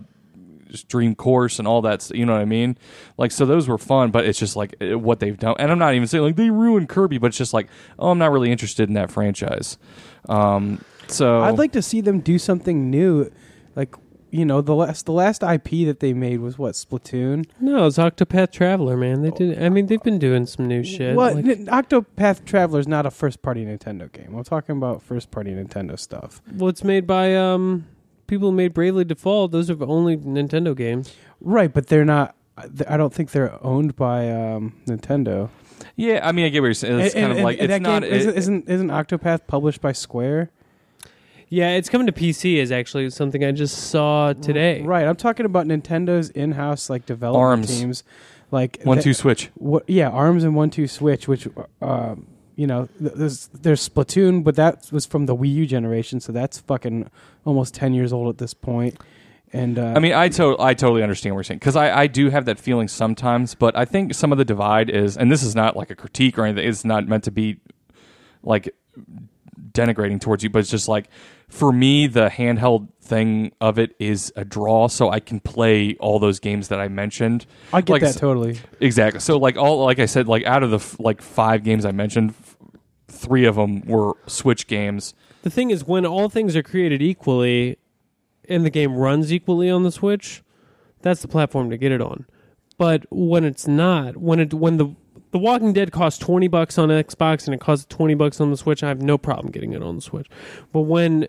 Dream Course and all that. You know what I mean? Like, so those were fun, but it's just like what they've done. And I'm not even saying like they ruined Kirby, but it's just like, oh, I'm not really interested in that franchise. Um, so I'd like to see them do something new, like you know the last the last IP that they made was what Splatoon. no, it's Octopath Traveler, man. They did. I mean, they've been doing some new shit. What like- N- Octopath Traveler is not a first party Nintendo game. I'm talking about first party Nintendo stuff. well, it's made by um people who made Bravely Default. Those are only Nintendo games. Right, but they're not. I don't think they're owned by um, Nintendo. yeah, I mean, I get what you're saying. It's And- kind of like and it's that not. game isn't, it- isn't isn't Octopath published by Square? Yeah, it's coming to PC. Is actually something I just saw today. Right, I'm talking about Nintendo's in-house like development Arms. teams, like One Two switch. what yeah arms and one two switch which um you know there's there's splatoon but that was from the wii u generation so that's fucking almost 10 years old at this point. and uh I mean, I to- I totally understand what you're saying because I, I do have that feeling sometimes, but I think some of the divide is, and this is not like a critique or anything. It's not meant to be like denigrating towards you, but it's just like for me, the handheld thing of it is a draw, so I can play all those games that I mentioned. i get like that totally Exactly. So like all like I said, like out of the f- like five games I mentioned, three of them were Switch games. The thing is, when all things are created equally, and the game runs equally on the Switch, that's the platform to get it on. But when it's not, when it when the the Walking Dead costs twenty bucks on Xbox and it costs twenty bucks on the Switch, I have no problem getting it on the Switch. But when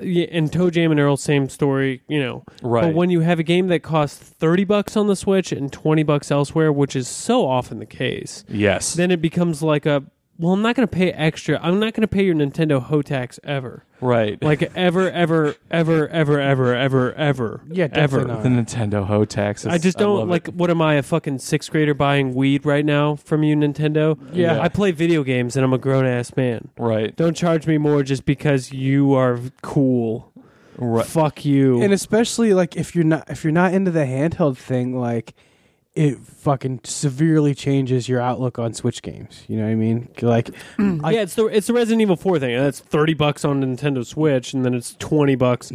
and ToeJam and Earl, same story, you know. Right. But when you have a game that costs thirty bucks on the Switch and twenty bucks elsewhere, which is so often the case, Yes. then it becomes like a well, I'm not going to pay extra. I'm not going to pay your Nintendo Ho tax ever. Right. Like ever, ever, ever, ever, ever, ever, ever. Yeah, ever. definitely the. Nintendo Ho tax. I just don't love like. It. What am I, a fucking sixth grader buying weed right now from you, Nintendo? Yeah. I play video games and I'm a grown ass man. Right. Don't charge me more just because you are cool. Right. Fuck you. and especially like if you're not if you're not into the handheld thing, like it fucking severely changes your outlook on Switch games. You know what I mean? Like, I- yeah, it's the it's the Resident Evil Four thing. and That's thirty bucks on Nintendo Switch, and then it's twenty bucks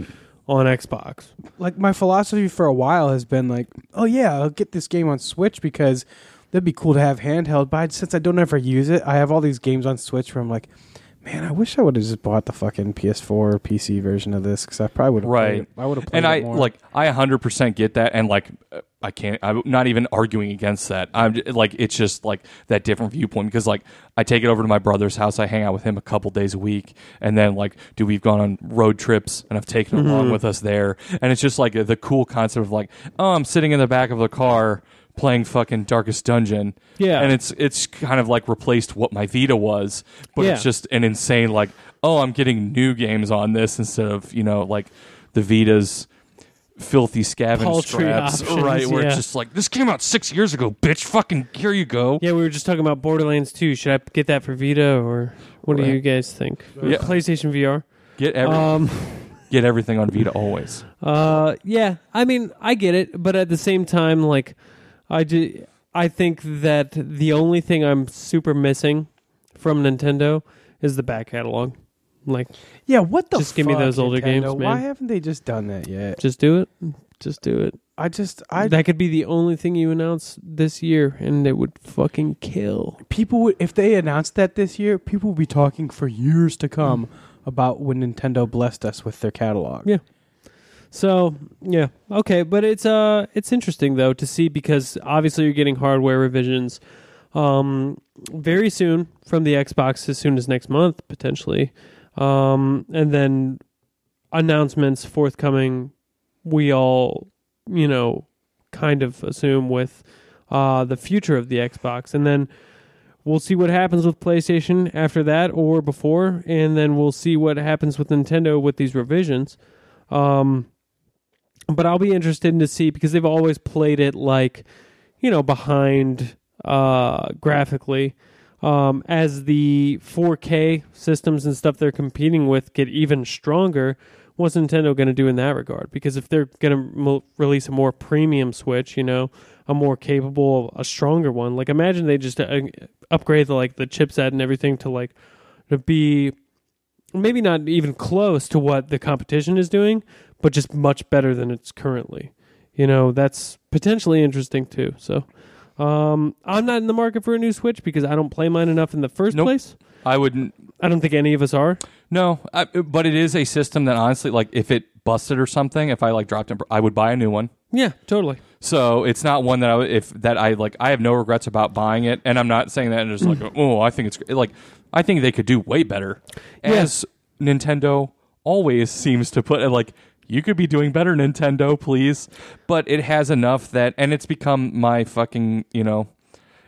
on Xbox. like my philosophy for a while has been like, oh yeah, I'll get this game on Switch because that'd be cool to have handheld. But since I don't ever use it, I have all these games on Switch where I'm like, man, I wish I would have just bought the fucking PS4 or PC version of this because I probably would have Right. Played it. I would have played and it I more. like I 100% get that and like uh, I can't I'm not even arguing against that. I'm like it's just like that different viewpoint because like I take it over to my brother's house, I hang out with him a couple days a week and then like do we've gone on road trips and I've taken it along mm-hmm. with us there and it's just like the cool concept of like oh I'm sitting in the back of the car playing fucking Darkest Dungeon. Yeah. And it's it's kind of like replaced what my Vita was, but Yeah. it's just an insane like oh I'm getting new games on this instead of, you know, like the Vita's filthy scavenge Paltry scraps, options, right? Where yeah. it's just like this came out six years ago, bitch. Fucking here you go. Yeah, we were just talking about Borderlands 2. Should I get that for Vita or what do you guys think? Yeah. PlayStation VR. Get every, Um, get everything on Vita always. uh, yeah. I mean, I get it, but at the same time, like, I do, I think that the only thing I'm super missing from Nintendo is the back catalog. Like, yeah, what the just give me fuck, those older Nintendo? games, Why haven't they just done that yet? just do it. Just do it. I just I that could be the only thing you announce this year, and it would fucking kill. people would if they announced that this year, people would be talking for years to come about when Nintendo blessed us with their catalog. Yeah. So yeah, okay, but it's uh it's interesting though to see because obviously you're getting hardware revisions um very soon from the Xbox as soon as next month potentially. Um and then announcements forthcoming we all, you know, kind of assume with uh the future of the Xbox and then we'll see what happens with PlayStation after that or before and then we'll see what happens with Nintendo with these revisions. Um but I'll be interested to see because they've always played it like, you know, behind uh, graphically. Um, as the 4K systems and stuff they're competing with get even stronger, what's Nintendo going to do in that regard? Because if they're going to mo- release a more premium Switch, you know, a more capable, a stronger one, like imagine they just uh, upgrade the like the chipset and everything to like to be maybe not even close to what the competition is doing, but just much better than it's currently. You know, that's potentially interesting too. So, um, I'm not in the market for a new Switch because I don't play mine enough in the first Nope. place. I wouldn't. I don't think any of us are. No, I, but it is a system that honestly, like, if it busted or something, if I like dropped it, I would buy a new one. Yeah, totally. So it's not one that I would- if that I like. I have no regrets about buying it, and I'm not saying that and just like oh, I think it's like I think they could do way better. As Nintendo always seems to put it like you could be doing better, Nintendo, please. But it has enough that, and it's become my fucking you know,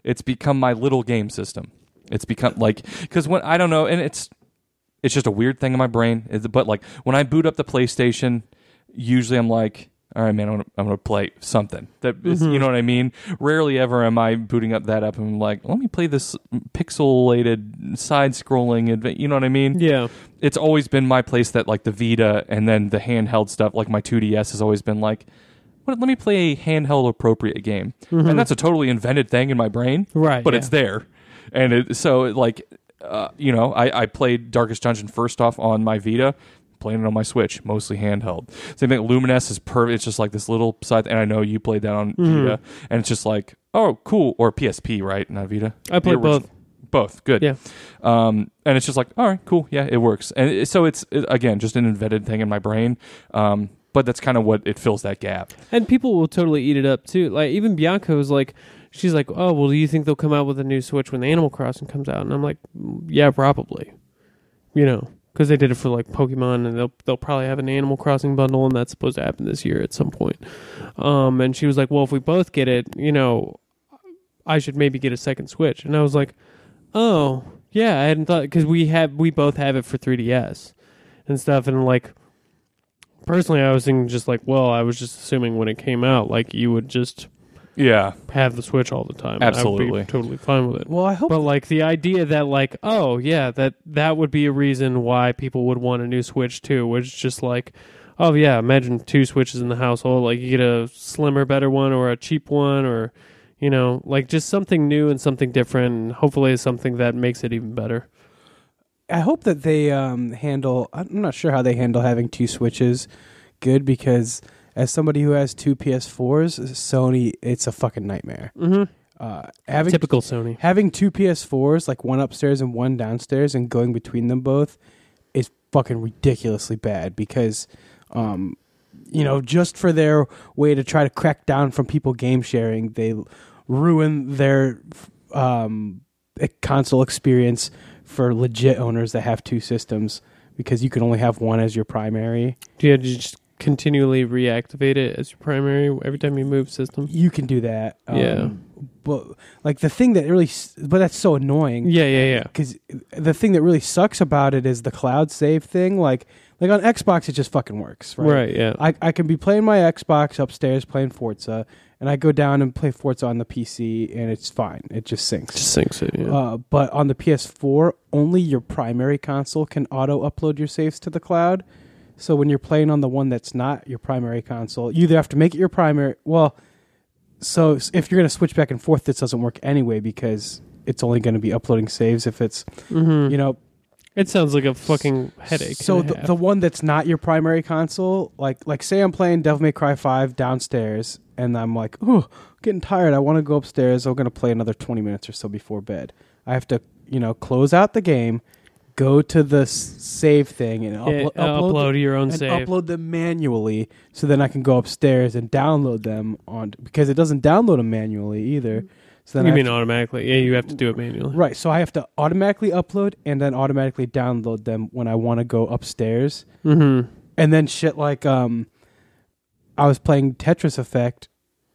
it's become my little game system. It's become like because when I don't know, and it's it's just a weird thing in my brain. But like when I boot up the PlayStation, usually I'm like, all right, man, I'm gonna, I'm gonna play something that is, you know what I mean. Rarely ever am I booting up that up and I'm like, let me play this pixelated side scrolling. Adva-, you know what I mean? Yeah, It's always been my place that like the Vita and then the handheld stuff, like my 2DS, has always been like. What, let me play a handheld appropriate game, and that's a totally invented thing in my brain, Right, But yeah. it's there, and it, so like uh, you know, I, I played Darkest Dungeon first off on my Vita, playing it on my Switch, mostly handheld. Same thing. Lumines is perfect. It's just like this little side, and I know you played that on Mm-hmm. Vita, and it's just like, oh, cool, or PSP, right? Not Vita. I played both. Both good. Yeah. Um, and it's just like, all right, cool, yeah, it works. And it, so it's it, again just an invented thing in my brain. Um, but that's kind of what it fills that gap. and people will totally eat it up too. Like even Bianca was like, she's like, oh well, do you think they'll come out with a new Switch when the Animal Crossing comes out? And I'm like, "Mm, yeah, probably. You know, because they did it for like Pokemon, and they'll they'll probably have an Animal Crossing bundle, and that's supposed to happen this year at some point. Um, and she was like, well, if we both get it, you know, I should maybe get a second Switch. And I was like, oh, Yeah, I hadn't thought because we have we both have it for 3ds and stuff, and like personally, I was thinking just like, well, I was just assuming when it came out, like you would just Yeah. have the Switch all the time. I would Absolutely. be totally fine with it. Well, I hope But like the idea that like, oh yeah, that that would be a reason why people would want a new Switch too, which is just like, oh yeah, imagine two Switches in the household, like you get a slimmer, better one or a cheap one or you know, like just something new and something different and hopefully something that makes it even better. I hope that they um, handle. I'm not sure how they handle having two switches good because as somebody who has two PS4s, Sony, it's a fucking nightmare. Mm-hmm. Uh, having Typical Sony. having two PS4s, like one upstairs and one downstairs, and going between them both is fucking ridiculously bad because, um, you know, just for their way to try to crack down from people game sharing, they ruin their um, console experience for legit owners that have two systems because you can only have one as your primary. Do you have just continually reactivate it as your primary every time you move system? You can do that. Um, Yeah. But like the thing that really, but that's so annoying. Yeah, yeah, yeah. because the thing that really sucks about it is the cloud save thing. Like, like on Xbox, it just fucking works, right? Right, yeah. I I can be playing my Xbox upstairs playing Forza, and I go down and play Forza on the PC, and it's fine. It just syncs. just syncs it. Yeah. Uh, but on the PS4, only your primary console can auto upload your saves to the cloud. So when you're playing on the one that's not your primary console, you either have to make it your primary. Well, so if you're going to switch back and forth, this doesn't work anyway because it's only going to be uploading saves if it's mm-hmm. you know It sounds like a fucking headache. so the, the one that's not your primary console, like like say I'm playing Devil May Cry Five downstairs, and I'm like, oh, getting tired. I want to go upstairs. I'm gonna play another 20 minutes or so before bed. I have to, you know, close out the game, go to the save thing, and uplo- upload, upload your own and save. upload them manually, so then I can go upstairs and download them on because it doesn't download them manually either. So then you I mean have automatically? Yeah, you have to do it manually. Right, so I have to automatically upload and then automatically download them when I want to go upstairs. Mm-hmm. And then shit like um I was playing Tetris Effect.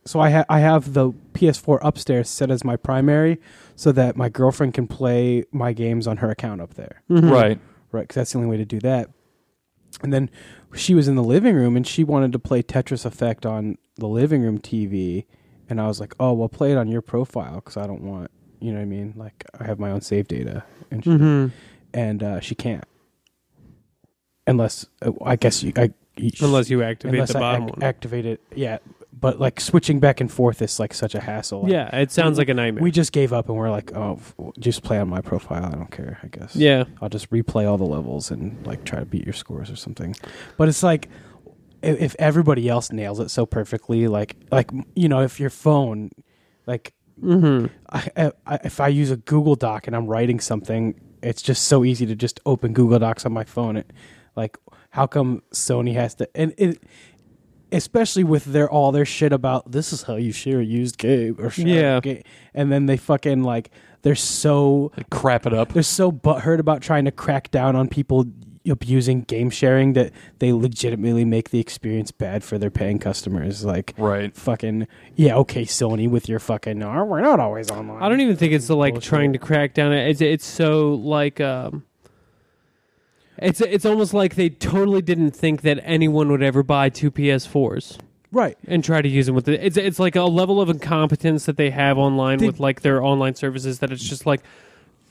So I ha- I have the PS4 upstairs set as my primary so that my girlfriend can play my games on her account up there. Mm-hmm. Right. Right, cuz that's the only way to do that. And then she was in the living room and she wanted to play Tetris Effect on the living room TV and I was like, "Oh, well play it on your profile cuz I don't want, you know what I mean? Like I have my own save data." And she, Mm-hmm. and uh, she can't unless uh, I guess you, I you, Unless you activate unless the I bottom ac- one. activate it. Yeah, but like switching back and forth is like such a hassle. Like, yeah, it sounds like a nightmare. we just gave up and we're like, oh, f- just play on my profile. I don't care. I guess. yeah, I'll just replay all the levels and like try to beat your scores or something. But it's like i- if everybody else nails it so perfectly, like like you know, if your phone, like mm-hmm. I, I, if I use a Google Doc and I'm writing something, it's just so easy to just open Google Docs on my phone. It, like, how come Sony has to? And it, especially with their all their shit about this is how you share a used game or share Yeah. game, and then they fucking like they're so Crap it up. they're so butthurt about trying to crack down on people abusing game sharing that they legitimately make the experience bad for their paying customers. Like, Right. fucking yeah, okay, Sony with your fucking oh, we're not always online. I don't even think it's the, like Bullshit. trying to crack down. It's it's so like um, it's it's almost like they totally didn't think that anyone would ever buy two PS4s right. and try to use them with it. It's it's like a level of incompetence that they have online They- with like their online services that it's just like,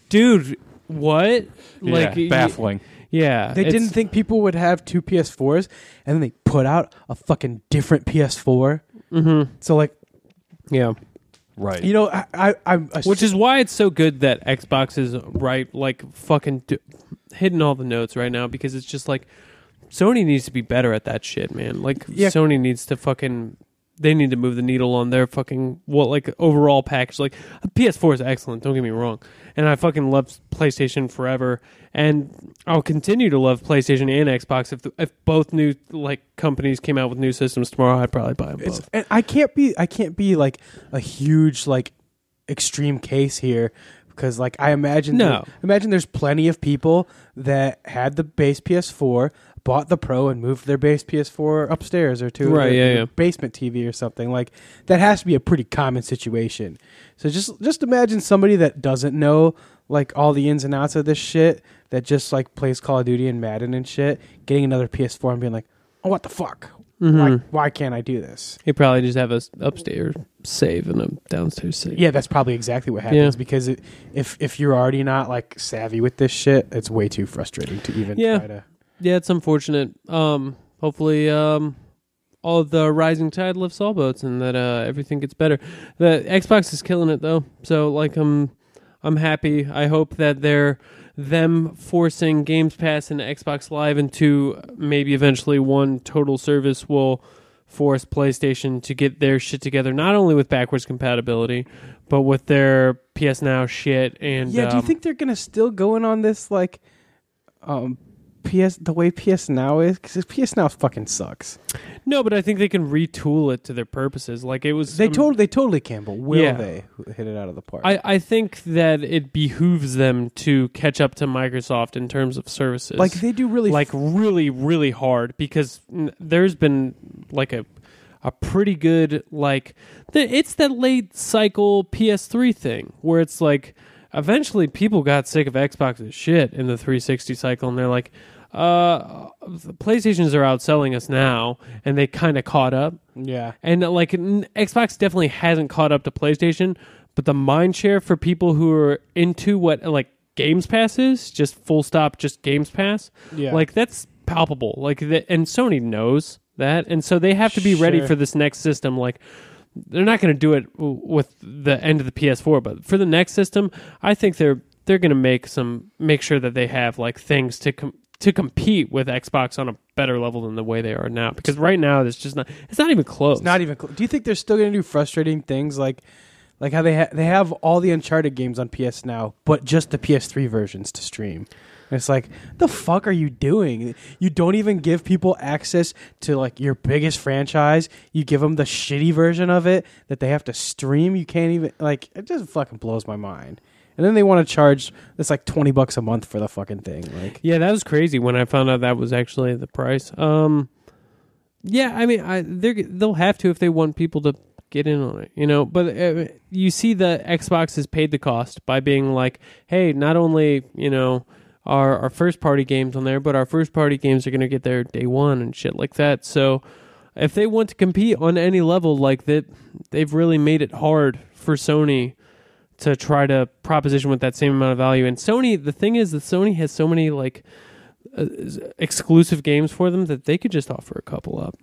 dude, what? Like yeah, y- baffling. Yeah, They didn't think people would have two PS4s, and then they put out a fucking different PS4. Mhm. So like, Yeah, Right. you know, I, I, I'm which is why it's so good that Xbox is right, like fucking d- hitting all the notes right now because it's just like Sony needs to be better at that shit, man. Like Yeah. Sony needs to fucking they need to move the needle on their fucking what like overall package. Like PS4 is excellent, don't get me wrong, and I fucking love PlayStation forever, and I'll continue to love PlayStation and Xbox if if both new like companies came out with new systems tomorrow. I'd probably buy them It's, both. and I can't be I can't be like a huge like extreme case here because like I imagine No. imagine there's plenty of people that had the base PS4 bought the Pro and moved their base PS4 upstairs or to Right, their- yeah, yeah. basement TV or something. Like that has to be a pretty common situation. So just just imagine somebody that doesn't know like all the ins and outs of this shit that just like plays Call of Duty and Madden and shit, getting another PS4 and being like, "Oh, what the fuck? Mm-hmm. Why why can't I do this?" He probably just have a upstairs save and a downstairs save. Yeah, that's probably exactly what happens Yeah. because it, if if you're already not like savvy with this shit, it's way too frustrating to even Yeah. try to. Yeah, it's unfortunate. Um, hopefully, um, all the rising tide lifts all boats, and that uh, everything gets better. The Xbox is killing it though, so like I'm, I'm happy. I hope that they're them forcing Games Pass and Xbox Live into maybe eventually one total service will force PlayStation to get their shit together, not only with backwards compatibility, but with their PS Now shit. And Yeah, do you um, think they're gonna still go in on this like, um, PS the way PS Now is? Because PS Now fucking sucks. No, but I think they can retool it to their purposes. Like it was, They um, totally they totally can, but will Yeah. they hit it out of the park? I, I think that it behooves them to catch up to Microsoft in terms of services. like they do really like really, really hard because n- there's been like a a pretty good like the, it's that late cycle PS3 thing where it's like eventually people got sick of Xbox's shit in the 360 cycle and they're like uh the PlayStations are outselling us now and they kind of caught up yeah. and like n- Xbox definitely hasn't caught up to PlayStation, but the mind share for people who are into what like Games Pass is, just full stop, just Games Pass, Yeah. like that's palpable. Like the, and Sony knows that, and so they have to be ready Sure. for this next system. Like they're not going to do it with the end of the PS4, but for the next system, I think they're they're going to make some make sure that they have like things to com- to compete with Xbox on a better level than the way they are now. Because right now, it's just not it's not even close. It's not even. Cl- do you think they're still going to do frustrating things like, like how they ha- they have all the Uncharted games on PS now, but just the PS3 versions to stream? It's like, the fuck are you doing? You don't even give people access to like your biggest franchise. You give them the shitty version of it that they have to stream. You can't even like. It just fucking blows my mind. And then they want to charge it's like twenty bucks a month for the fucking thing. Like, Yeah, that was crazy when I found out that was actually the price. Um, yeah, I mean, I they they'll have to if they want people to get in on it, you know. But uh, you see, the Xbox has paid the cost by being like, hey, not only you know our our first party games on there, but our first party games are going to get there day one and shit like that. So if they want to compete on any level like that, they've really made it hard for Sony to try to proposition with that same amount of value. And Sony, the thing is that Sony has so many like uh, exclusive games for them that they could just offer a couple up.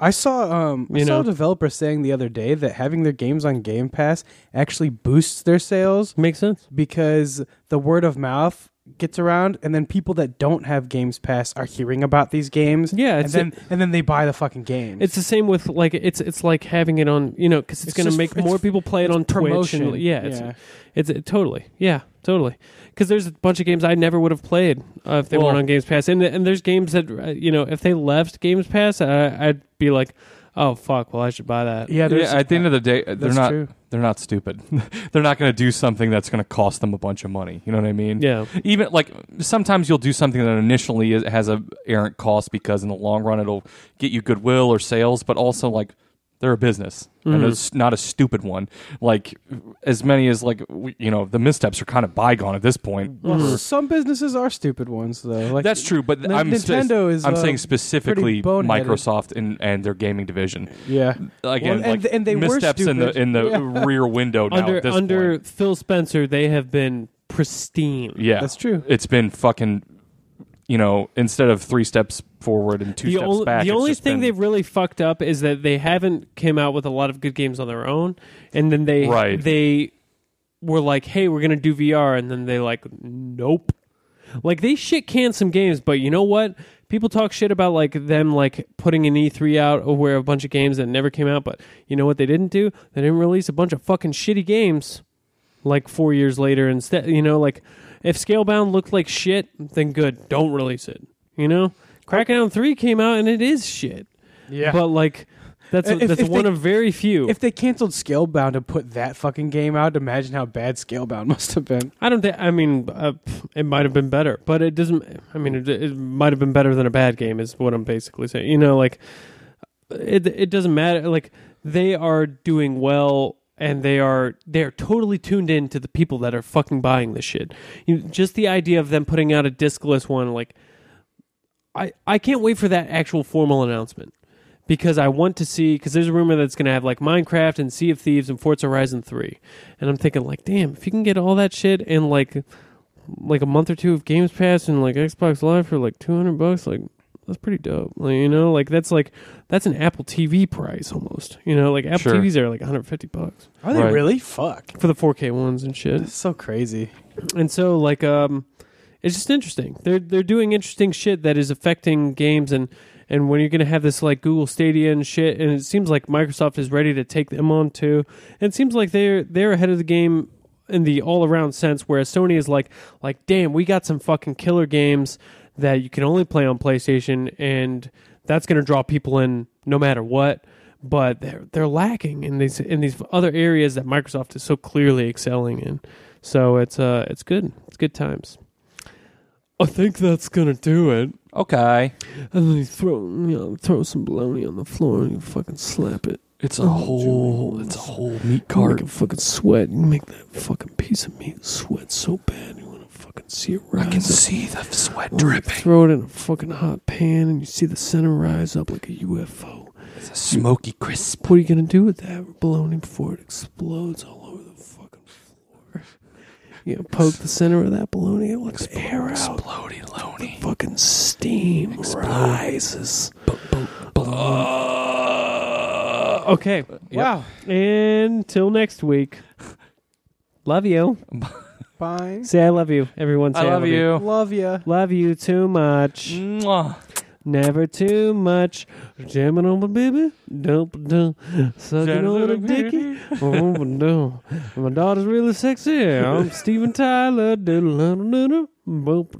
I saw um I You saw know. a developer saying the other day that having their games on Game Pass actually boosts their sales Makes sense. because the word of mouth gets around and then people that don't have Games Pass are hearing about these games. Yeah, and then and then they buy the fucking games. It's the same with like it's it's like having it on you know because it's, It's going to just- make it's- more people play it on promotion. Twitch. And, yeah, it's, Yeah. it's it, totally yeah totally because there's a bunch of games I never would have played uh, if they Well- weren't on Games Pass and and there's games that uh, you know if they left Games Pass uh, I'd be like oh fuck well I should buy that yeah, there's, yeah, at the end of the day, they're that's not true. they're not stupid. they're not going to do something that's going to cost them a bunch of money. You know what I mean? yeah Even like sometimes you'll do something that initially is, has a errant cost because in the long run it'll get you goodwill or sales, but also like they're a business and Mhm. it's not a stupid one. Like as many as like you know the missteps are kind of bygone at this point. Well, Mhm. some businesses are stupid ones though. Like That's true, but N- I'm spe- Nintendo is, I'm uh, saying specifically. Microsoft and, and their gaming division. Yeah. Again, Well, and like and they were missteps in the in the Yeah. rear window now. under at this under point. Phil Spencer they have been pristine yeah, That's true. It's been fucking, you know, instead of three steps forward and two the steps only, back. the only thing been- they've really fucked up is that they haven't came out with a lot of good games on their own, and then they Right. they were like, "Hey, we're gonna do VR," and then they like, "Nope." Like they shit can some games, but you know what? People talk shit about like them like putting an E3 out where a bunch of games that never came out, but you know what they didn't do? They didn't release a bunch of fucking shitty games like four years later instead. You know, like if Scalebound looked like shit, then good, don't release it. You know, Crackdown three came out and it is shit. Yeah. But like, That's If- that's if one they- of very few. If they canceled Scalebound and put that fucking game out, imagine how bad Scalebound must have been. I don't think. I mean, uh, it might have been better, but it doesn't. I mean, it, it might have been better than a bad game. Is what I'm basically saying. You know, like it. It doesn't matter. Like they are doing well, and they are they are totally tuned in to the people that are fucking buying this shit. You, just the idea of them putting out a discless one, like I I can't wait for that actual formal announcement. Because I want to see, because there's a rumor that's going to have like Minecraft and Sea of Thieves and Forza Horizon 3. And I'm thinking, like, damn, if you can get all that shit in like like a month or two of Games Pass and like Xbox Live for like 200 bucks, like that's pretty dope. Like, you know, like that's like that's an Apple TV price almost. You know, like Apple Sure. TVs are like 150 bucks Are they Right. really? Fuck. for the 4K ones and shit. That's so crazy. And so like um it's just interesting. They're they're doing interesting shit that is affecting games and and when you're going to have this like Google Stadia and shit and it seems like Microsoft is ready to take them on too. And it seems like they're they're ahead of the game in the all around sense whereas Sony is like like damn, we got some fucking killer games that you can only play on PlayStation and that's going to draw people in no matter what. But they're they're lacking in these in these other areas that Microsoft is so clearly excelling in. So it's uh it's good. It's good times. I think that's gonna do it. Okay. And then you throw you know, throw some bologna on the floor and you fucking slap it. It's a Oh, whole. It's a whole meat You make cart. it fucking sweat. You make that fucking piece of meat sweat so bad fucking see it rise. I can up. see the sweat Or you dripping. Throw it in a fucking hot pan and you see the center rise up like a UFO. It's a smoky crisp. What are you gonna do with that bologna before it explodes all over the fucking floor? You gonna poke the center of that bologna It let the air out. Exploding loney. Fucking steam rises. Uh, okay. Wow. Until next week. Love you. Bye. Say I love you. Everyone say I love you. Love ya. Love you too much. Mwah. Never too much. Jamming on my baby. Dump dump. Sucking on a dicky. Oh, no. My daughter's really sexy. I'm Steven Tyler. Diddle, diddle, diddle. Boop.